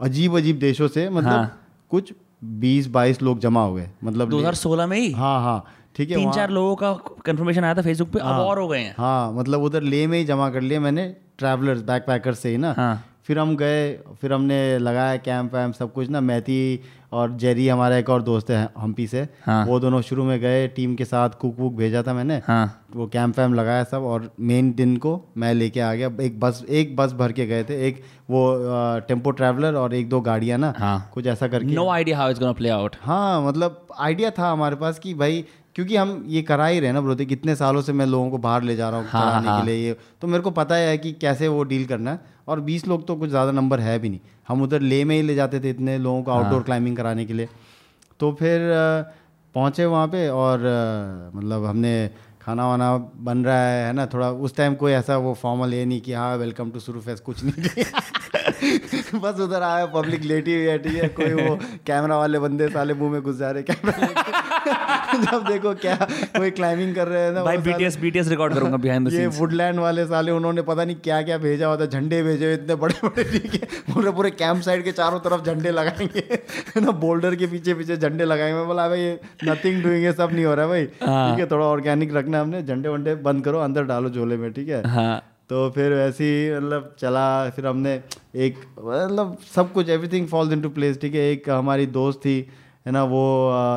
अजीब अजीब देशों से मतलब हाँ। कुछ बीस बाईस लोग जमा हो गए। मतलब 2016 में ही? हाँ हाँ ठीक है तीन चार लोगों का कंफर्मेशन आया था फेसबुक पे अब और हो गए हैं। हाँ मतलब उधर ले में ही जमा कर लिए मैंने ट्रैवलर्स बैक पैकर्स से ही ना। हाँ। फिर हम गए फिर हमने लगाया कैंप वैम्प सब कुछ ना मैथी और जेरी हमारा एक और दोस्त है हम्पी से। हाँ। वो दोनों शुरू में गए टीम के साथ कुक वुक भेजा था मैंने। हाँ। वो कैंप वैम्प लगाया सब और मेन दिन को मैं लेके आ गया। एक बस एक बस भर के गए थे। एक वो टेंपो ट्रैवलर और एक दो गाड़ियाँ ना। हाँ। कुछ ऐसा करके। No idea how it's gonna play out हाँ मतलब आइडिया था हमारे पास कि भाई क्योंकि हम ये करा ही रहे ना ब्रो कितने सालों से मैं लोगों को बाहर ले जा रहा हूँ हाँ, हाँ। के लिए ये। तो मेरे को पता है कि कैसे वो डील करना है। और 20 लोग तो कुछ ज़्यादा नंबर है भी नहीं। हम उधर ले में ही ले जाते थे इतने लोगों को आउटडोर क्लाइंबिंग कराने के लिए। तो फिर पहुँचे वहाँ पर और मतलब हमने खाना वाना बन रहा है है ना? थोड़ा उस टाइम कोई ऐसा वो फॉर्मल ये नहीं कि हाँ वेलकम टू सुरू फेस्ट कुछ नहीं <laughs> बस उधर आया पब्लिक लेटी हुई है ठीक है कोई वो <laughs> कैमरा वाले बंदे साले मुँह में घुस जा रहे कैमरा <laughs> जब देखो क्या कोई क्लाइंबिंग कर रहे हैं ना भाई बीटीएस बीटीएस रिकॉर्ड करूँगा बिहाइंड द सीन्स ये वुडलैंड वाले साले उन्होंने पता नहीं क्या क्या भेजा होता झंडे भेजे हुए इतने बड़े बड़े ठीक है पूरे पूरे कैंप साइड के चारों तरफ़ झंडे लगाएँगे। <laughs> ना बोल्डर के पीछे पीछे झंडे लगाएँगे। बोला भाई नथिंग डूइंग ये सब नहीं हो रहा भाई। हाँ। ठीक है थोड़ा ऑर्गेनिक रखना हमने झंडे वंडे बंद करो अंदर डालो झोले में ठीक है? हाँ। तो फिर वैसे ही मतलब चला फिर हमने एक मतलब सब कुछ एवरीथिंग फॉल्स इनटू प्लेस ठीक है? एक हमारी दोस्त थी है ना वो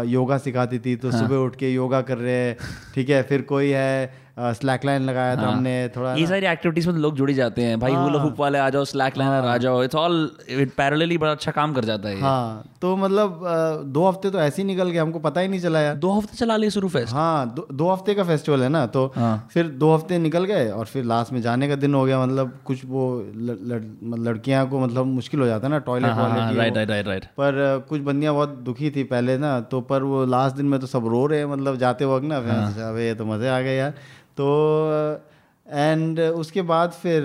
योगा सिखाती थी तो हाँ. सुबह उठ के योगा कर रहे हैं ठीक है फिर कोई है स्लैक लाइन लगाया था हमने थोड़ा ये सारी एक्टिविटीज़ में तो लोग जुड़ ही जाते हैं। भाई हुला हुप वाले आ जाओ स्लैक लाइनर आ जाओ इट्स ऑल इट पैरेलली बड़ा अच्छा काम कर जाता है। हाँ तो मतलब दो हफ़्ते तो ऐसे ही निकल गए हमको पता ही नहीं चला यार। दो हफ़्ते चला लिए शुरू फेस्ट हाँ दो, दो हफ़्ते का फेस्टिवल है ना तो हाँ। फिर दो हफ़्ते निकल गए और फिर लास्ट में जाने का दिन हो गया मतलब कुछ वो ल- लड़कियाँ को मतलब मुश्किल हो जाता है ना toilet right right right right पर कुछ बंदियाँ बहुत दुखी थी पहले ना तो पर वो लास्ट दिन में तो सब रो रहे हैं मतलब जाते वक्त ना हाँ। अबे ये तो मज़े आ गए यार। तो एंड उसके बाद फिर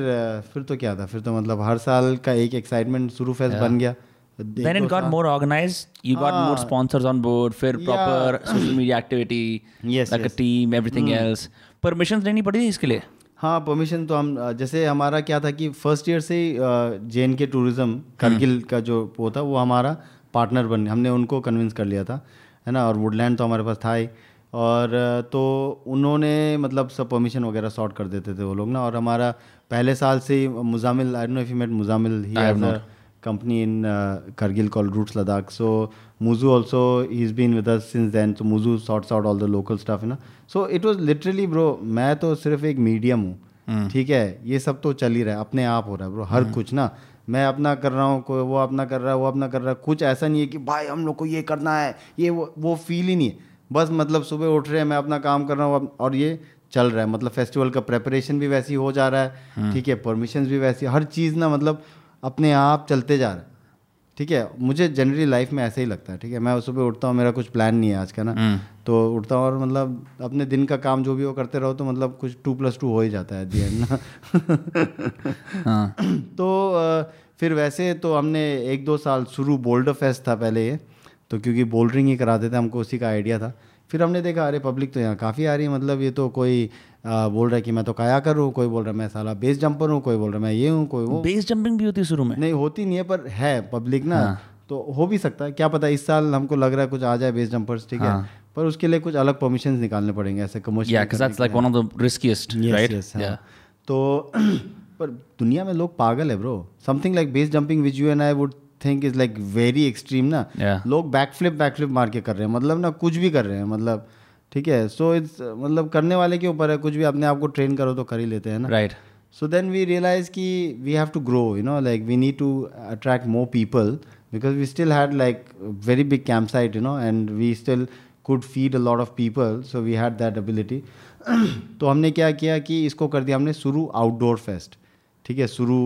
फिर तो क्या था? फिर तो मतलब हर साल का एक एक्साइटमेंट शुरू फेस्ट बन गया। एक then it got more organized. You got more हाँ। sponsors on board फिर proper social media activity Yes, like yes. a team everything else. Permissions लेनी पड़ी थी इसके लिए? हाँ परमिशन तो हम जैसे हमारा क्या था कि फ़र्स्ट ईयर से J and K tourism Kargil का जो वो था वो हमारा पार्टनर बन हमने उनको कन्विंस कर लिया था है ना? और वुडलैंड तो हमारे पास था ही। और तो उन्होंने मतलब सब परमिशन वगैरह सॉर्ट कर देते थे वो लोग ना। और हमारा पहले साल से ही Muzammil I know if you met Muzammil he a in uh, Kargil called Roots Ladakh. So Muzu also he's been with us since then. So Muzu sorts out all the local stuff, you know. So it was literally bro. मैं तो सिर्फ़ एक medium हूँ। ठीक है? ये सब तो चल ही रहा है। अपने आप हो रहा है ब्रो हर कुछ ना। मैं अपना कर रहा हूँ कोई वो अपना कर रहा है वो अपना कर रहा है। कुछ ऐसा नहीं है कि भाई हम लोग को ये करना है ये वो वो फील ही नहीं है। बस मतलब सुबह उठ रहे हैं मैं अपना काम कर रहा हूँ और ये चल रहा है। मतलब फेस्टिवल का प्रेपरेशन भी वैसी हो जा रहा है। ठीक है परमिशन भी वैसी हर चीज़ ना मतलब अपने आप चलते जा रहा है। ठीक है मुझे जनरली लाइफ में ऐसे ही लगता है। ठीक है मैं सुबह उठता हूँ मेरा कुछ प्लान नहीं है आज का ना। तो उठता हूँ और मतलब अपने दिन का काम जो भी वो करते रहो तो मतलब कुछ टू प्लस टू हो ही जाता है दी ना। <laughs> हाँ। तो फिर वैसे तो हमने एक दो साल शुरू बोल्डर फेस्ट था पहले ये। तो क्योंकि बोल्डरिंग ही कराते थे हमको उसी का आइडिया था। फिर हमने देखा अरे पब्लिक तो यहाँ काफ़ी आ रही है मतलब ये तो कोई अ, बोल रहा है कि मैं तो काया कर हूँ कोई बोल रहा है मैं साला बेस जंपर हूँ कोई बोल रहा है मैं ये हूँ कोई वो। बेस जंपिंग भी होती है शुरू में? नहीं होती नहीं है पर है पब्लिक ना। तो हो भी सकता है क्या पता इस साल हमको लग रहा है कुछ आ जाए बेस जंपर्स ठीक है। पर उसके लिए कुछ अलग परमिशन निकालने पड़ेंगे ऐसे कमर्शियल हाँ. तो <clears throat> पर दुनिया में लोग पागल है bro something like base jumping which you and I would think is like very extreme ना। लोग बैकफ्लिप बैकफ्लिप मार के कर रहे हैं। मतलब ना कुछ भी कर रहे हैं मतलब ठीक है? सो इट्स मतलब करने वाले के ऊपर है कुछ भी अपने आप को ट्रेन करो तो कर ही लेते हैं ना। Right so then we realize की we have to grow you know like we need to attract more people because we still had like very big camp site you know and we still could feed a lot of people so we had that ability तो हमने क्या किया कि इसको कर दिया हमने शुरू आउटडोर फेस्ट ठीक है? शुरू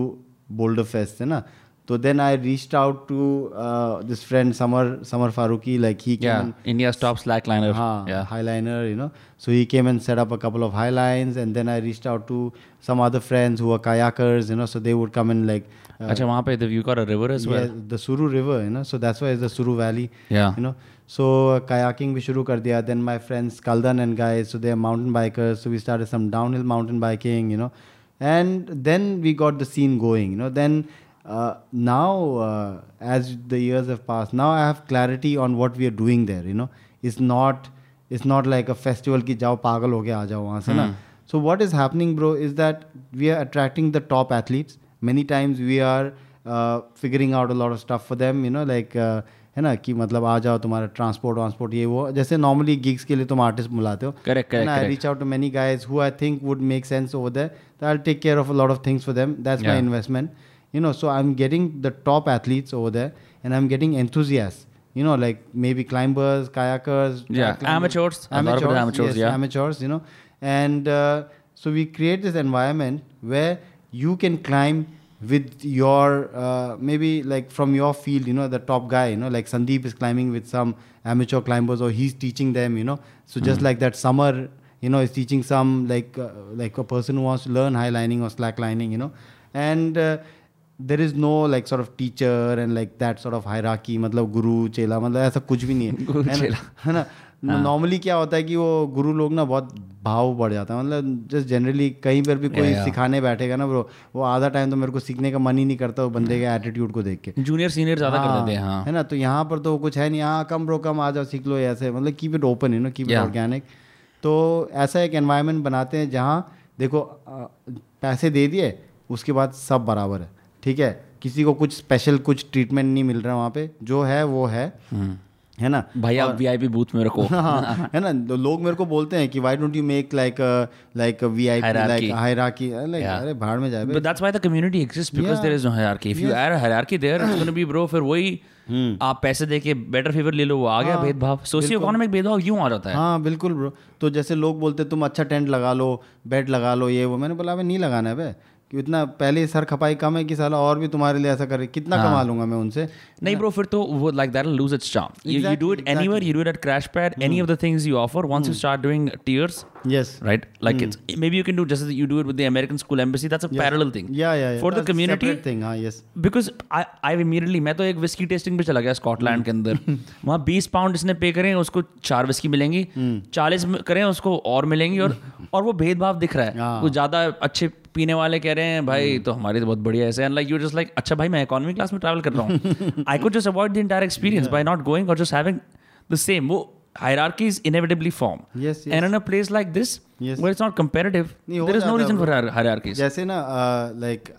बोल्डर फेस्ट है ना। So then I reached out to uh, this friend Samar Samar Faruqi, like he came. Yeah, India's top slackliner. Uh, yeah, highliner, you know. So he came and set up a couple of high lines, and then I reached out to some other friends who are kayakers, you know. So they would come and like. Uh, Achha, wahan pe, you got a river as yeah, well. the Suru River, you know. So that's why it's the Suru Valley. Yeah. You know. So uh, kayaking we shuru kar diya. Then my friends Kaldan and guys, so they're mountain bikers. So we started some downhill mountain biking, you know. And then we got the scene going, you know. Then uh, now, uh, as the years have passed, now I have clarity on what we are doing there, you know. It's not, it's not like a festival ki jao pagal ho gaya aa jao wahan se na. So what is happening, bro, is that we are attracting the top athletes. Many times we are uh, figuring out a lot of stuff for them, you know, like uh, है ना कि मतलब आ जाओ तुम्हारा transport वांसपोर्ट ये वो जैसे नॉर्मली गिग्स के लिए तुम आर्टिस्ट बुलाते हो Correct, correct, I correct. reach out to many guys who I think would make sense over there. So I'll take care of a lot of things for them. That's my Yeah. investment. you know, so I'm getting the top athletes over there, and I'm getting enthusiasts. You know, like maybe climbers, kayakers, Yeah, climbers. amateurs. A lot amateurs, yes, yeah. amateurs. You know, and uh, so we create this environment where you can climb with your uh, maybe like from your field you know the top guy you know like sandeep is climbing with some amateur climbers or he's teaching them you know so just like that summer you know is teaching some like uh, like a person who wants to learn high lining or slack lining you know and uh, there is no like sort of teacher and like that sort of hierarchy मतलब गुरु चेला मतलब ऐसा कुछ भी नहीं है। <laughs> है? चेला। है ना? नॉर्मली क्या होता है कि वो गुरु लोग ना बहुत भाव बढ़ जाता है। मतलब जस्ट जनरली कहीं पर भी कोई. सिखाने बैठेगा ना ब्रो वो आधा टाइम तो मेरे को सीखने का मन ही नहीं करता वो बंदे के एटीट्यूड को देख के। जूनियर सीनियर ज़्यादा कर देते हैं हाँ। है ना? तो यहाँ पर तो कुछ है नहीं। हाँ कम ब्रो कम आ जाओ सीख लो ऐसे। मतलब keep it open you know keep it organic तो ऐसा एक एनवायरनमेंट बनाते हैं जहाँ देखो पैसे दे दिए उसके बाद सब बराबर है। ठीक है? किसी को कुछ स्पेशल कुछ ट्रीटमेंट नहीं मिल रहा वहाँ पे। जो है वो है। है ना? भाई आप वीआईपी बूथ में रखो। हाँ है ना? तो लोग मेरे को बोलते हैं कि why don't you make like like we V I Hierarchy. Like hierarchy like अरे भाड़ में जाए बे। But that's why the community exists because Yeah. there is no hierarchy. If you add a hierarchy there, it's going to फिर वही आप पैसे दे के बेटर फेवर ले लो वो आ गया भेदभाव। सोशियो इकोनॉमिक भेदभाव यूँ आ जाता है? हाँ बिल्कुल ब्रो तो जैसे लोग बोलते तुम अच्छा टेंट लगा लो बेड लगा लो ये वो। मैंने बोला अबे नहीं लगाना है बे कि इतना पहले सर खपाई कम है कि साला और भी तुम्हारे लिए ऐसा करे कितना हाँ. कमा लूँगा मैं उनसे? नहीं ब्रो फिर तो वो like that lose its charm you do it anywhere you do it at crash pad any of the things you offer once you start doing tiers yes right like it's maybe you can do just you do it with the American school embassy that's a parallel thing yeah yeah for the community thing हाँ yes because I I immediately मैं तो एक whisky tasting पे चला गया Scotland के अंदर। वहाँ 20 पाउंड इसने पे करें उसको चार विस्की मिलेंगी। hmm. 40 करें उसको और मिलेंगी और <laughs> और वो भेदभाव दिख रहा है। हाँ। वो ज़्यादा अच्छे पीने वाले कह रहे हैं भाई तो हमारी तो बहुत बढ़िया ऐसे लाइक यू जस्ट लाइक अच्छा भाई मैं इकोनॉमी क्लास में ट्रैवल कर रहा हूँ। I could just avoid the entire experience by not going और जस्ट हैविंग द सेम वो hierarchy is inevitably formed. Yes, yes. and in a place like this Yes. where it's not competitive नहीं, there is no reason for hierarchies. जैसे ना like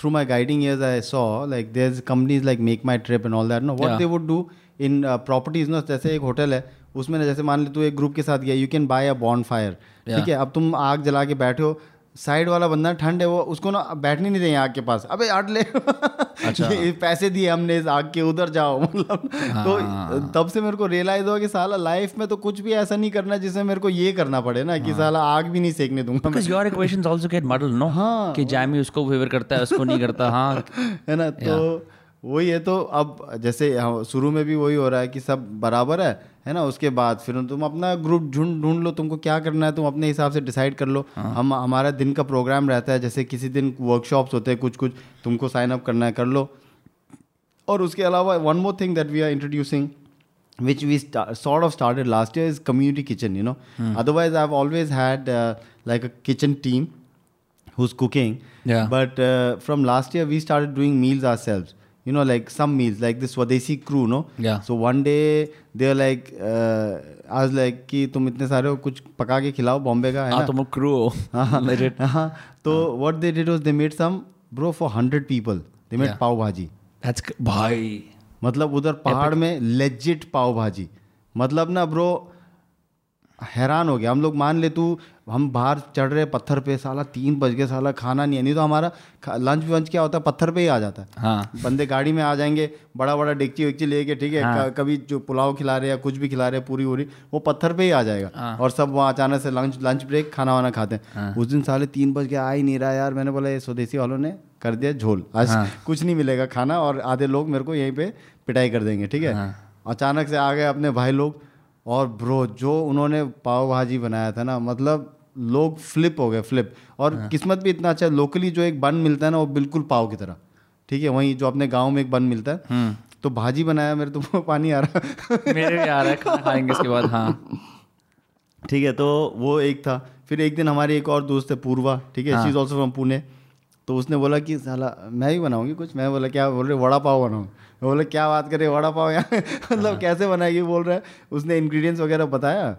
through my guiding years I saw like there is companies like MakeMyTrip and all that no what Yeah. They would do in properties ना जैसे एक hotel है उसमें ना जैसे मान ले तू एक ग्रुप के साथ गया you can buy a bonfire ठीक है अब तुम आग जला के बैठे हो साइड वाला बंदा ठंड है वो उसको ना बैठने नहीं दें आग के पास। अबे आट ले। अच्छा। <laughs> पैसे दिए हमने इस आग के उधर जाओ। <laughs> मतलब तो तब से मेरे को रियलाइज़ हुआ कि साला लाइफ में तो कुछ भी ऐसा नहीं करना जिससे मेरे को ये करना पड़े ना कि साला आग भी नहीं सेकने दूँगा no? <laughs> हाँ। कि जैमी उसको फेवर करता है उसको नहीं करता हाँ। है ना? तो वही है तो अब जैसे शुरू में भी वही हो रहा है कि सब बराबर है है ना? उसके बाद फिर तुम अपना ग्रुप ढूंढ ढूंढ लो तुमको क्या करना है तुम अपने हिसाब से डिसाइड कर लो। हाँ। हम हमारा दिन का प्रोग्राम रहता है जैसे किसी दिन वर्कशॉप्स होते हैं कुछ कुछ तुमको साइन अप करना है कर लो। और उसके अलावा one more thing that we are introducing which we sort of started last year is community kitchen you know otherwise I always had like a kitchen team who is cooking but from last year we start doing meals ourselves you know like some meals like this swadeshi crew no Yeah. so one day they're like uh, i was like कि तुम इतने सारे हो कुछ पका के खिलाओ बॉम्बे का है हाँ ना तुम क्रू हो. हाँ तो what they did was they made some bro for 100 people they made Yeah. pav bhaji That's c- भाई मतलब उधर पहाड़ में लेजिट पाव भाजी मतलब ना ब्रो हैरान हो गया। हम लोग मान ले तू हम बाहर चढ़ रहे पत्थर पे साला तीन बज गए साला खाना नहीं है। नहीं तो हमारा लंच वंच क्या होता है? पत्थर पे ही आ जाता है। हाँ। बंदे गाड़ी में आ जाएँगे बड़ा बड़ा डेगची वेगची लेके ठीक है? हाँ। कभी जो पुलाव खिला रहे हैं या कुछ भी खिला रहे हैं पूरी पूरी वो पत्थर पे ही आ जाएगा। हाँ। और सब वहाँ अचानक से लंच लंच ब्रेक खाना वाना खाते हैं। उस दिन साले तीन बज के आ ही नहीं रहा यार। मैंने बोला ये स्वदेशी वालों ने कर दिया झोल। आज हाँ। कुछ नहीं मिलेगा खाना और आधे लोग मेरे को यहीं पे पिटाई कर देंगे ठीक है? हाँ। अचानक से आ गए अपने भाई लोग। और ब्रो जो उन्होंने पाव भाजी बनाया था ना मतलब लोग फ्लिप हो गए फ्लिप और हाँ। किस्मत भी इतना अच्छा है लोकली जो एक बन मिलता है ना वो बिल्कुल पाव की तरह। ठीक है वहीं जो अपने गाँव में एक बन मिलता है। हम्म। तो भाजी बनाया मेरे तो पानी आ रहा मेरे भी आ रहा है खाएँगे इसके बाद हाँ। ठीक है तो वो एक था। फिर एक दिन हमारी एक और दोस्त है पूर्वा। ठीक है। She is also from Pune तो उसने बोला कि साला मैं ही बनाऊँगी कुछ? मैं बोला क्या बोल रहे वड़ा पाव बनाऊँ? मैं बोला क्या बात करे वड़ा पाव यहाँ <laughs> मतलब कैसे बनाएगी बोल रहा है। उसने इंग्रेडिएंट्स वगैरह बताया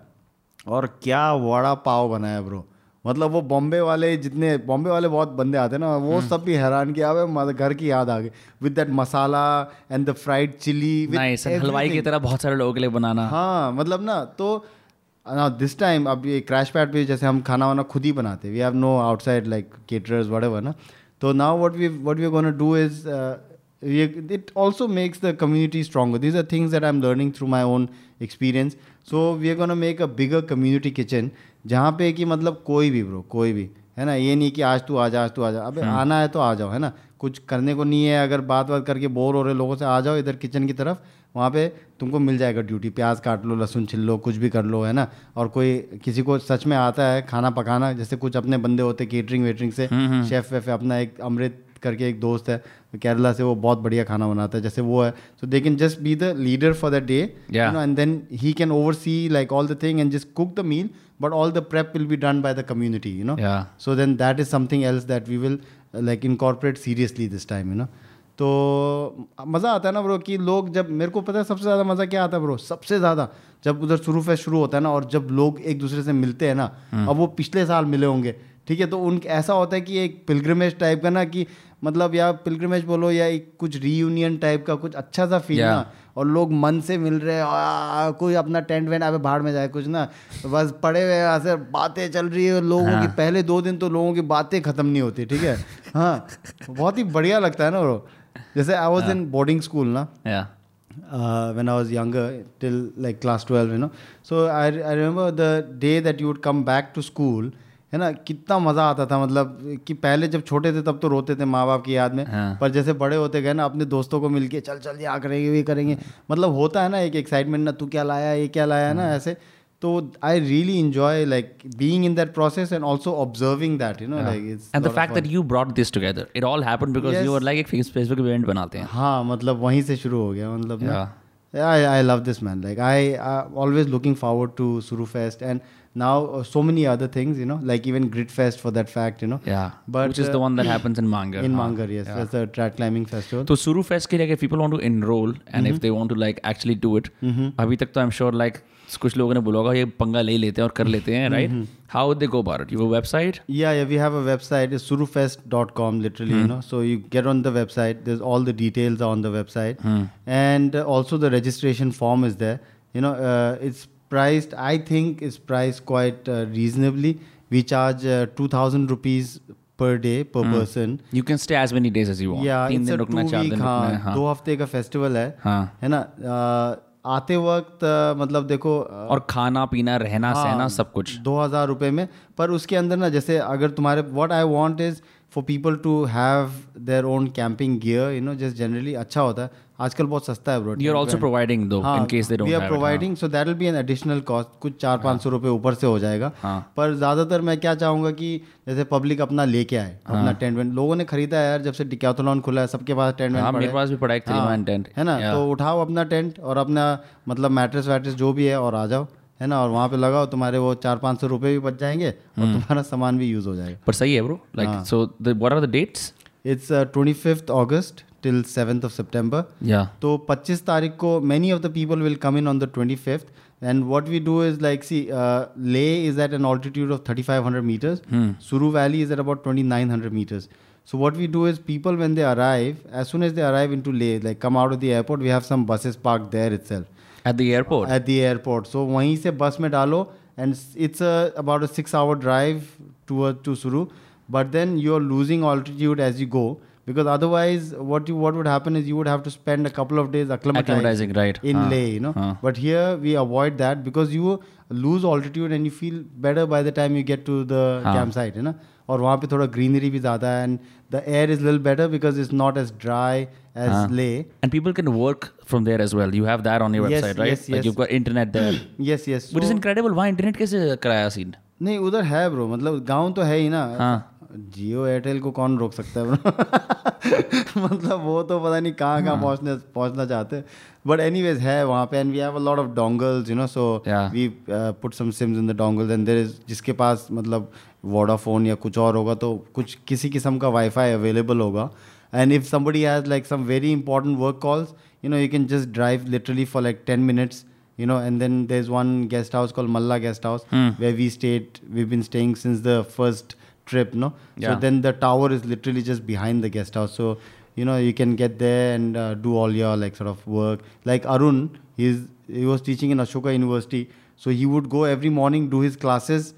और क्या वड़ा पाव बनाया ब्रो मतलब वो बॉम्बे वाले जितने बॉम्बे वाले बहुत बंदे आते हैं ना वो सब भी हैरान किया हुआ है, घर की याद आ गई। With that masala and the fried chilli हलवाई की तरह बहुत सारे लोगों के लिए बनाना। हाँ मतलब ना तो ना दिस टाइम अब ये क्रैश पैड पे जैसे हम खाना वाना खुद ही बनाते we have no outside like caterers what ना। तो now what we what we gonna do is it also makes the community stronger. These are things that i'm learning through my own experience. So we are going to make a bigger community kitchen जहाँ पे कि मतलब कोई भी bro कोई भी है ना? ये नहीं कि आज तू आ जा आज तू आ जा। अबे आना है तो आ जाओ है ना? कुछ करने को नहीं है अगर बात बात करके बोर हो रहे लोगों से आ जाओ इधर किचन की तरफ़ वहाँ पे तुमको मिल जाएगा ड्यूटी प्याज काट लो लहसुन छिल लो कुछ भी कर लो है ना? और कोई किसी को सच में आता है खाना पकाना जैसे कुछ अपने बंदे होते केटरिंग वेटरिंग से शेफ वेफ अपना एक अमृत करके एक दोस्त है केरला से वो बहुत बढ़िया खाना बनाता है जैसे वो है। So they can just be the leader for the day and then he can oversee like all the thing and just cook the meal but all the prep will be done by the community you know so then that is something else that we will like incorporate seriously this time you know तो uh, मज़ा आता है ना bro कि लोग जब मेरे को पता है सबसे ज़्यादा मज़ा क्या आता है ब्रो सबसे ज़्यादा जब उधर शुरू फैस शुरू होता है ना और जब लोग एक दूसरे से मिलते हैं ना हम्म। अब वो पिछले साल मिले होंगे ठीक है तो उन ऐसा होता है कि एक पिलग्रमेज टाइप का ना कि मतलब या पिलग्रमेज बोलो या एक कुछ रीयूनियन टाइप का कुछ अच्छा सा फील Yeah. ना और लोग मन से मिल रहे हैं कोई अपना टेंट वेंट आप बाहर में जाए कुछ ना बस पड़े हुए हैं ऐसे बातें चल रही है लोगों की पहले दो दिन तो लोगों की बातें खत्म नहीं होती ठीक है हाँ बहुत ही बढ़िया लगता है ना ब्रो जैसे I was in boarding school ना Yeah. uh, when I was younger, till like class 12, you know. So I, I remember the day that you would come back to school, है ना कितना मज़ा आता था मतलब कि पहले जब छोटे थे तब तो रोते थे माँ बाप की याद में हाँ। पर जैसे बड़े होते गए ना अपने दोस्तों को मिलके चल चल ये आ करेंगे ये करेंगे मतलब होता है ना एक एक्साइटमेंट ना तू क्या लाया ये क्या लाया ना ऐसे तो I really enjoy like being in that process and also observing that you know like And the fact that you brought this together, it all happened because Yes. you were like एक Facebook event बनाते हैं. हाँ मतलब वहीं से शुरू हो गया मतलब ना Yeah. Yeah, I, I love this man. Like I, I'm always looking forward to Suru Fest and now uh, so many other things, you know, like even Grit Fest for that fact, you know. Yeah. But, Which is uh, the one that happens in Mangar. In हाँ. Mangar, yes, that's the track climbing festival. तो Suru Fest के लिए if people want to enroll and if they want to like actually do it, अभी तक तो I'm sure like कुछ लोगों ने बोला होगा ये पंगा ले लेते हैं और कर लेते हैं right? How would they go about it? You have a website? Yeah, yeah, we have a website. It's surufest.com, literally, you know. So you get on the website. There's all the details are on the website, and uh, also the registration form is there. You know, uh, it's priced. I think it's priced quite uh, reasonably. We charge uh, two thousand rupees per day per mm. person. You can stay as many days as you want. या तीन दिन अ रुकना to चार दिन है हाँ हाँ दो हफ़्ते का फेस्टिवल है हाँ है ना अ, आते वक्त अ, मतलब देखो अ, और खाना पीना रहना हाँ, सहना सब कुछ दो हज़ार रुपये में पर उसके अंदर ना जैसे अगर तुम्हारे what I want is for people to have their own camping gear you know just generally अच्छा होता है आजकल बहुत सस्ता है providing though हाँ, in case they don't we are have it, हाँ. providing so that will be an additional cost कुछ चार पाँच सौ रुपये ऊपर से हो जाएगा। हाँ. पर ज़्यादातर मैं क्या चाहूँगा कि जैसे पब्लिक अपना लेके आए हाँ। अपना टेंट वेंट लोगों ने खरीदा है यार जब से डिकैथलॉन खुला है सबके पास टेंट वेंट हाँ मेरे पास भी पड़ा है हाँ, टेंट है ना? तो उठाओ अपना टेंट और अपना मतलब मैट्रेस वैट्रेस जो भी है और आ जाओ है ना? और वहाँ पे लगाओ तुम्हारे वो चार पाँच सौ रुपये भी बच जाएँगे और हम्म। तुम्हारा सामान भी यूज़ हो जाएगा। पर सही है ब्रो लाइक हाँ। So the what are the dates it's twenty fifth August till seventh of September या तो 25 तारीख को many of the people will come in on the twenty fifth and what we do is like see Leh is at an altitude of thirty five hundred metres Suru valley is at about twenty nine hundred metres So what we do is people when they arrive, as soon as they arrive into Leh, like come out of the airport, we have some buses parked there itself. At the airport at the airport. So वहीं से बस में डालो and it's a, about a six hour drive to to Suru. But then you're losing altitude as you go because otherwise what you what would happen is you would have to spend a couple of days acclimatizing, Acclimatizing, right. in हाँ, Leh, you know. हाँ. But here we avoid that because you lose altitude and you feel better by the time you get to the हाँ. campsite, है ना और वहाँ पे थोड़ा greenery भी ज़्यादा है and the air is lil better because it's not as dry हाँ. As Leh And people can work from there as well. You have that on your Yes, website, right? yes, Like yes. you've got internet there. <clears throat> Yes yes Which is incredible. वहाँ internet कैसे कराया scene नहीं उधर है bro मतलब गांव तो है ही ना हाँ. जियो एयरटेल को कौन रोक सकता है <laughs> मतलब वो तो पता नहीं कहाँ हाँ। कहाँ पहुँचने पहुँचना चाहते हैं। बट एनीवेज है वहाँ पे and we have a lot of dongles you know so we put some SIMs in the dongles and there is जिसके पास मतलब वोडाफोन या कुछ और होगा तो कुछ किसी किस्म का वाईफाई अवेलेबल होगा। And if somebody has like some very important work calls you know you can just drive literally for like ten minutes you know and then there's one guest house called malla guest house where we stayed we've been staying since the first trip no? Yeah. so then the tower is literally just behind the guest house. So you know you can get there and uh, do all your like sort of work. Like arun he's he was teaching in ashoka university. So he would go every morning do his classes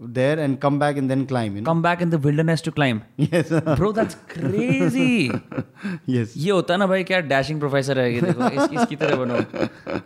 there and come back and then climb you know Come back in the wilderness to climb. yes Bro, that's crazy. <laughs> yes ये होता है ना भाई क्या dashing professor है ये देखो इसकी इसकी तरह बनो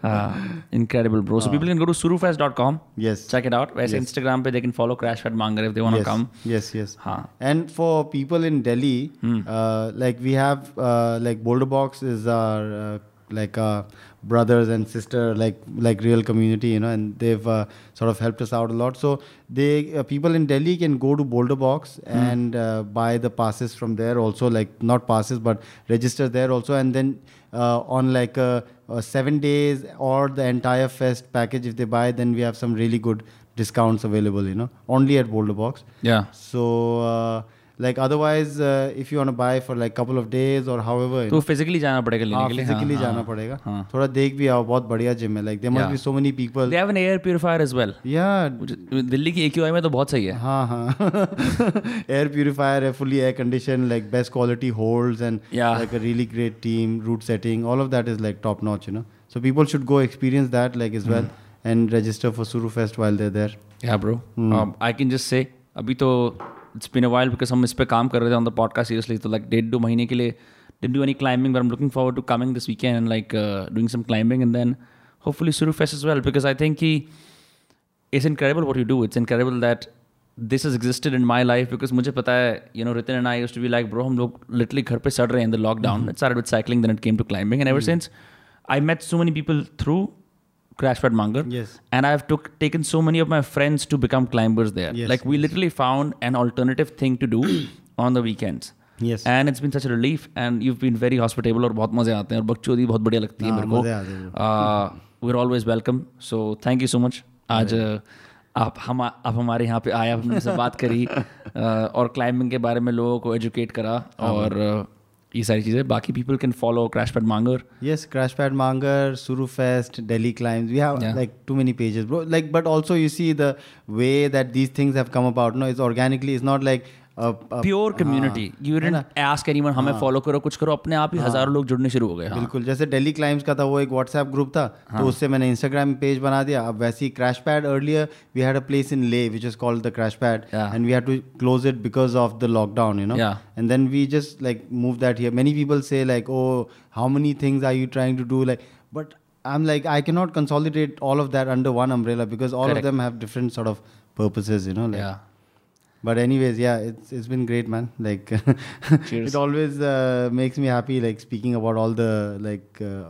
हाँ incredible bro so people can go to surufest.com yes check it out वैसे इंस्टाग्राम पे they can follow crash pad manger if they want to yes, come Yes, yes. हाँ. And for people in Delhi, Hmm. uh, like we have, uh, like Boulder Box is our uh, like uh, brothers and sister, like like real community, you know, and they've uh, sort of helped us out a lot. So they uh, people in Delhi can go to Boulder Box Hmm. and uh, buy the passes from there also, like not passes but register there also, and then uh, on like uh, uh, seven days or the entire fest package, if they buy, then we have some really good discounts available, you know, only at Boulder Box. yeah So, uh, like otherwise, uh, if you want to buy for like couple of days or however, you तो know, physically जाना पड़ेगा लेने हाँ, के लिए physically हाँ, जाना हाँ, पड़ेगा हाँ थोड़ा देख भी आओ बहुत बढ़िया जिम है like there must Yeah. be so many people they have an air purifier as well yeah which is- Delhi की AQI में तो बहुत सही है हाँ हाँ <laughs> एयर प्यूरिफायर है fully air conditioned like best quality holds and Yeah. like a really great team route setting all of that is like top notch you know so people should go experience that like as well and register for Suru Fest while they're there Yeah, bro. Hmm. Um, I can just say अभी तो it's been अवाइल because हम इस पर काम कर रहे थे on the podcast seriously तो लाइक डेढ़ दो महीने के लिए didn't do any climbing I am looking for to coming this weekend like doing some climbing and then hopefully Suru fest is well because I think it's incredible what you do it's incredible that this is existed in my life because मुझे पता है you know Ritin and I use to be like bro हम लोग literally घर पर सड़ रहे हैं in the lockdown it's are with cycling then it came to climbing and ever since I met so many people through Crash Pad Mangar Yes. and I've took taken so many of my friends to become climbers there. Yes, like we yes. literally found an alternative thing to do on the weekends. yes And it's been such a relief and you've been very hospitable और बहुत मज़े आते हैं और बकचोदी बहुत बढ़िया लगती है हाँ, मेरे को हैं we're always welcome so thank you so much आज uh, आप हम आप हमारे यहाँ पे आए हमने से बात करी uh, और क्लाइंबिंग के बारे में लोगों को एजुकेट करा हाँ, और uh, ये सारी चीज़ें। बाकी people can follow Crash Pad Mangar yes Crash Pad Mangar Suru fest daily climbs we have like too many pages like but also you see the way that these things have come about no is organically is not like pure community you ask anyone हमें फॉलो करो कुछ करो. अपने आप ही हाँ, हज़ारों लोग जुड़ने शुरू हो गए। हाँ। बिल्कुल जैसे डेली क्लाइम्स का था वो एक व्हाट्सएप ग्रुप था हाँ. तो उससे मैंने इंस्टाग्राम पेज बना दिया। अब वैसे ही Crash Pad earlier we had a place in Leh which is called the Crash Pad and we had to close it because of the lockdown you know and then we just like move that here many people say like oh how many things are you trying to do like but I am like I can not consolidate all of that under one umbrella because all of them have different sort of purposes you know like but anyways yeah it's it's been great man like <laughs> Cheers. it always uh, makes me happy like speaking about all the like uh,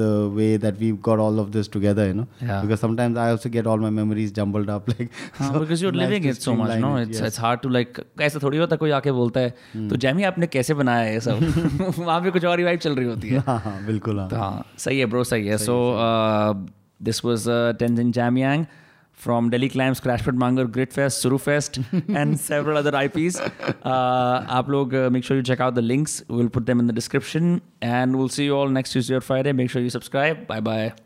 the way that we've got all of this together you know Yeah. because sometimes i also get all my memories jumbled up <laughs> like हाँ, so because you're nice living to it so much, streamline no? it, It's yes. it's hard to like ऐसा थोड़ी होता कोई आके बोलता है तो Jamie आपने कैसे बनाया ये सब वहाँ <laughs> पे कुछ और ही वाइब चल रही होती है हाँ हाँ बिल्कुल हाँ तो हाँ सही है ब्रो सही है so this was Tenzin Jamyang from Delhi Climbs, Crash Pit Manger, Gritfest, Surufest, <laughs> and several other IPs. Uh, aap log, uh, make sure you check out the links. We'll put them in the description. And we'll see you all next Tuesday or Friday. Make sure you subscribe. Bye bye.